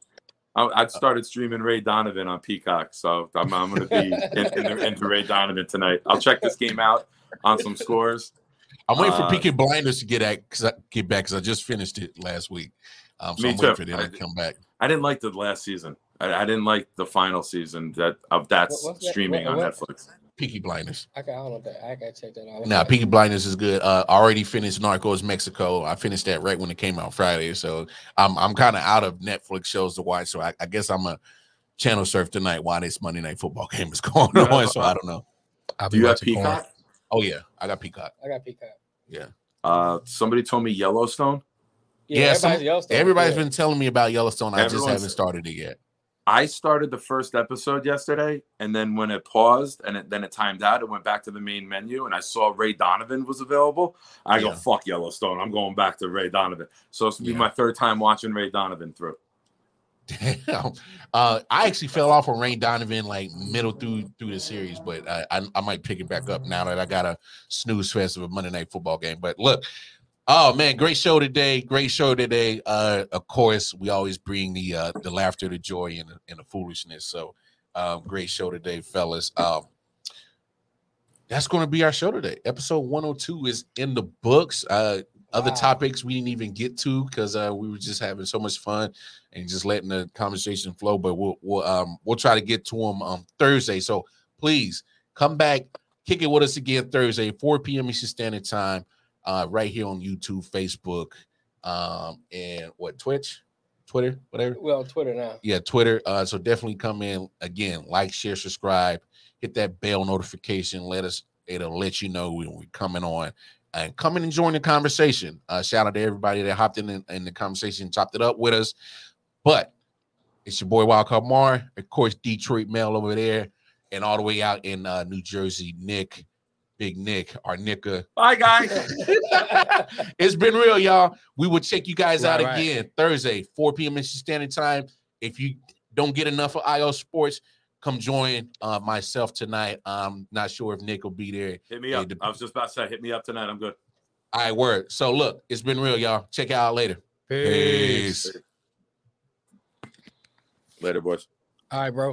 I, I started streaming Ray Donovan on Peacock, so I'm, I'm gonna be *laughs* in, in into Ray Donovan tonight. I'll check this game out on some scores. I'm waiting for Uh, Peaky Blinders to get at cause I, get back because I just finished it last week. Um, so Me I'm waiting too. for them I- to come back. I didn't like the last season. I, I didn't like the final season that of that's that- streaming what- on what- Netflix. Peaky Blinders. I got, I don't know that. I gotta check that out. Now, Peaky Blinders is good. Uh, I already finished Narcos Mexico. I finished that right when it came out Friday. So I'm I'm kind of out of Netflix shows to watch. So I, I guess I'm a channel surf tonight while this Monday night football *laughs* game is going Yeah. on. So I don't know. I'll Do you have watching porn. Peacock? Oh yeah, I got Peacock. I got Peacock. Yeah. Uh, somebody told me Yellowstone. Yeah, some- everybody's Yellowstone. Everybody's Yeah. been telling me about Yellowstone. I just haven't started it yet. I started the first episode yesterday, and then when it paused and it, then it timed out, it went back to the main menu, and I saw Ray Donovan was available. I go, "Fuck Yellowstone! I'm going back to Ray Donovan." So it's gonna be my third time watching Ray Donovan through. Damn. Uh, I actually fell off on Ray Donovan like middle through through the series, but I, I I might pick it back up now that I got a snooze fest of a Monday night football game. But look, oh man, great show today. Great show today. Uh, of course, we always bring the uh the laughter, the joy, and the, and the foolishness. So, um, great show today, fellas. Um, that's going to be our show today. Episode 102 is in the books. Uh, other Wow. topics we didn't even get to because uh, we were just having so much fun and just letting the conversation flow. But we'll we'll um we'll try to get to them on Thursday. So please come back, kick it with us again Thursday, 4 p.m. Eastern Standard Time, uh, right here on YouTube, Facebook, um, and what Twitch, Twitter, whatever. Well, Twitter now. Yeah, Twitter. Uh, so definitely come in again, like, share, subscribe, hit that bell notification. Let us it'll let you know when we're coming on. And come in and join the conversation. Uh, shout out to everybody that hopped in, in in the conversation, chopped it up with us. But it's your boy Wildcard Mar, of course, Detroit Mail over there, and all the way out in uh, New Jersey, Nick, Big Nick, our Nicka. Bye, guys. *laughs* it's been real, y'all. We will check you guys out Right, right. again Thursday, 4 p.m. Eastern Standard Time. If you don't get enough of IO Sports, come join uh, myself tonight. I'm not sure if Nick will be there. hit me up. the- I was just about to say, hit me up tonight. I'm good. All right, word. So look, it's been real, y'all. Check out later. Peace. Peace. Later, boys. All right, bro.